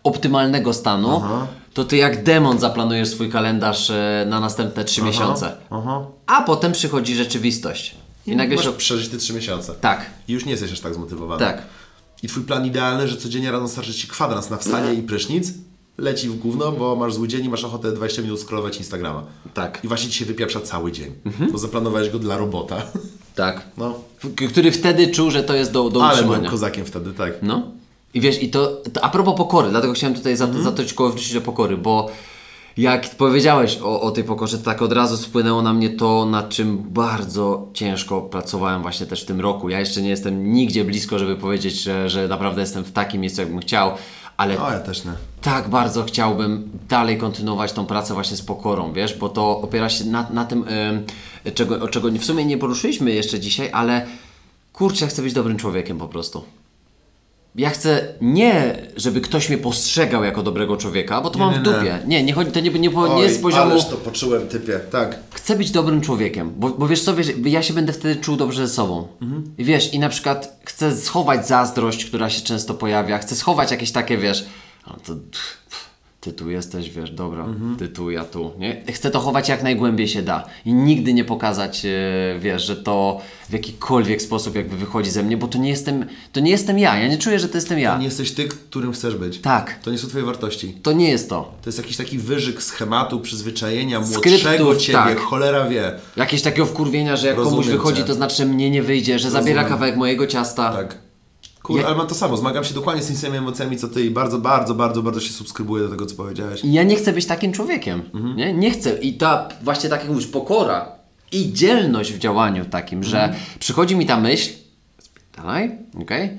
A: optymalnego stanu, to ty jak demon zaplanujesz swój kalendarz e, na następne trzy miesiące.
B: Aha.
A: A potem przychodzi rzeczywistość. I nagle
B: Masz
A: się...
B: przeżyć te trzy miesiące.
A: Tak,
B: I już nie jesteś aż tak zmotywowany.
A: tak.
B: I twój plan idealny, że codziennie rano starczy ci kwadrans na wstanie i prysznic, leci w gówno, bo masz zły dzień i masz ochotę 20 minut scrollować Instagrama.
A: Tak.
B: I właśnie ci się wypieprza cały dzień, bo zaplanowałeś go dla robota.
A: Tak.
B: No,
A: który wtedy czuł, że to jest do, do
B: ale
A: utrzymania.
B: byłem kozakiem wtedy, tak.
A: No. I wiesz, i to, to a propos pokory, dlatego chciałem tutaj
B: Mhm.
A: za, zatoczyć koło wrócić do pokory, bo jak powiedziałeś o, o tej pokorze, to tak od razu spłynęło na mnie to, nad czym bardzo ciężko pracowałem właśnie też w tym roku. Ja jeszcze nie jestem nigdzie blisko, żeby powiedzieć, że, że naprawdę jestem w takim miejscu, jakbym chciał, ale
B: O, ja też nie.
A: tak bardzo chciałbym dalej kontynuować tą pracę właśnie z pokorą, wiesz, bo to opiera się na, na tym, em, czego, o czego w sumie nie poruszyliśmy jeszcze dzisiaj, ale kurczę, ja chcę być dobrym człowiekiem po prostu. Ja chcę nie, żeby ktoś mnie postrzegał jako dobrego człowieka, bo to mam
B: nie,
A: w
B: nie.
A: dupie. Nie, nie chodzi, to nie, nie, po- nie
B: Oj,
A: jest z poziomu...
B: ależ to poczułem, typie, tak.
A: Chcę być dobrym człowiekiem, bo, bo wiesz co, wiesz, ja się będę wtedy czuł dobrze ze sobą. I wiesz, i na przykład chcę schować zazdrość, która się często pojawia, chcę schować jakieś takie, wiesz, no to, ty tu jesteś, wiesz, dobra,
B: Mhm.
A: ty tu, ja tu, nie? Chcę to chować jak najgłębiej się da i nigdy nie pokazać, e, wiesz, że to w jakikolwiek sposób jakby wychodzi ze mnie, bo to nie jestem, to nie jestem ja, ja nie czuję, że to jestem ja.
B: Nie jesteś ty, którym chcesz być.
A: Tak,
B: To nie są twoje wartości.
A: to nie jest to.
B: To jest jakiś taki wyżyk schematu, przyzwyczajenia,
A: Skryptów,
B: młodszego ciebie,
A: tak.
B: cholera wie.
A: Jakieś takiego wkurwienia, że jak komuś
B: Rozumiem
A: wychodzi,
B: cię.
A: to znaczy, że mnie nie wyjdzie, że zabiera
B: Rozumiem.
A: kawałek mojego ciasta.
B: Tak. Kurde,
A: Ja-
B: ale mam to samo. Zmagam się dokładnie z tymi samymi emocjami, co ty i bardzo, bardzo, bardzo, bardzo się subskrybuję do tego, co powiedziałeś.
A: Ja nie chcę być takim człowiekiem.
B: Mhm.
A: Nie? nie chcę. I ta właśnie tak jak mówisz, pokora i dzielność w działaniu takim, że
B: Mhm.
A: przychodzi mi ta myśl, dalej, okej,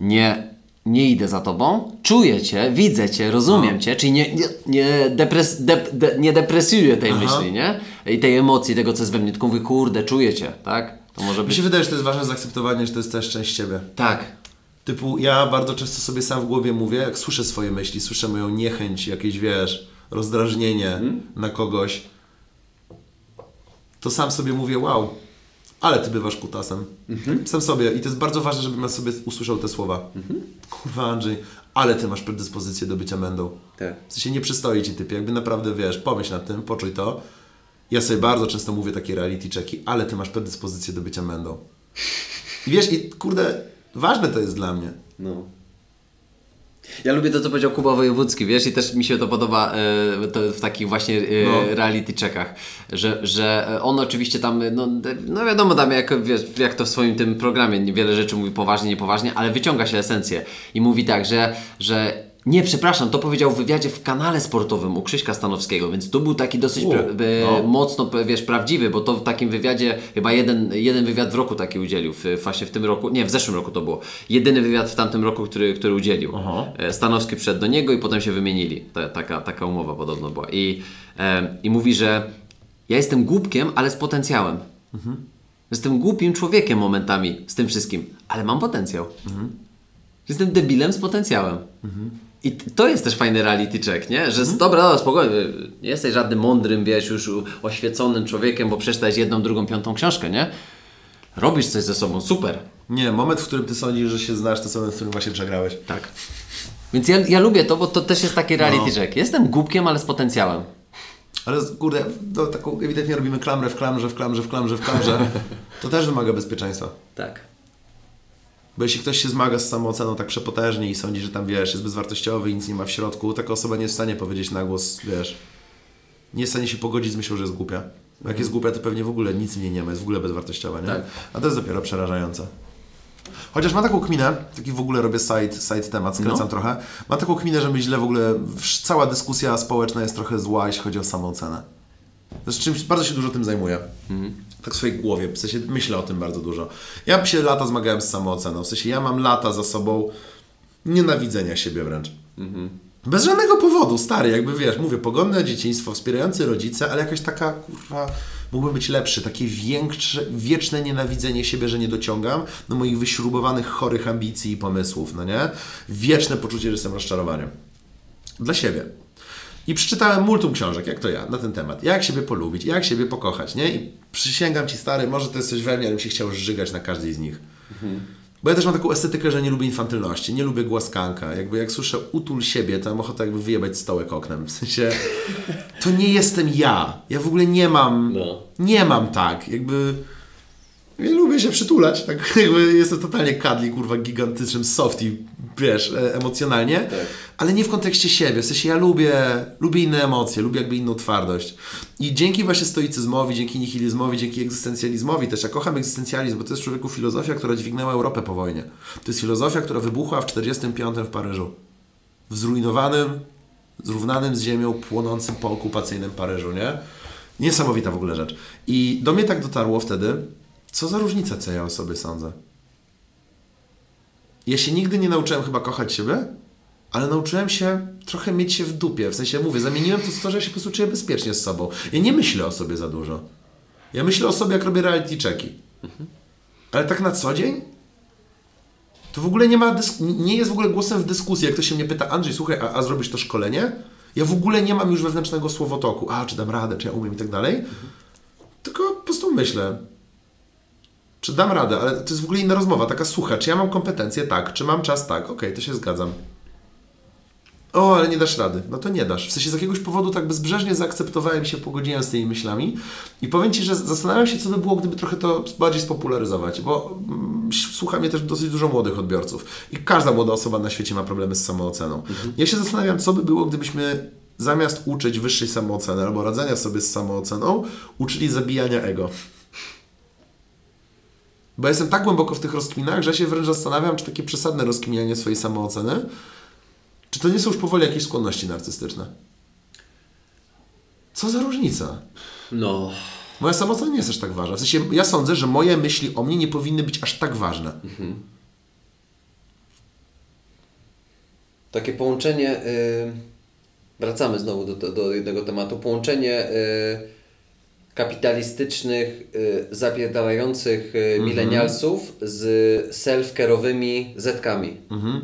A: nie, nie idę za tobą, czuję cię, widzę cię, rozumiem cię, czyli nie, nie, nie, depres, dep, de, nie depresuję tej
B: Aha.
A: myśli, nie? I tej emocji, tego co jest we mnie, tylko mówię, kurde, czuję cię, tak? To może
B: Mi
A: być...
B: się wydaje, że to jest ważne zaakceptowanie, że to jest też część ciebie.
A: Tak.
B: Typu, ja bardzo często sobie sam w głowie mówię, jak słyszę swoje myśli, słyszę moją niechęć, jakieś, wiesz, rozdrażnienie
A: Mhm.
B: na kogoś, to sam sobie mówię, wow, ale ty bywasz kutasem.
A: Mhm.
B: Sam sobie. I to jest bardzo ważne, żebym ja sobie usłyszał te słowa.
A: Mhm.
B: Kurwa, Andrzej, ale ty masz predyspozycję do bycia mędą.
A: Tak.
B: W sensie nie przystoi ci typie, jakby naprawdę, wiesz, pomyśl nad tym, poczuj to. Ja sobie bardzo często mówię takie reality checki, ale ty masz predyspozycję do bycia mędą. I wiesz, i kurde, ważne to jest dla mnie.
A: No. Ja lubię to, co powiedział Kuba Wojewódzki, wiesz, i też mi się to podoba e, to w takich właśnie e,
B: No.
A: reality checkach, że, że on oczywiście tam, no, no wiadomo tam, jak, wiesz, jak to w swoim tym programie, wiele rzeczy mówi poważnie, niepoważnie, ale wyciąga się esencję i mówi tak, że, że nie, przepraszam, to powiedział w wywiadzie w kanale sportowym u Krzyśka Stanowskiego, więc to był taki dosyć
B: U,
A: pra- e,
B: no.
A: mocno, wiesz, prawdziwy, bo to w takim wywiadzie, chyba jeden, jeden wywiad w roku taki udzielił, w, właśnie w tym roku, nie, w zeszłym roku to było, jedyny wywiad w tamtym roku, który, który udzielił.
B: Aha.
A: E, Stanowski przyszedł do niego i potem się wymienili. Ta, taka, taka umowa podobno była. I, e, I mówi, że ja jestem głupkiem, ale z potencjałem. Jestem głupim człowiekiem momentami z tym wszystkim, ale mam potencjał. Jestem debilem z potencjałem. I to jest też fajny reality check, nie? Że z, dobra, dobra, spokojnie, nie jesteś żadnym mądrym, wiesz, już oświeconym człowiekiem, bo przeczytałeś jedną, drugą, piątą książkę, nie? Robisz coś ze sobą, super.
B: Nie, moment, w którym ty sądzisz, że się znasz, to jest moment, w którym właśnie przegrałeś.
A: Tak. Więc ja, ja lubię to, bo to też jest taki reality
B: No.
A: check. Jestem głupkiem, ale z potencjałem.
B: Ale kurde, no, taką ewidentnie robimy klamrę w klamrze, w klamrze, w klamrze, w klamrze. <laughs> To też wymaga bezpieczeństwa.
A: Tak.
B: Bo jeśli ktoś się zmaga z samooceną tak przepotężnie i sądzi, że tam, wiesz, jest bezwartościowy i nic nie ma w środku, taka osoba nie jest w stanie powiedzieć na głos, wiesz, nie jest w stanie się pogodzić z myślą, że jest głupia. Bo jak jest głupia, to pewnie w ogóle nic w niej nie ma, jest w ogóle bezwartościowa, nie?
A: Tak.
B: A to jest dopiero przerażające. Chociaż mam taką kminę, taki w ogóle robię side, side temat, skręcam
A: No.
B: trochę. Mam taką kminę, że my źle w ogóle, cała dyskusja społeczna jest trochę zła, jeśli chodzi o samoocenę. Jest czymś, bardzo się dużo tym zajmuję. Tak w swojej głowie, w sensie myślę o tym bardzo dużo. Ja się lata zmagałem z samooceną, w sensie ja mam lata za sobą nienawidzenia siebie wręcz. Bez żadnego powodu, stary, jakby wiesz, mówię, pogodne dzieciństwo, wspierający rodzice, ale jakaś taka, kurwa, mógłbym być lepszy, takie większe, wieczne nienawidzenie siebie, że nie dociągam do moich wyśrubowanych, chorych ambicji i pomysłów, no nie? Wieczne poczucie, że jestem rozczarowaniem. Dla siebie. I przeczytałem multum książek, jak to ja, na ten temat. Jak siebie polubić, jak siebie pokochać, nie? I przysięgam Ci, stary, może to jest coś we mnie, ale bym się chciał żygać na każdej z nich. Bo ja też mam taką estetykę, że nie lubię infantylności, nie lubię głaskanka. Jakby jak słyszę utul siebie, to mam ochotę jakby wyjebać stołek oknem. W sensie, to nie jestem ja. Ja w ogóle nie mam,
A: No.
B: nie mam tak. Jakby, ja lubię się przytulać, tak <laughs> jakby jestem totalnie kadli, kurwa, gigantycznym softy, wiesz, e, emocjonalnie,
A: Tak.
B: ale nie w kontekście siebie. W sensie ja lubię, lubię inne emocje, lubię jakby inną twardość. I dzięki właśnie stoicyzmowi, dzięki nihilizmowi, dzięki egzystencjalizmowi też, ja kocham egzystencjalizm, bo to jest człowieku filozofia, która dźwignęła Europę po wojnie. To jest filozofia, która wybuchła w 45 w Paryżu. W zrujnowanym, zrównanym z ziemią, płonącym po okupacyjnym Paryżu, nie? Niesamowita w ogóle rzecz. I do mnie tak dotarło wtedy, co za różnica, co ja o sobie sądzę. Ja się nigdy nie nauczyłem chyba kochać siebie, ale nauczyłem się trochę mieć się w dupie. W sensie, mówię, zamieniłem to w to, że się po prostu czuję bezpiecznie z sobą. Ja nie myślę o sobie za dużo. Ja myślę o sobie, jak robię reality checki. Ale tak na co dzień? To w ogóle nie ma, nie jest w ogóle głosem w dyskusji. Jak ktoś się mnie pyta, Andrzej, słuchaj, a, a zrobisz to szkolenie? Ja w ogóle nie mam już wewnętrznego słowotoku. A, czy dam radę, czy ja umiem i tak dalej. Tylko po prostu myślę, czy dam radę, ale to jest w ogóle inna rozmowa, taka sucha. Czy ja mam kompetencje? Tak. Czy mam czas? Tak. Okej, to się zgadzam. O, ale nie dasz rady. No to nie dasz. W sensie z jakiegoś powodu tak bezbrzeżnie zaakceptowałem się pogodziłem z tymi myślami. I powiem Ci, że zastanawiam się, co by było, gdyby trochę to bardziej spopularyzować, bo mm, słucha mnie też dosyć dużo młodych odbiorców. I każda młoda osoba na świecie ma problemy z samooceną. Ja się zastanawiam, co by było, gdybyśmy zamiast uczyć wyższej samooceny albo radzenia sobie z samooceną, uczyli zabijania ego. Bo jestem tak głęboko w tych rozkminach, że się wręcz zastanawiam, czy takie przesadne rozkminianie swojej samooceny, czy to nie są już powoli jakieś skłonności narcystyczne? Co za różnica?
A: No.
B: Moja samoocena nie jest aż tak ważna. W sensie, ja sądzę, że moje myśli o mnie nie powinny być aż tak ważne.
A: Takie połączenie. y, wracamy znowu do, do, do jednego tematu. Połączenie y, kapitalistycznych, y, zapierdalających y, milenialsów z self-care'owymi zetkami.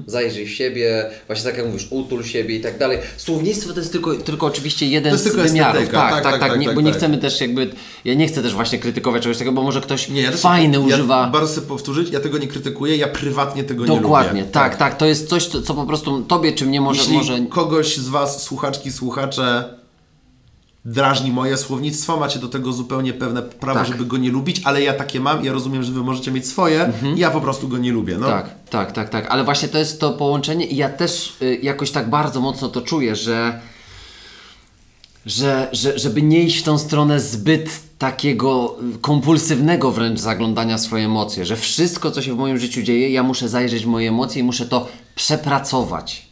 A: Zajrzyj w siebie, właśnie tak jak mówisz, utul siebie i tak dalej. Słownictwo to jest tylko, tylko oczywiście jeden z wymiarów. Tak,
B: Tak,
A: tak,
B: tak,
A: tak,
B: tak,
A: bo nie chcemy też jakby. Ja nie chcę też właśnie krytykować czegoś takiego, bo może ktoś fajny
B: ja
A: używa.
B: Bardzo chcę powtórzyć, ja tego nie krytykuję, ja prywatnie tego nie lubię.
A: Dokładnie, tak, tak. To jest coś, co, co po prostu tobie czy mnie może.
B: Jeśli
A: może...
B: kogoś z Was, słuchaczki, słuchacze, drażni moje słownictwo, macie do tego zupełnie pewne prawo,
A: Tak.
B: żeby go nie lubić, ale ja takie mam, ja rozumiem, że Wy możecie mieć swoje i ja po prostu go nie lubię. No.
A: Tak, tak, tak, tak. Ale właśnie to jest to połączenie i ja też y, jakoś tak bardzo mocno to czuję, że, że, że żeby nie iść w tą stronę zbyt takiego y, kompulsywnego wręcz zaglądania w swoje emocje, że wszystko, co się w moim życiu dzieje, ja muszę zajrzeć w moje emocje i muszę to przepracować.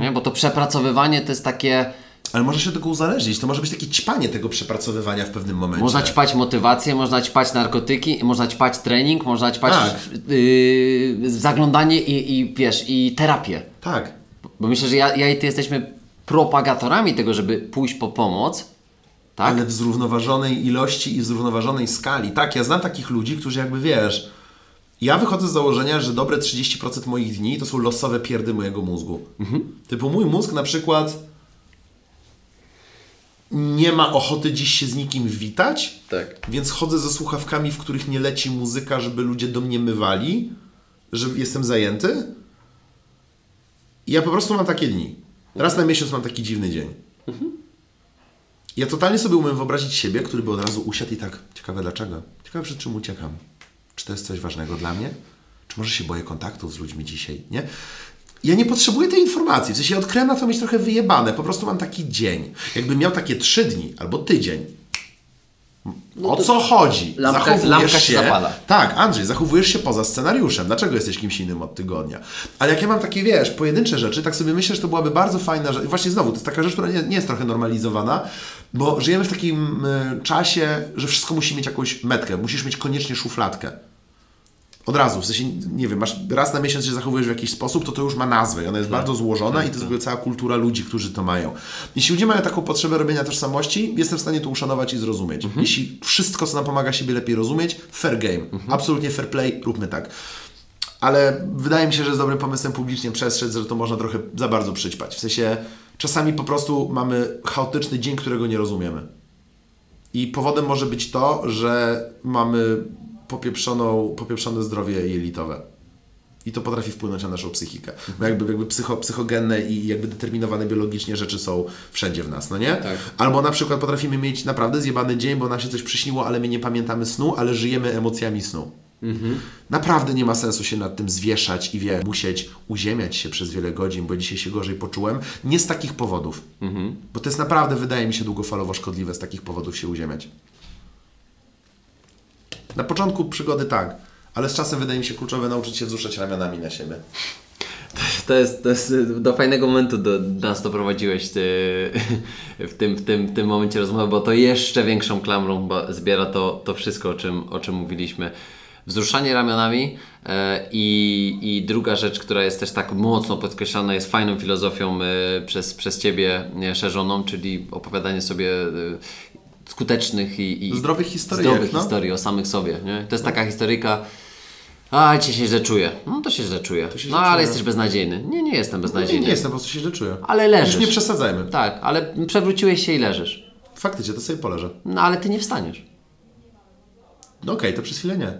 A: Nie? Bo to przepracowywanie to jest takie...
B: Ale może się tego uzależnić, to może być takie ćpanie tego przepracowywania w pewnym momencie.
A: Można ćpać motywację, można ćpać narkotyki, można ćpać trening, można ćpać
B: Tak.
A: yy, zaglądanie i, i wiesz, i terapię.
B: Tak.
A: Bo myślę, że ja, ja i ty jesteśmy propagatorami tego, żeby pójść po pomoc. Tak?
B: Ale w zrównoważonej ilości i w zrównoważonej skali. Tak, ja znam takich ludzi, którzy jakby wiesz. Ja wychodzę z założenia, że dobre 30% moich dni to są losowe pierdy mojego mózgu. Typu mój mózg na przykład nie ma ochoty dziś się z nikim witać,
A: Tak.
B: więc chodzę ze słuchawkami, w których nie leci muzyka, żeby ludzie do mnie mywali, że jestem zajęty. I ja po prostu mam takie dni. Raz na miesiąc mam taki dziwny dzień. Ja totalnie sobie umiem wyobrazić siebie, który by od razu usiadł i tak, ciekawe dlaczego? Ciekawe przed czym uciekam. Czy to jest coś ważnego dla mnie? Czy może się boję kontaktów z ludźmi dzisiaj, nie? Ja nie potrzebuję tej informacji, w sensie ja odkryłem na to mieć trochę wyjebane, po prostu mam taki dzień. Jakbym miał takie trzy dni albo tydzień, o co chodzi?
A: lampka-
B: Zachowujesz
A: lampka się zapala.
B: Tak, Andrzej, zachowujesz się poza scenariuszem. Dlaczego jesteś kimś innym od tygodnia? Ale jak ja mam takie, wiesz, pojedyncze rzeczy, tak sobie myślę, że to byłaby bardzo fajna rzecz. I Właśnie znowu, to jest taka rzecz, która nie, nie jest trochę normalizowana, bo żyjemy w takim y, czasie, że wszystko musi mieć jakąś metkę. Musisz mieć koniecznie szufladkę. Od razu, w sensie, nie wiem, masz raz na miesiąc się zachowujesz w jakiś sposób, to to już ma nazwę i ona jest bardzo złożona i to jest w ogóle cała kultura ludzi, którzy to mają. Jeśli ludzie mają taką potrzebę robienia tożsamości, jestem w stanie to uszanować i zrozumieć. Jeśli wszystko, co nam pomaga siebie lepiej rozumieć, fair game. Absolutnie fair play, róbmy tak. Ale wydaje mi się, że jest dobrym pomysłem publicznie przestrzec, że to można trochę za bardzo przyćpać. W sensie, czasami po prostu mamy chaotyczny dzień, którego nie rozumiemy. I powodem może być to, że mamy popieprzoną, popieprzone zdrowie jelitowe. I to potrafi wpłynąć na naszą psychikę. Bo jakby, jakby psycho, psychogenne i jakby determinowane biologicznie rzeczy są wszędzie w nas, no nie?
A: Tak.
B: Albo na przykład potrafimy mieć naprawdę zjebany dzień, bo nam się coś przyśniło, ale my nie pamiętamy snu, ale żyjemy emocjami snu. Naprawdę nie ma sensu się nad tym zwieszać i wie, musieć uziemiać się przez wiele godzin, bo dzisiaj się gorzej poczułem. Nie z takich powodów. Bo to jest naprawdę, wydaje mi się, długofalowo szkodliwe z takich powodów się uziemiać. Na początku przygody tak, ale z czasem wydaje mi się kluczowe nauczyć się wzruszać ramionami na siebie.
A: To jest, to jest do fajnego momentu do nas doprowadziłeś ty, w, tym, w, tym, w tym momencie rozmowy, bo to jeszcze większą klamrą zbiera to, to wszystko, o czym, o czym mówiliśmy. Wzruszanie ramionami e, i, i druga rzecz, która jest też tak mocno podkreślana, jest fajną filozofią e, przez, przez Ciebie e, szerzoną, czyli opowiadanie sobie skutecznych i, i
B: Zdrowych historyjek,
A: zdrowych
B: no.
A: historii o samych sobie. Nie? To jest taka historyjka, a cię się źle czuję. No to się źle czuję.
B: się
A: no ale
B: czuję.
A: jesteś beznadziejny. Nie, nie jestem
B: Nie,
A: beznadziejny.
B: nie jestem, po prostu się źle czuję.
A: Ale leżysz.
B: Już nie przesadzajmy.
A: Tak, ale przewróciłeś się i leżysz.
B: Faktycznie, to sobie poleżę.
A: No ale ty nie wstaniesz.
B: No okej, to przez chwilę nie.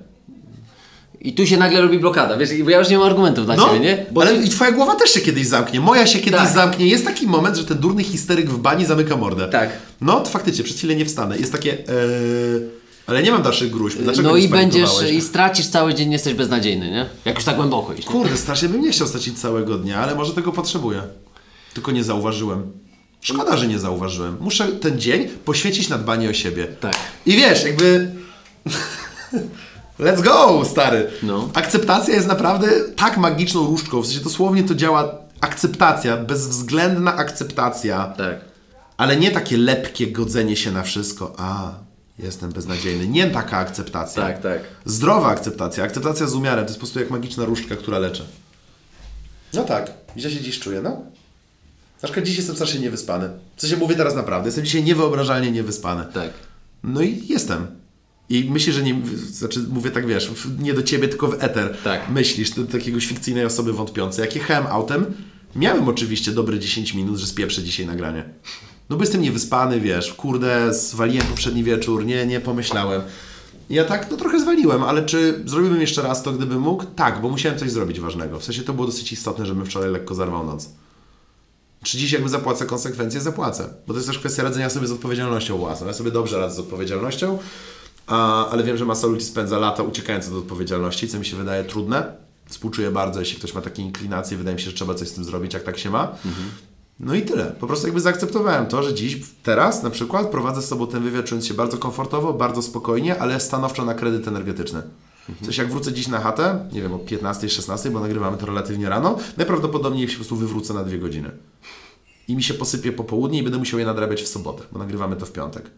A: I tu się nagle robi blokada, wiesz, bo ja już nie mam argumentów dla
B: No,
A: ciebie, nie? Bo
B: ale
A: ty...
B: i twoja głowa też się kiedyś zamknie. Moja się kiedyś
A: Tak.
B: zamknie. Jest taki moment, że ten durny histeryk w bani zamyka mordę.
A: Tak.
B: No, to faktycznie, przez chwilę nie wstanę. Jest takie... Yy... Ale nie mam dalszych gruźb. Dlaczego
A: No
B: nie
A: i będziesz, i stracisz cały dzień, jesteś beznadziejny, nie? Jak już tak głęboko iść. nie?
B: Kurde, strasznie bym nie chciał stracić całego dnia, ale może tego potrzebuję. Tylko nie zauważyłem. Szkoda, że nie zauważyłem. Muszę ten dzień poświęcić na dbanie o siebie.
A: Tak.
B: I wiesz, jakby... Let's go, stary.
A: No.
B: Akceptacja jest naprawdę tak magiczną różdżką. W sensie dosłownie to działa akceptacja, bezwzględna akceptacja.
A: Tak.
B: Ale nie takie lepkie godzenie się na wszystko. A, jestem beznadziejny. Nie taka akceptacja.
A: Tak, tak.
B: Zdrowa akceptacja. Akceptacja z umiarem. To jest po prostu jak magiczna różdżka, która leczy. No tak. Źle się dziś czuję, no. Na przykład dziś jestem strasznie niewyspany. W sensie mówię teraz naprawdę. Jestem dzisiaj niewyobrażalnie niewyspany.
A: Tak.
B: No i jestem. I myślę, że nie, znaczy mówię tak, wiesz, nie do ciebie, tylko w eter.
A: Tak.
B: Myślisz, do takiego fikcyjnej osoby wątpiącej. Jak jechałem autem, miałem oczywiście dobre 10 minut, że spieprzę dzisiaj nagranie. No bo jestem niewyspany, wiesz, kurde, zwaliłem poprzedni wieczór, nie, nie pomyślałem. Ja tak, no trochę zwaliłem, ale czy zrobiłbym jeszcze raz to, gdybym mógł? Tak, bo musiałem coś zrobić ważnego. W sensie to było dosyć istotne, żebym wczoraj lekko zarwał noc. Czy dziś jakby zapłacę konsekwencje? Zapłacę. Bo to jest też kwestia radzenia sobie z odpowiedzialnością własną. Ja sobie dobrze radzę z odpowiedzialnością, a, ale wiem, że masa ludzi spędza lata uciekając od odpowiedzialności, co mi się wydaje trudne. Współczuję bardzo, jeśli ktoś ma takie inklinacje. Wydaje mi się, że trzeba coś z tym zrobić, jak tak się ma. No i tyle. Po prostu jakby zaakceptowałem to, że dziś, teraz na przykład prowadzę z sobą ten wywiad czując się bardzo komfortowo, bardzo spokojnie, ale stanowczo na kredyt energetyczny. W sensie jak wrócę dziś na chatę, nie wiem, o 15, 16, bo nagrywamy to relatywnie rano, najprawdopodobniej się po prostu wywrócę na dwie godziny. I mi się posypie popołudnie i będę musiał je nadrabiać w sobotę, bo nagrywamy to w piątek.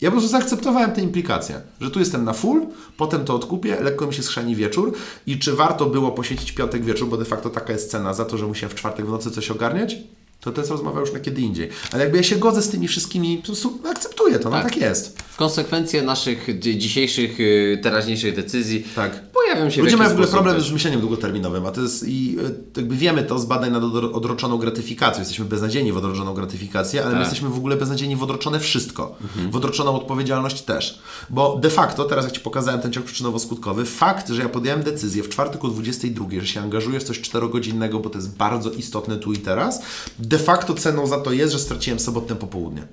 B: Ja po prostu zaakceptowałem te implikacje, że tu jestem na full, potem to odkupię, lekko mi się schrzani wieczór i czy warto było poświęcić piątek wieczór, bo de facto taka jest cena za to, że musiałem w czwartek w nocy coś ogarniać, to to jest rozmowa już na kiedy indziej. Ale jakby ja się godzę z tymi wszystkimi, po prostu akceptuję to, no
A: Tak.
B: tak jest.
A: Konsekwencje naszych dzi- dzisiejszych, y, teraźniejszych decyzji
B: Tak.
A: pojawią się
B: Ludzie
A: w
B: mają w ogóle problem
A: też.
B: z myśleniem długoterminowym, a to jest i e, jakby wiemy to z badań nad odro- odroczoną gratyfikacją. Jesteśmy beznadziejni w odroczoną gratyfikację, ale my
A: Tak.
B: jesteśmy w ogóle beznadziejni w odroczone wszystko. W odroczoną odpowiedzialność też. Bo de facto, teraz jak Ci pokazałem ten ciąg przyczynowo-skutkowy, fakt, że ja podjąłem decyzję w czwartek o 22, że się angażuję w coś czterogodzinnego, bo to jest bardzo istotne tu i teraz, de facto ceną za to jest, że straciłem sobotne popołudnie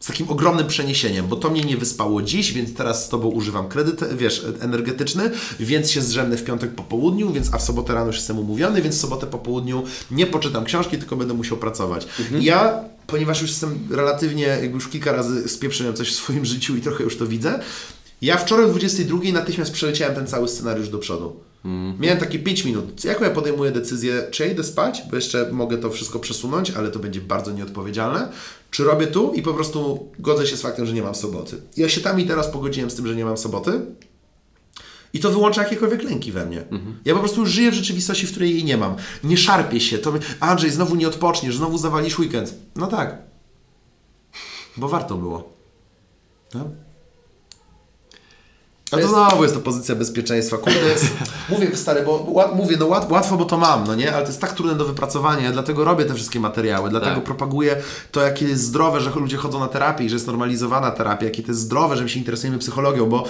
B: z takim ogromnym przeniesieniem, bo to mnie nie wyspało dziś, więc teraz z Tobą używam kredyt, wiesz, energetyczny, więc się zrzemnę w piątek po południu, więc, a w sobotę rano już jestem umówiony, więc w sobotę po południu nie poczytam książki, tylko będę musiał pracować. Ja, ponieważ już jestem relatywnie, jakby już kilka razy spieprzyłem coś w swoim <laughs> życiu i trochę już to widzę, ja wczoraj o 22 natychmiast przeleciałem ten cały scenariusz do przodu. Miałem takie 5 minut. Jaką ja podejmuję decyzję, czy ja idę spać, bo jeszcze mogę to wszystko przesunąć, ale to będzie bardzo nieodpowiedzialne, czy robię tu i po prostu godzę się z faktem, że nie mam soboty. Ja się tam i teraz pogodziłem z tym, że nie mam soboty i to wyłącza jakiekolwiek lęki we mnie. Ja po prostu żyję w rzeczywistości, w której jej nie mam. Nie szarpię się. To Andrzej, znowu nie odpoczniesz, znowu zawalisz weekend. No tak. Bo warto było. No. A to znowu jest to pozycja bezpieczeństwa. Kurde, jest, <laughs> mówię stary, bo łat, mówię, no łat, łatwo, bo to mam, no nie? Ale to jest tak trudne do wypracowania, ja dlatego robię te wszystkie materiały, dlatego
A: Tak.
B: propaguję to, jakie jest zdrowe, że ludzie chodzą na terapię i że jest normalizowana terapia, jakie to jest zdrowe, że my się interesujemy psychologią, bo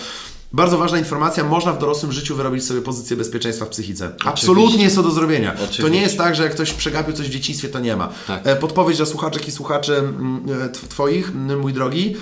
B: bardzo ważna informacja, można w dorosłym życiu wyrobić sobie pozycję bezpieczeństwa w psychice. Absolutnie jest to do zrobienia. To
A: Oczywiście.
B: nie jest tak, że jak ktoś przegapił coś w dzieciństwie, to nie ma.
A: Tak.
B: E, Podpowiedź dla słuchaczek i słuchaczy mm, e, tw- Twoich, mój drogi.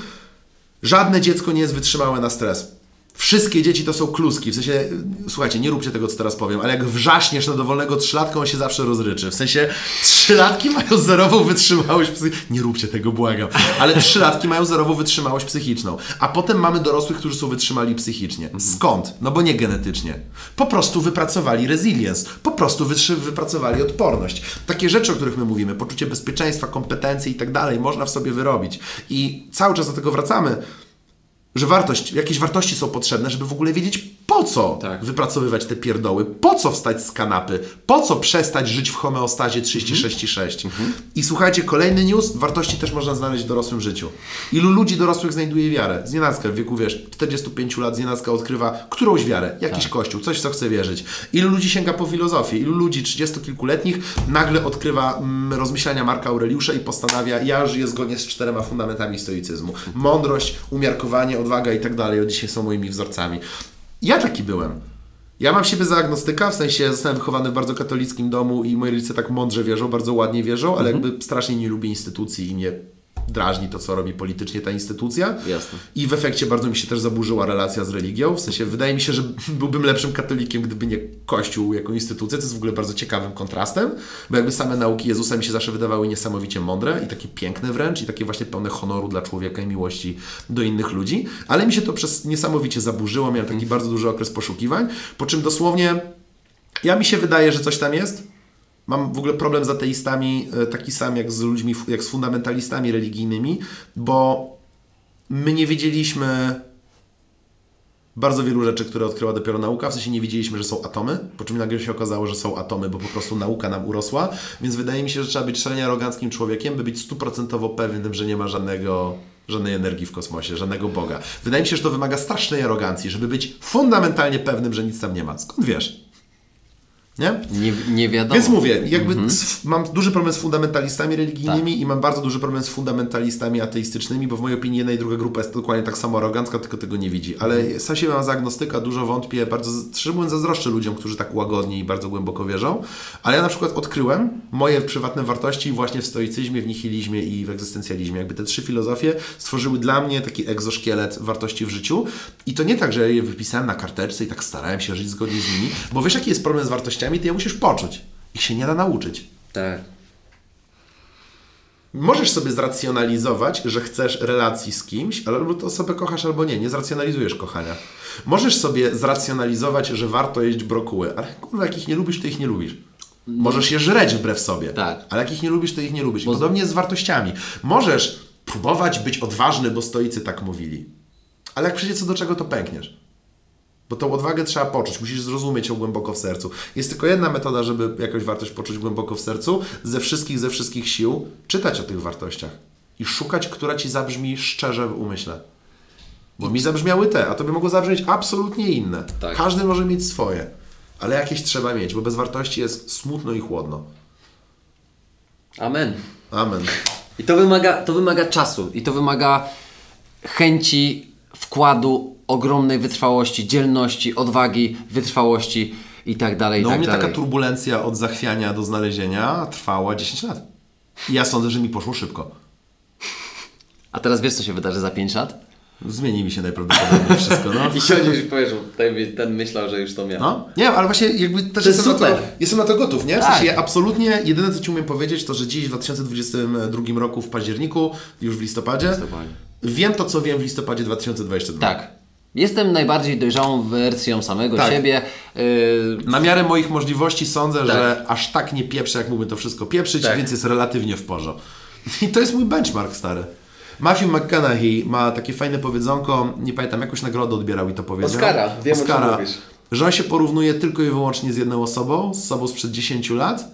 B: Żadne dziecko nie jest wytrzymałe na stres. Wszystkie dzieci to są kluski. W sensie, słuchajcie, nie róbcie tego, co teraz powiem, ale jak wrzaśniesz na dowolnego trzylatka, on się zawsze rozryczy. W sensie, trzylatki mają zerową wytrzymałość psychiczną. Nie róbcie tego, błagam. Ale trzylatki mają zerową wytrzymałość psychiczną. A potem mamy dorosłych, którzy są wytrzymali psychicznie. Skąd? No bo nie genetycznie. Po prostu wypracowali resilience. Po prostu wypracowali odporność. Takie rzeczy, o których my mówimy, poczucie bezpieczeństwa, kompetencji i tak dalej, można w sobie wyrobić. I cały czas do tego wracamy że wartość, jakieś wartości są potrzebne, żeby w ogóle wiedzieć po co
A: Tak.
B: wypracowywać te pierdoły, po co wstać z kanapy, po co przestać żyć w homeostazie 36,6. I słuchajcie, kolejny news, wartości też można znaleźć w dorosłym życiu. Ilu ludzi dorosłych znajduje wiarę? Znienacka w wieku, wiesz, 45 lat znienacka odkrywa którąś wiarę, jakiś kościół, coś w co chce wierzyć. Ilu ludzi sięga po filozofię? Ilu ludzi 30-kilkuletnich nagle odkrywa mm, rozmyślania Marka Aureliusza i postanawia, ja żyję zgodnie z czterema fundamentami stoicyzmu. Mądrość, umiarkowanie, odwaga i tak dalej, od dzisiaj są moimi wzorcami. Ja taki byłem. Ja mam siebie za agnostyka, w sensie zostałem wychowany w bardzo katolickim domu i moi rodzice tak mądrze wierzą, bardzo ładnie wierzą, ale jakby strasznie nie lubię instytucji i mnie drażni to, co robi politycznie ta instytucja.
A: Jasne.
B: I w efekcie bardzo mi się też zaburzyła relacja z religią. W sensie wydaje mi się, że byłbym lepszym katolikiem, gdyby nie Kościół jako instytucja. To jest w ogóle bardzo ciekawym kontrastem, bo jakby same nauki Jezusa mi się zawsze wydawały niesamowicie mądre i takie piękne wręcz i takie właśnie pełne honoru dla człowieka i miłości do innych ludzi, ale mi się to przez niesamowicie zaburzyło. Miałem taki bardzo duży okres poszukiwań, po czym dosłownie ja mi się wydaje, że coś tam jest. Mam w ogóle problem z ateistami e, taki sam jak z ludźmi, jak z fundamentalistami religijnymi, bo my nie wiedzieliśmy bardzo wielu rzeczy, które odkryła dopiero nauka. W sensie nie wiedzieliśmy, że są atomy, po czym nagle się okazało, że są atomy, bo po prostu nauka nam urosła. Więc wydaje mi się, że trzeba być szalenie aroganckim człowiekiem, by być stuprocentowo pewnym, że nie ma żadnego, żadnej energii w kosmosie, żadnego Boga. Wydaje mi się, że to wymaga strasznej arogancji, żeby być fundamentalnie pewnym, że nic tam nie ma. Skąd wiesz? Nie?
A: Nie, nie wiadomo.
B: Więc mówię, jakby z, mam duży problem z fundamentalistami religijnymi i mam bardzo duży problem z fundamentalistami ateistycznymi, bo w mojej opinii jedna i druga grupa jest dokładnie tak samo arogancka, tylko tego nie widzi. Ale sam się mam za agnostyka, dużo wątpię, bardzo, szczerze mówiąc, zazdroszczę ludziom, którzy tak łagodnie i bardzo głęboko wierzą. Ale ja na przykład odkryłem moje prywatne wartości właśnie w stoicyzmie, w nihilizmie i w egzystencjalizmie. Jakby te trzy filozofie stworzyły dla mnie taki egzoszkielet wartości w życiu. I to nie tak, że je wypisałem na karteczce i tak starałem się żyć zgodnie z nimi, bo wiesz, jaki jest problem z wartościami, ty je musisz poczuć. Ich się nie da nauczyć.
A: Tak.
B: Możesz sobie zracjonalizować, że chcesz relacji z kimś, ale albo tę osobę kochasz, albo nie. Nie zracjonalizujesz kochania. Możesz sobie zracjonalizować, że warto jeść brokuły, ale kurwa, jak ich nie lubisz, to ich nie lubisz. Możesz je żreć wbrew sobie,
A: Tak.
B: ale jak ich nie lubisz, to ich nie lubisz. Podobnie jest z wartościami. Możesz próbować być odważny, bo stoicy tak mówili, ale jak przyjdzie co do czego, to pękniesz. Bo tą odwagę trzeba poczuć, musisz zrozumieć ją głęboko w sercu. Jest tylko jedna metoda, żeby jakąś wartość poczuć głęboko w sercu, ze wszystkich, ze wszystkich sił, czytać o tych wartościach i szukać, która ci zabrzmi szczerze w umyśle. Bo mi zabrzmiały te, a tobie mogło zabrzmieć absolutnie inne.
A: Tak.
B: Każdy może mieć swoje, ale jakieś trzeba mieć, bo bez wartości jest smutno i chłodno.
A: Amen.
B: Amen.
A: I to wymaga, to wymaga czasu i to wymaga chęci, wkładu, ogromnej wytrwałości, dzielności, odwagi, wytrwałości i tak dalej, i
B: No u
A: tak
B: mnie
A: dalej.
B: taka turbulencja od zachwiania do znalezienia trwała 10 lat. I ja sądzę, że mi poszło szybko.
A: A teraz wiesz, co się wydarzy za 5 lat?
B: Zmieni mi się najprawdopodobniej wszystko, no. <laughs>
A: I siedzisz i powiesz, ten, ten myślał, że już to miał.
B: No, nie, ale właśnie jakby też
A: To jest
B: jestem, na to, jestem na to gotów, nie? W
A: Tak.
B: sensie ja absolutnie, jedyne co Ci umiem powiedzieć, to że dziś w 2022 roku w październiku, już w listopadzie,
A: listopadzie.
B: wiem to, co wiem w listopadzie 2022.
A: Tak. Jestem najbardziej dojrzałą wersją samego
B: Tak.
A: siebie. Yy,
B: Na miarę moich możliwości sądzę,
A: Tak.
B: że aż tak nie pieprzę, jak mógłbym to wszystko pieprzyć,
A: Tak.
B: więc jest relatywnie w porządku. <laughs> I to jest mój benchmark, stary. Matthew McConaughey ma takie fajne powiedzonko, nie pamiętam, jakąś nagrodę odbierał i to powiedział.
A: Oscara, wiem, o czym
B: Oscara,
A: mówisz.
B: że on się porównuje tylko i wyłącznie z jedną osobą, z sobą sprzed 10 lat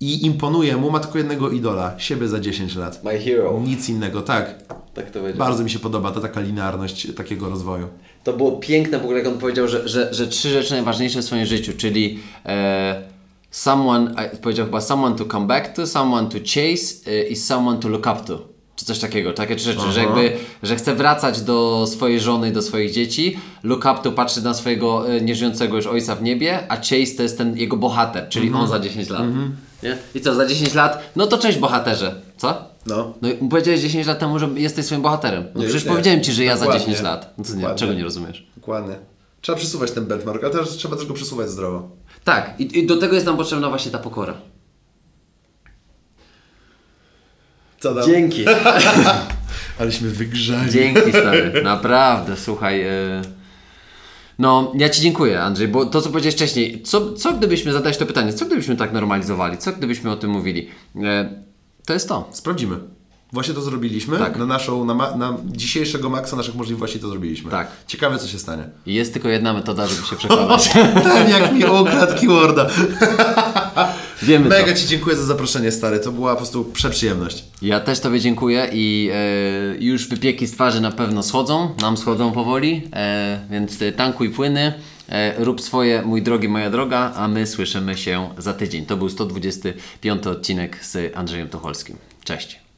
B: i imponuje mu, ma tylko jednego idola, siebie za 10 lat.
A: my hero.
B: Nic innego, tak.
A: Tak to będzie.
B: Bardzo mi się podoba ta taka linearność takiego rozwoju.
A: To było piękne w ogóle, jak on powiedział, że, że, że trzy rzeczy najważniejsze w swoim życiu, czyli e, someone, powiedział chyba someone to come back to, someone to chase e, i someone to look up to. Czy coś takiego, takie rzeczy, że jakby, że chce wracać do swojej żony do swoich dzieci, look up to patrzy na swojego e, nieżyjącego już ojca w niebie, a chase to jest ten jego bohater, czyli on za 10 lat. Nie? I co, za 10 lat, no to cześć bohaterze, co?
B: No.
A: No i powiedziałeś 10 lat temu, że jesteś swoim bohaterem. No
B: Nie,
A: przecież
B: nie.
A: powiedziałem Ci, że ja za
B: Dokładnie.
A: 10 lat. No to nie, czego nie rozumiesz?
B: Dokładnie. Trzeba przesuwać ten benchmark, ale też trzeba też go przesuwać zdrowo.
A: Tak, i, i do tego jest nam potrzebna właśnie ta pokora.
B: Co tam?
A: Dzięki. <laughs>
B: Aleśmy wygrzali.
A: Dzięki stary, <laughs> naprawdę, słuchaj. e, No, ja Ci dziękuję, Andrzej, bo to, co powiedziałeś wcześniej, co, co gdybyśmy zadać to pytanie, co gdybyśmy tak normalizowali, co gdybyśmy o tym mówili? E, To jest to.
B: Sprawdzimy. Właśnie to zrobiliśmy.
A: Tak.
B: Na naszą, na, ma, na dzisiejszego maksa naszych możliwości to zrobiliśmy.
A: Tak.
B: Ciekawe, co się stanie.
A: I jest tylko jedna metoda, żeby się <laughs> przekonać.
B: Ten jak mi ukradł keyworda.
A: Wiemy to.
B: Mega Ci dziękuję za zaproszenie, stary. To była po prostu przeprzyjemność.
A: Ja też Tobie dziękuję i e, już wypieki z twarzy na pewno schodzą, nam schodzą powoli, e, więc e, tankuj płyny, e, rób swoje, mój drogi, moja droga, a my słyszymy się za tydzień. To był 125 odcinek z Andrzejem Tucholskim. Cześć.